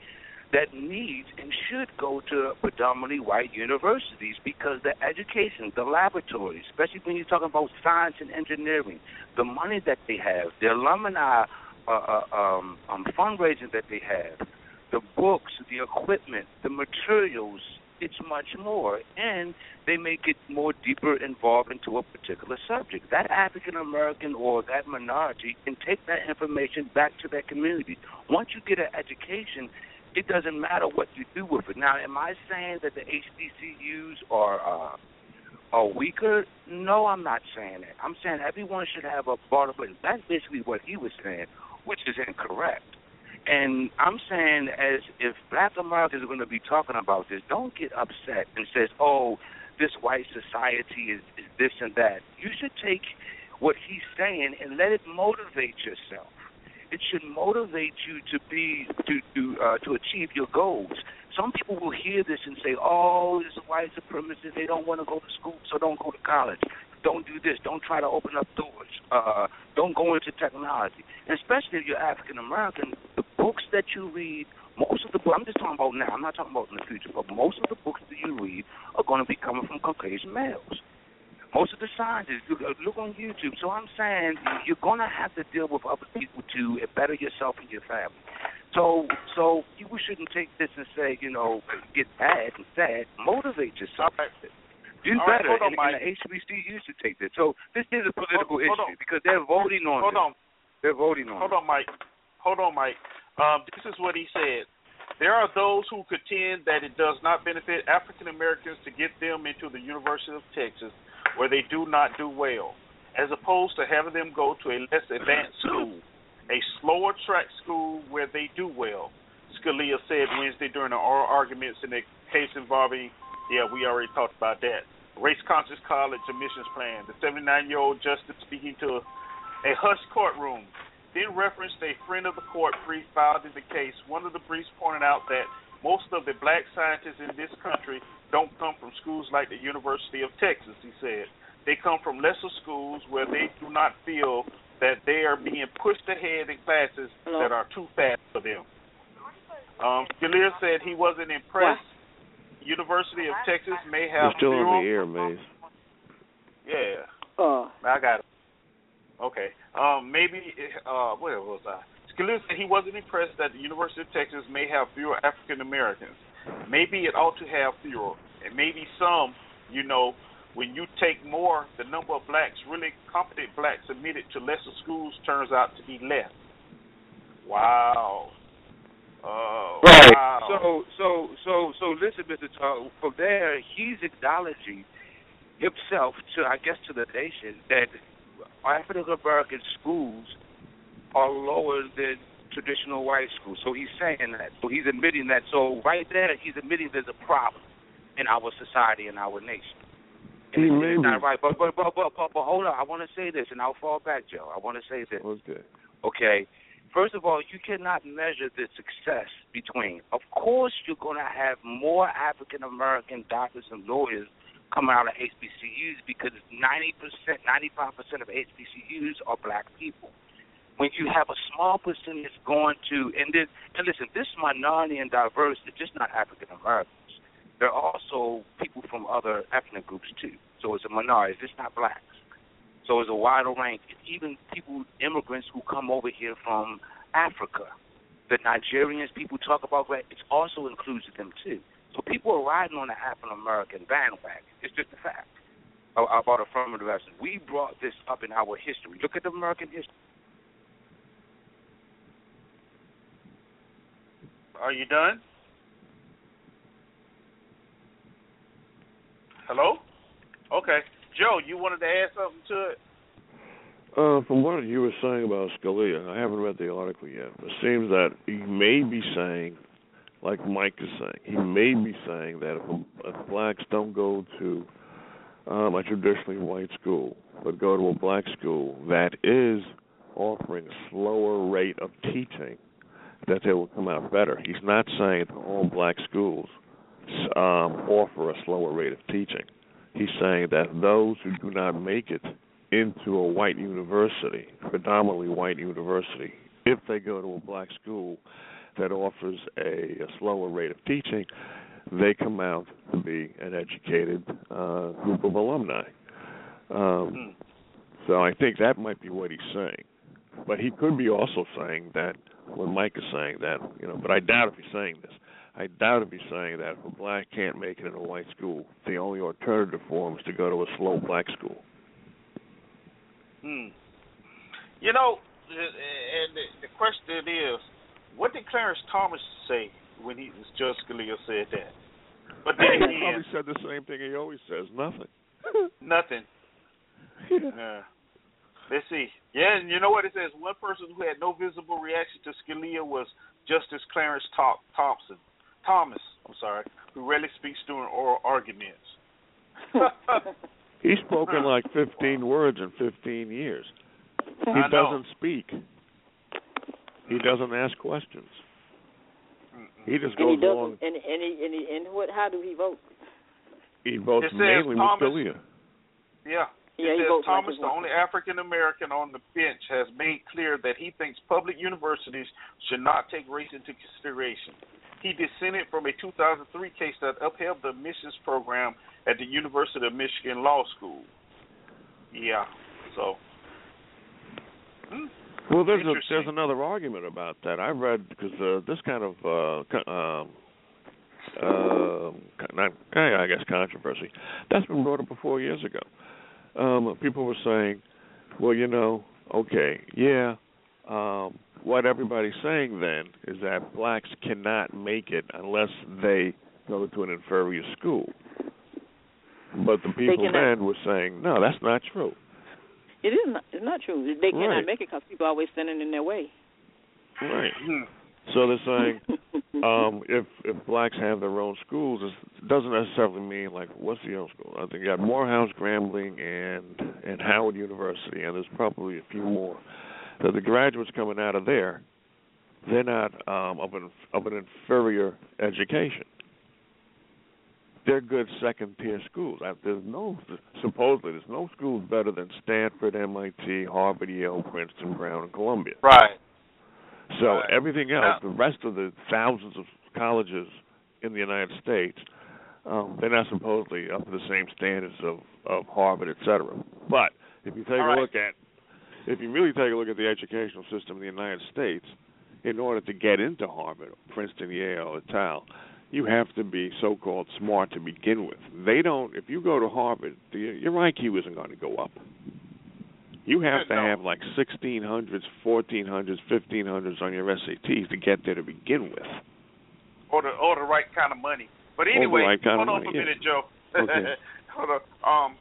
that needs and should go to predominantly white universities because the education, the laboratories, especially when you're talking about science and engineering, the money that they have, the alumni uh, uh, um, um, fundraising that they have, the books, the equipment, the materials, it's much more. And they make it more deeper involved into a particular subject. That African American or that minority can take that information back to their community. Once you get an education, it doesn't matter what you do with it. Now, am I saying that the HBCUs are uh, are weaker? No, I'm not saying that. I'm saying everyone should have a bottom. That's basically what he was saying, which is incorrect. And I'm saying, as if Black Americans are going to be talking about this, don't get upset and says, "Oh, this white society is, is this and that." You should take what he's saying and let it motivate yourself. It should motivate you to be to to uh, to achieve your goals. some people will hear this and say, "Oh, it's white supremacist. They don't want to go to school, so don't go to college. Don't do this. Don't try to open up doors. Uh, don't go into technology. And especially if you're African American, the books that you read, most of the books, I'm just talking about now. I'm not talking about in the future, but most of the books that you read are going to be coming from Caucasian males. Most of the scientists look, look on YouTube. So I'm saying you're going to have to deal with other people to better yourself and your family. So, so you shouldn't take this and say, you know, get mad and sad. Motivate yourself. Do All right, better. hold on, and, Mike. and the HBCU should take this. So this is a political Hold- hold issue on. because they're voting on it. Hold this. on. They're voting on it. Hold it. on, Mike. Hold on, Mike. Um, this is what he said. There are those who contend that it does not benefit African Americans to get them into the University of Texas, where they do not do well, as opposed to having them go to a less advanced school, a slower track school where they do well. Scalia said Wednesday during the oral arguments in a case involving, yeah, we already talked about that, race conscious college admissions plan. The 79 year old justice speaking to a hushed courtroom then referenced a friend of the court brief filed in the case. One of the briefs pointed out that most of the black scientists in this country don't come from schools like the University of Texas, he said. They come from lesser schools where they do not feel that they are being pushed ahead in classes that are too fast for them. Um, Scalia said he wasn't impressed. University of Texas may have You're still zero on the air, Maze. yeah. Uh, I got it. Okay. Um, maybe uh, where was I? Scalia said he wasn't impressed that the University of Texas may have fewer African Americans. Maybe it ought to have fewer, and maybe some. You know, when you take more, the number of blacks, really competent blacks, admitted to lesser schools turns out to be less. Wow. Oh, Right. Wow. So, so, so, so, listen, Mr. Charles. From there, he's acknowledging himself to, I guess, to the nation that African American schools are lower than traditional white schools. So he's saying that. So he's admitting that. So right there, he's admitting there's a problem in our society and our nation. And He it's, it's not right. But but but but but, but hold on. I want to say this, and I'll fall back, Joe. I want to say this. Okay. Okay. First of all, you cannot measure the success between. Of course, you're going to have more African American doctors and lawyers coming out of HBCUs because 90%, 95% of HBCUs are black people. When you have a small percentage going to, and then, and listen, this is minority and diverse is just not African Americans. There are also people from other ethnic groups too. So it's a minority. It's not blacks. So it's a wider range. It's even people, immigrants who come over here from Africa, the Nigerians people talk about, right, it also includes them too. So people are riding on the African American bandwagon. It's just a fact about affirmative action. We brought this up in our history. Look at the American history. Are you done? Hello? Okay. Joe, you wanted to add something to it? Uh, from what you were saying about Scalia, I haven't read the article yet. It seems that he may be saying, like Mike is saying, he may be saying that if, if blacks don't go to um, a traditionally white school, but go to a black school that is offering a slower rate of teaching, that they will come out better. He's not saying that all black schools um, offer a slower rate of teaching. He's saying that those who do not make it into a white university, predominantly white university, if they go to a black school that offers a, a slower rate of teaching, they come out to be an educated uh, group of alumni. Um, so I think that might be what he's saying. But he could be also saying that what Mike is saying that you know. But I doubt if he's saying this. I doubt if he's saying that if a black can't make it in a white school, the only alternative for him is to go to a slow black school. Hmm. You know, and the, the question is, what did Clarence Thomas say when he Judge Scalia said that? But then he probably said the same thing he always says. Nothing. nothing. Yeah. Let's see. Yeah, and you know what it says? One person who had no visible reaction to Scalia was Justice Clarence Thompson. Thomas, I'm sorry, who rarely speaks during oral arguments. He's spoken like 15 words in 15 years. He I doesn't speak. He doesn't ask questions. He just and goes he along. And and he and he and what? How do he vote? He votes It says mainly with Thomas- Scalia. Yeah. Yeah, it he says votes like Thomas, his the only African American on the bench, has made clear that he thinks public universities should not take race into consideration. He dissented from a 2003 case that upheld the admissions program at the University of Michigan Law School. Yeah, so. Hmm. Well, there's a, there's another argument about that. I read because uh, this kind of uh, um, uh, not, I guess controversy that's been brought up before years ago. Um, people were saying, well, you know, okay, yeah. Um, what everybody's saying then is that blacks cannot make it unless they go to an inferior school. But the people then were saying, no, that's not true. It is not. It's not true. They cannot Right. make it because people are always standing in their way. Right. So they're saying um, if if blacks have their own schools, it doesn't necessarily mean like what's the own school? I think you got Morehouse, Grambling, and and Howard University, and there's probably a few more. That the graduates coming out of there, they're not um, of an of an inferior education. They're good second tier schools. There's no supposedly there's no schools better than Stanford, MIT, Harvard, Yale, Princeton, Brown, and Columbia. Right. So Right. everything else, Now- the rest of the thousands of colleges in the United States, um, they're not supposedly up to the same standards of of Harvard, et cetera. But if you take a right. look at, if you really take a look at the educational system in the United States, in order to get into Harvard, Princeton, Yale, or Tal, you have to be so-called smart to begin with. They don't. If you go to Harvard, the, your IQ isn't going to go up. You have to have like 1600s, 1400s, 1500s on your SATs to get there to begin with. or the or the right kind of money. But anyway, right hold on for a yeah. minute, Joe. Okay. hold on. Um,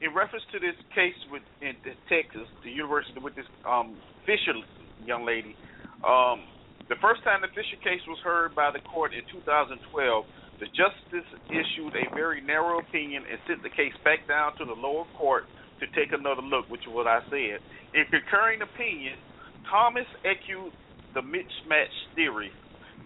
in reference to this case with in Texas, the university with this um Fisher young lady, um, the first time the Fisher case was heard by the court in 2012, the justice issued a very narrow opinion and sent the case back down to the lower court to take another look, which is what I said. In concurring opinion, Thomas echoed the mismatch theory.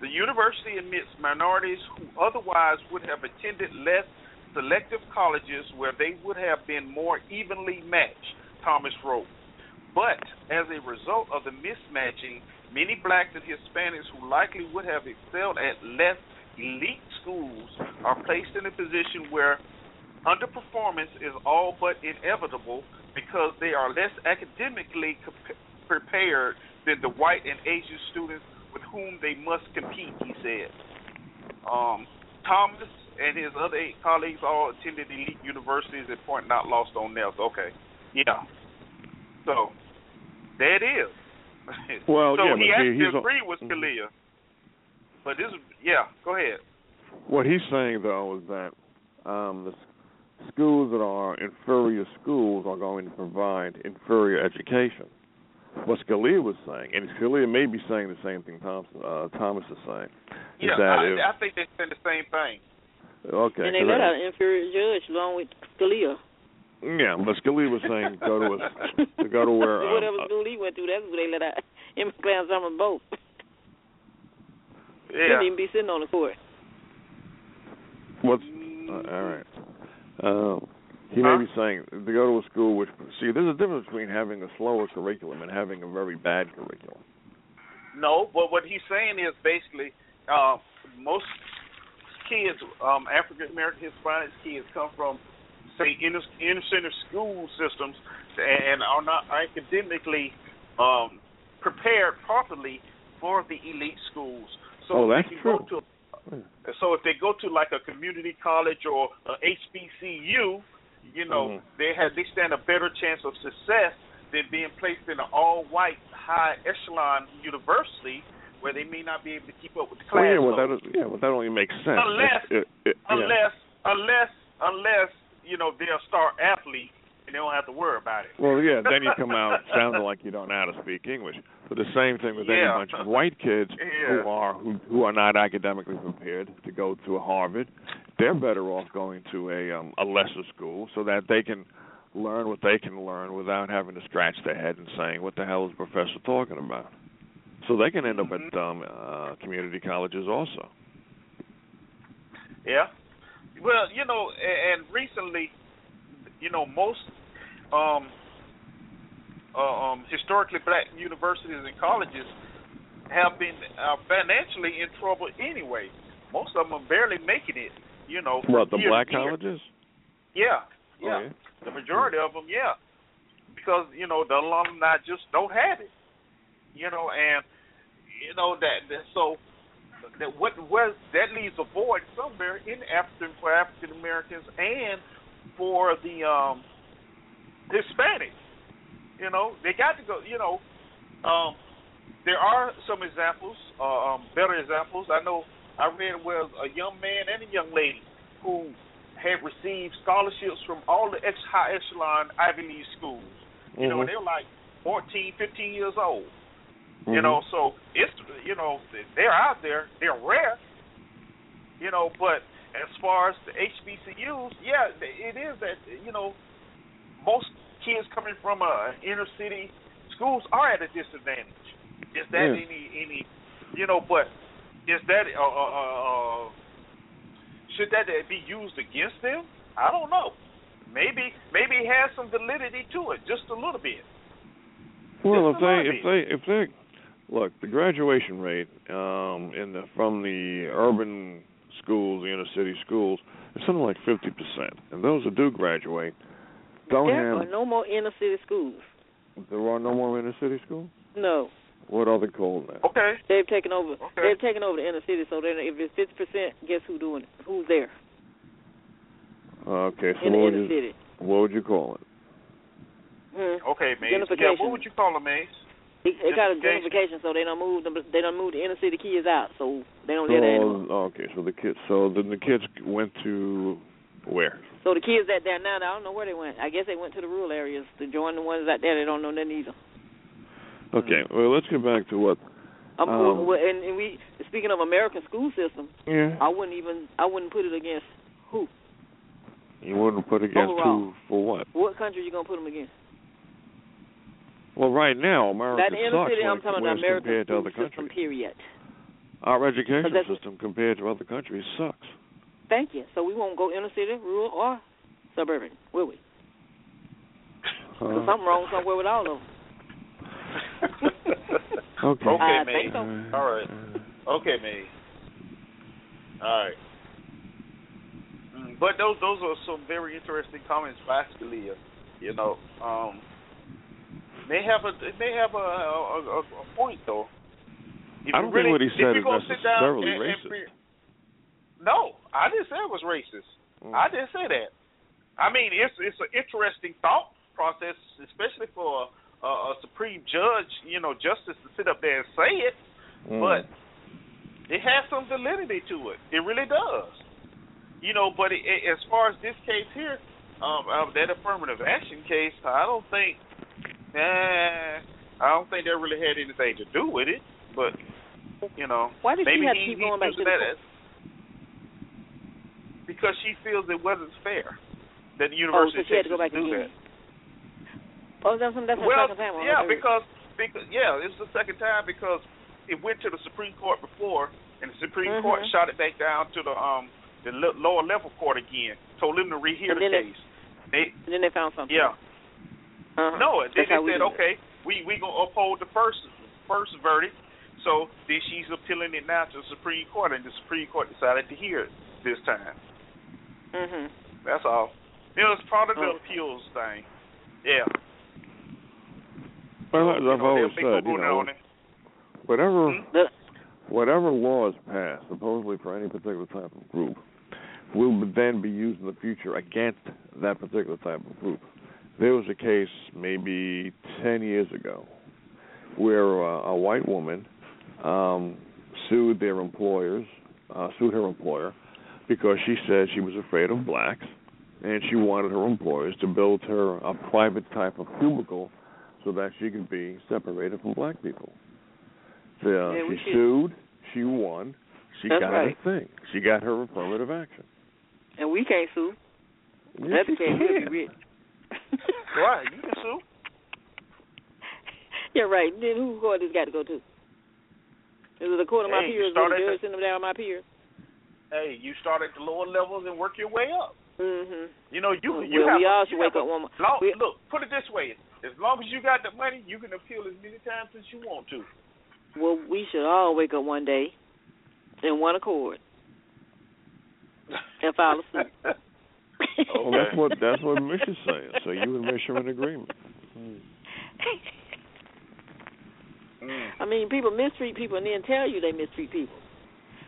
The university admits minorities who otherwise would have attended less selective colleges where they would have been more evenly matched, Thomas wrote. But as a result of the mismatching, many blacks and Hispanics who likely would have excelled at less elite schools are placed in a position where underperformance is all but inevitable because they are less academically comp- prepared than the white and Asian students with whom they must compete, he said. Um, Thomas and his other eight colleagues all attended elite universities at point not lost on Nels. Okay. Yeah. So, there it is. Well, so yeah, he but see, actually he's a- agreed with Scalia. But this, yeah, go ahead. What he's saying though is that um, the s- schools that are inferior schools are going to provide inferior education. What Scalia was saying, and Scalia may be saying the same thing Thompson, uh, Thomas is saying, is Yeah, that I, if I think they said the same thing. okay, and they 'cause let out an inferior judge along with Scalia. yeah, but Scalia was saying go to a, to go to where um, Whatever uh, school he went to, that's where they let out him and Clarence Summer both. Yeah. Shouldn't even be sitting on the court. What's uh, all right? Um, he Huh? may be saying to go to a school which see there's a difference between having a slower curriculum and having a very bad curriculum. No, but what he's saying is basically uh, most kids, um, African American Hispanic kids, come from say inner inner center school systems and are not academically um, prepared properly for the elite schools. So Oh, that's true. To, so if they go to like a community college or a HBCU, you know, Mhm. they have they stand a better chance of success than being placed in an all-white high echelon university where they may not be able to keep up with the class. Well, yeah, well that yeah, well that only makes sense. Unless- It- it- yeah. unless unless unless you know they're a star athlete and they don't have to worry about it. Well, yeah, then you come out sounding like you don't know how to speak English. But the same thing with any bunch of white kids Yeah. who are who who are not academically prepared to go to Harvard. They're better off going to a um, a lesser school so that they can learn what they can learn without having to scratch their head and saying, "What the hell is the professor talking about?" so they can end up at um, uh, community colleges also. Yeah. Well, you know, and recently, you know, most um, uh, um, historically black universities and colleges have been uh, financially in trouble anyway. Most of them are barely making it. You know, What the black colleges? Yeah, Oh, yeah. The majority of them, yeah, because you know the alumni just don't have it. You know, and you know that, that so that what where that leaves a void somewhere in African for African Americans and for the um Hispanics. You know, they got to go. You know, um, there are some examples, uh, um, better examples. I know I read where a young man and a young lady who had received scholarships from all the ex high echelon Ivy League schools. You know, and they're like 14, 15 years old. Mhm. You know, so it's you know they're out there, they're rare. You know, but as far as the HBCUs, yeah, it is that you know most kids coming from uh, inner city schools are at a disadvantage. Is that Yeah. any any you know? But is that uh, uh, uh, should that be used against them? I don't know. Maybe maybe it has some validity to it, just a little bit. Well, Just if they if they if they look the graduation rate um, in the from the urban schools, the inner city schools, it's something like fifty percent, and those who do graduate don't there have. are no more inner city schools. There are no more inner city schools. No, What are they called now? Okay. they've taken over. Okay. They've taken over the inner city. So then, if it's fifty percent, guess who doing it? Who's there Okay, so in the what would inner you city? what would you call it? Hmm. Okay, Maze. Yeah, what would you call it, Maze? It, it got a Gentrification. gentrification, so they don't move them. They don't move the inner city kids out, so they don't So live there anymore. okay, so the kids so then the kids went to where? So the kids that there now, I don't know where they went. I guess they went to the rural areas to join the ones out there. They don't know nothing either. Okay, well let's get back to what. I'm Um, well, and, and we speaking of American school system, Yeah. I wouldn't even I wouldn't put it against who. You wouldn't put against Overall. who for what? What country you gonna put them against? Well, right now America that inner sucks city, when I'm talking about it's American compared to school other system. countries. Period. Our education system compared to other countries sucks. Thank you. So we won't go inner city, rural, or suburban, will we? Because Uh, something wrong somewhere with all of them. okay. Okay, I Maze. so. All right. Okay, Maze. All right. Mm, But those those are some very interesting comments by You know, um, they have a they have a a, a, a point though. If I don't really, think what he said is gonna sit down necessarily and- and racist. pre- no, I didn't say it was racist. Mm. I didn't say that. I mean, it's it's an interesting thought process, especially for a, a supreme judge, you know, justice to sit up there and say it. Mm. But it has some validity to it. It really does. You know, but it, it, as far as this case here, um, uh, that affirmative action case, I don't think, eh, I don't think that really had anything to do with it. But you know, Why did maybe she have he, keep going back to that as because she feels it wasn't fair that the Oh, university so she had to go back do again. that. Oh, that's that's her Well, second time. Yeah, because because yeah, it's the second time because it went to the Supreme Court before, and the Supreme Mhm. Court shot it back down to the um the lower level court again, told them to rehear And the case. They And then they found something. yeah Uh-huh. no, and then That's they said do it. okay, we we gonna uphold the first first verdict. So then she's appealing it now to the Supreme Court, and the Supreme Court decided to hear it this time. Mhm. That's all. It was part of the Oh. appeals thing. Yeah. Well, as I've always they'll- they'll said, you know, on it. whatever Hmm? The- whatever laws passed, supposedly for any particular type of group, will then be used in the future against that particular type of group. There was a case maybe 10 years ago where uh, a white woman um, sued their employers, uh, sued her employer, because she said she was afraid of blacks, and she wanted her employers to build her a private type of cubicle so that she could be separated from black people. The, uh, Yeah, she sued, she won, she That's got right. her thing. She got her affirmative action. And we can't sue. Yes, That's the case. We'll can. be rich. Right, you can sue. You're right. Then who court this got to go to? Is it a quarter of my Hey, you peers? start Will at the the- judge send them down my peers? Hey, you start at the lower levels and work your way up. Mm-hmm. You know, you you well, have we all should wake up one more. Long, we- look, put it this way: as long as you got the money, you can appeal as many times as you want to. Well, we should all wake up one day in one accord and file a suit. Well, that's what that's what Mish is saying. So you and Mish are in agreement. Mm. I mean, people mistreat people and then tell you they mistreat people,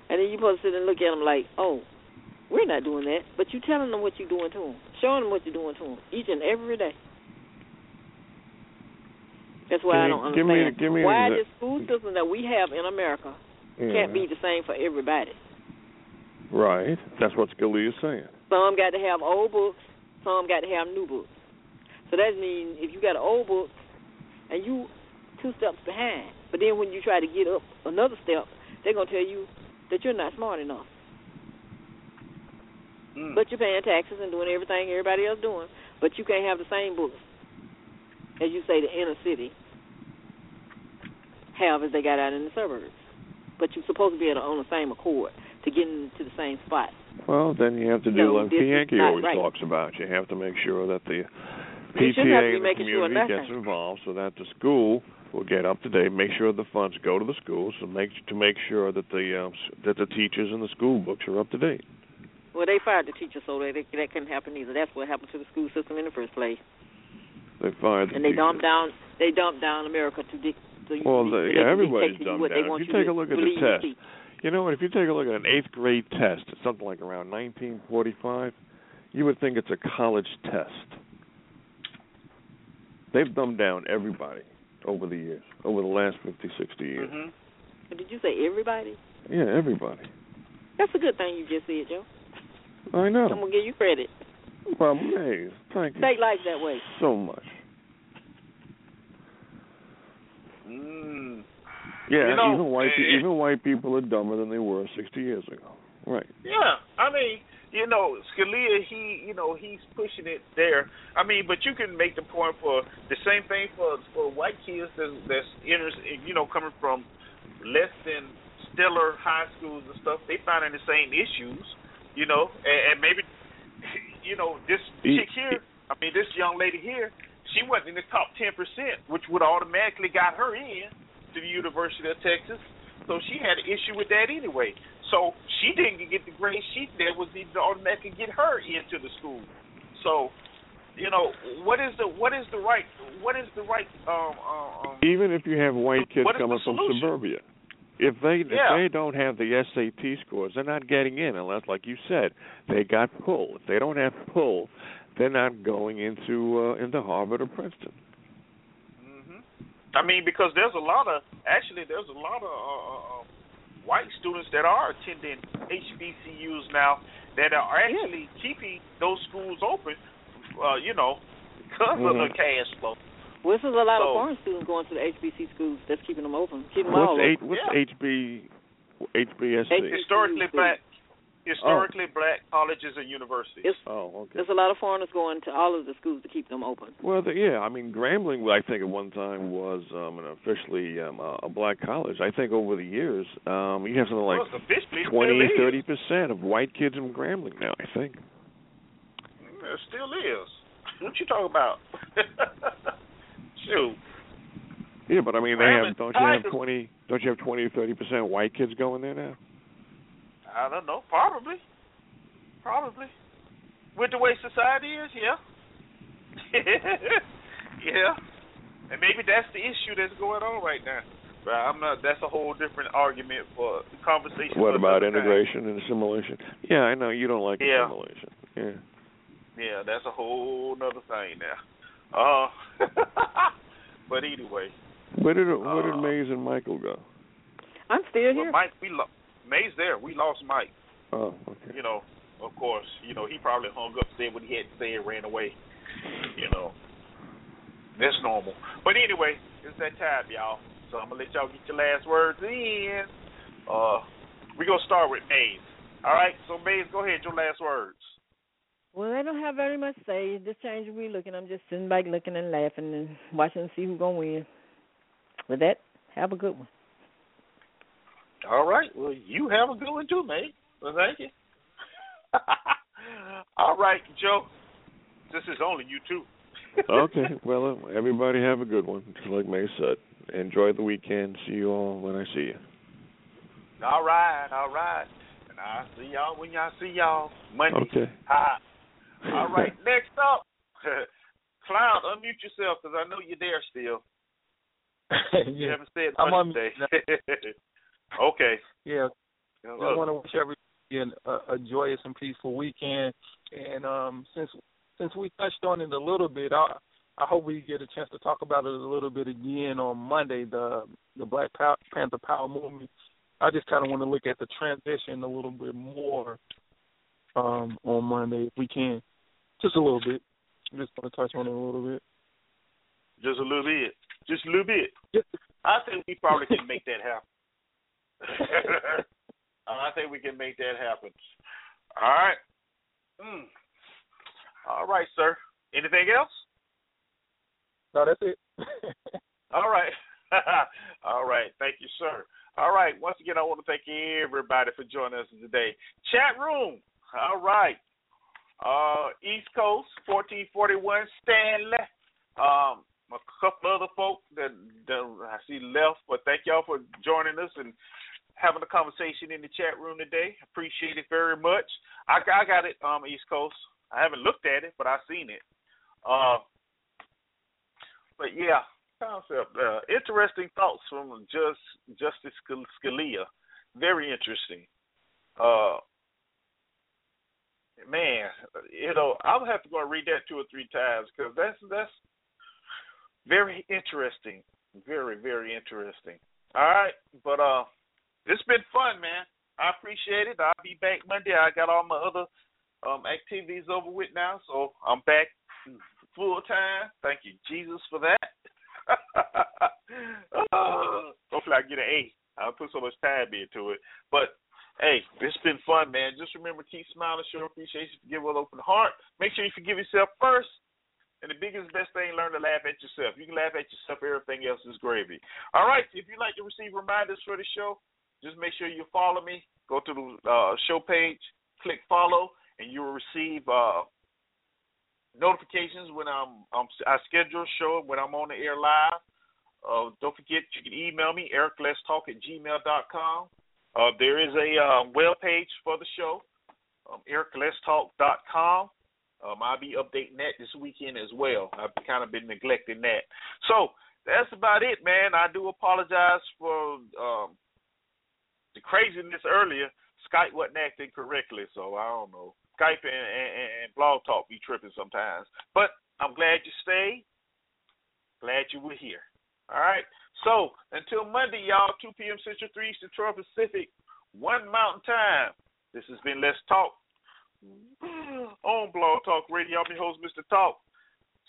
and then you supposed to sit and look at them like, oh, we're not doing that, but you telling them what you're doing to them, showing them what you're doing to them each and every day. That's why I don't give me- understand give me why this exa- school system that we have in America Yeah. can't be the same for everybody. Right. That's what Scalia is saying. Some got to have old books, some got to have new books. So that means if you got an old book and you two steps behind, but then when you try to get up another step, they're gonna tell you that you're not smart enough. Mm. But you're paying taxes and doing everything everybody else doing, but you can't have the same books as you say the inner city have as they got out in the suburbs. But you're supposed to be able to on the same accord to get into the same spot. Well, then you have to do No, like Yankee always right. talks about. You have to make sure that the You shouldn't have to PTA and the sure community gets involved so that the school will get up to date. Make sure the funds go to the schools to make to make sure that the um, s- that the teachers and the school books are up to date. Well, they fired the teacher, so that that couldn't happen either. That's what happened to the school system in the first place. They fired the and they teachers. dumped down they dumped down America to dic- so you Well, they yeah, everybody's dictate to you dumbed what they down. want If you take to a look at the test. You know? If you take a look at an eighth grade test, it's something like around 1945, you would think it's a college test. They've dumbed down everybody over the years, over the last 50, 60 years. Mhm. But Did you say everybody? Yeah, everybody. That's a good thing you just said, Joe. I know. I'm gonna give you credit. Well, amazed. Thank you Take life that way. so much. Mm. Yeah, You know, even white pe- eh, even white people are dumber than they were 60 years ago. Right. Yeah, I mean, you know, Scalia, he, you know, he's pushing it there. I mean, but you can make the point for the same thing for for white kids that's that's enters, you know, coming from less than stellar high schools and stuff. They finding the same issues, you know, and, and maybe, you know, this chick here. I mean, this young lady here, she wasn't in the top ten percent, which would automatically got her in to the University of Texas. So she had an issue with that anyway. So she didn't get the grade she that was even to automatically get her into the school. So, you know, what is the what is the right what is the right um um um, Even if you have white kids What is the coming from suburbia, if they if they don't have the SAT scores, they're not getting in unless, like you said, they got pull. If they don't have pull, they're not going into uh, into Harvard or Princeton. I mean, because there's a lot of actually there's a lot of uh, uh, uh, white students that are attending HBCUs now that are actually keeping those schools open. Uh, you know, because of the Mhm. cash flow. Well, this is a lot So- of foreign students going to the HBC schools. That's keeping them open. Keeping them all What's open. H, what's Yeah. HB HBSC? Historically black, historically black colleges and universities. It's, Oh, okay. there's a lot of foreigners going to all of the schools to keep them open. Well, the, yeah, I mean, Grambling, I think at one time was um, an officially um, a, a black college. I think over the years, um, you have something like well, it's officially it twenty, thirty percent of white kids in Grambling now. I think. It still is. What you talking about? Shoot. Yeah, but I mean, they have. Don't you have twenty? Don't you have twenty or thirty percent white kids going there now? I don't know. Probably. Probably. With the way society is, yeah. yeah. And maybe that's the issue that's going on right now. But I'm not. That's a whole different argument for the conversation. What about another time. integration and assimilation? Yeah, I know you don't like Yeah. assimilation. Yeah. Yeah, that's a whole nother thing now. Uh, but anyway, Where did where did Uh, Mays and Michael go? I'm still well, here. Mike, we lo- May's there. We lost Mike. Oh, okay. You know, of course. You know, he probably hung up, said what he had to say, and ran away. You know, that's normal. But anyway, it's that time, y'all. So I'm gonna let y'all get your last words in. Uh, we gonna start with Mays. All right. So Mays, go ahead. Your last words. Well, I don't have very much to say. This change we looking. I'm just sitting back looking and laughing and watching to see who's gonna win. With that, have a good one. All right. Well, you have a good one too, mate. Well, thank you. All right, Joe. This is only you two. okay. Well, uh, everybody have a good one. Like May said, enjoy the weekend. See you all when I see you. All right, all right. And I'll see y'all when y'all see y'all Monday. Okay. Hi. All right. Next up, Cloud, unmute yourself because I know you're there still. You haven't said I'm today. Okay. Yeah. Uh, I want to wish everyone a, a joyous and peaceful weekend. And um, since since we touched on it a little bit, I I hope we get a chance to talk about it a little bit again on Monday. The the Black Pow- Panther Power movement. I just kind of want to look at the transition a little bit more um, on Monday if we can, just a little bit. I'm just going to touch on it a little bit. Just a little bit. Just a little bit. I think we probably can make that happen. I think we can make that happen. All right. Mm. All right, sir. Anything else? No, that's it. All right. All right. Thank you, sir. All right. Once again, I want to thank everybody for joining us today. Chat room. All right. Uh, East Coast, 1441, Stanley. Um, a couple other folks that, that I see left, but thank y'all for joining us and having a conversation in the chat room today. Appreciate it very much. I, I got it, um, East Coast. I haven't looked at it, but I've seen it. Uh, but yeah, concept. Uh, interesting thoughts from Just Justice Scalia. Very interesting. Uh, man, you know, I'll have to go and read that two or three times because that's that's very interesting. Very very interesting. All right, but uh, it's been fun, man. I appreciate it. I'll be back Monday. I got all my other um activities over with now, so I'm back full time. Thank you, Jesus, for that. uh, hopefully, I get an A. I put so much time into it, but hey, it's been fun, man. Just remember, keep smiling, show appreciation, forgive with open heart. Make sure you forgive yourself first. And the biggest, best thing, learn to laugh at yourself. You can laugh at yourself, everything else is gravy. All right, if you'd like to receive reminders for the show, just make sure you follow me. Go to the uh, show page, click follow, and you will receive uh, notifications when I'm, I'm I schedule a show when I'm on the air live. Uh, don't forget you can email me ericletstalk at gmail.com. Uh, there is a uh, web page for the show, um, ericletstalk.com. Um, I'll be updating that this weekend as well. I've kind of been neglecting that. So that's about it, man. I do apologize for um, the craziness earlier. Skype wasn't acting correctly, so I don't know. Skype and, and, and Blog Talk be tripping sometimes. But I'm glad you stayed. Glad you were here. All right. So until Monday, y'all, 2 p.m. Central, 3 Eastern, 12 Pacific, 1 Mountain Time. This has been Let's Talk on Blog Talk Radio. I'm your host, Mr. Talk,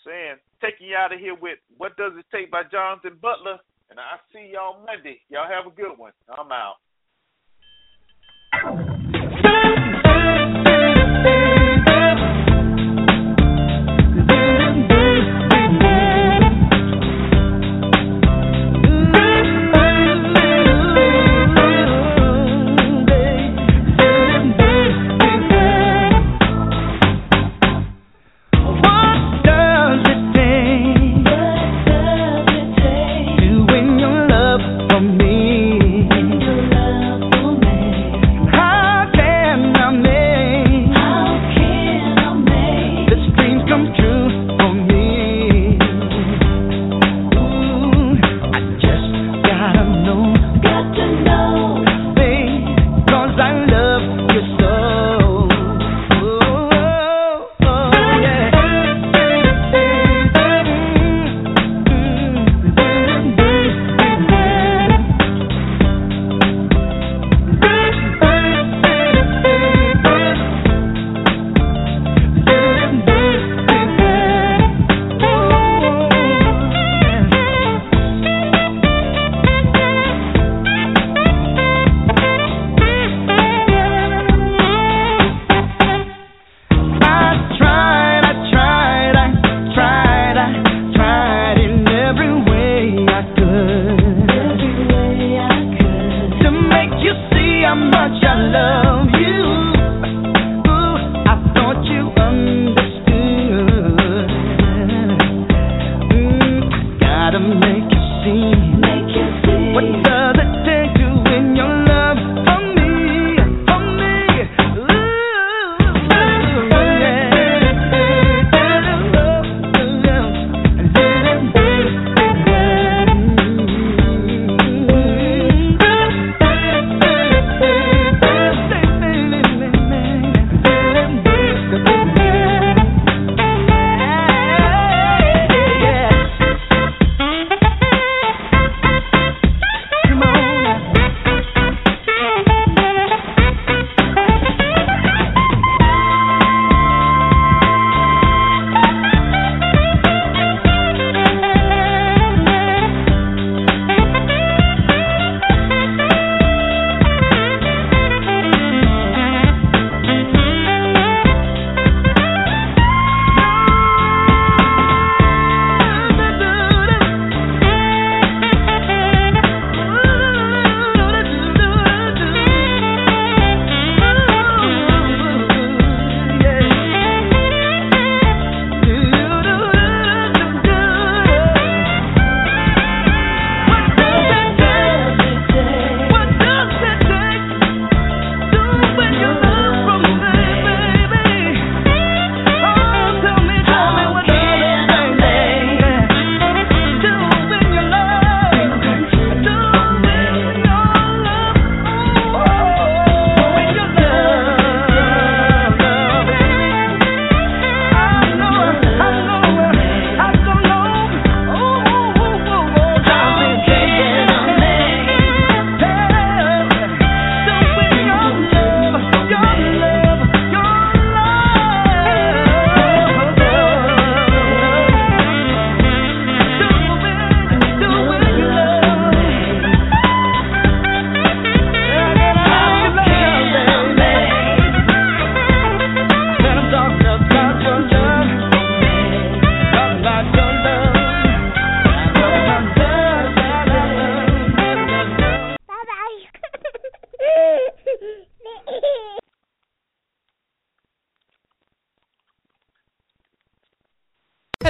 saying, taking you out of here with What Does It Take by Jonathan Butler. And I'll see y'all Monday. Y'all have a good one. I'm out.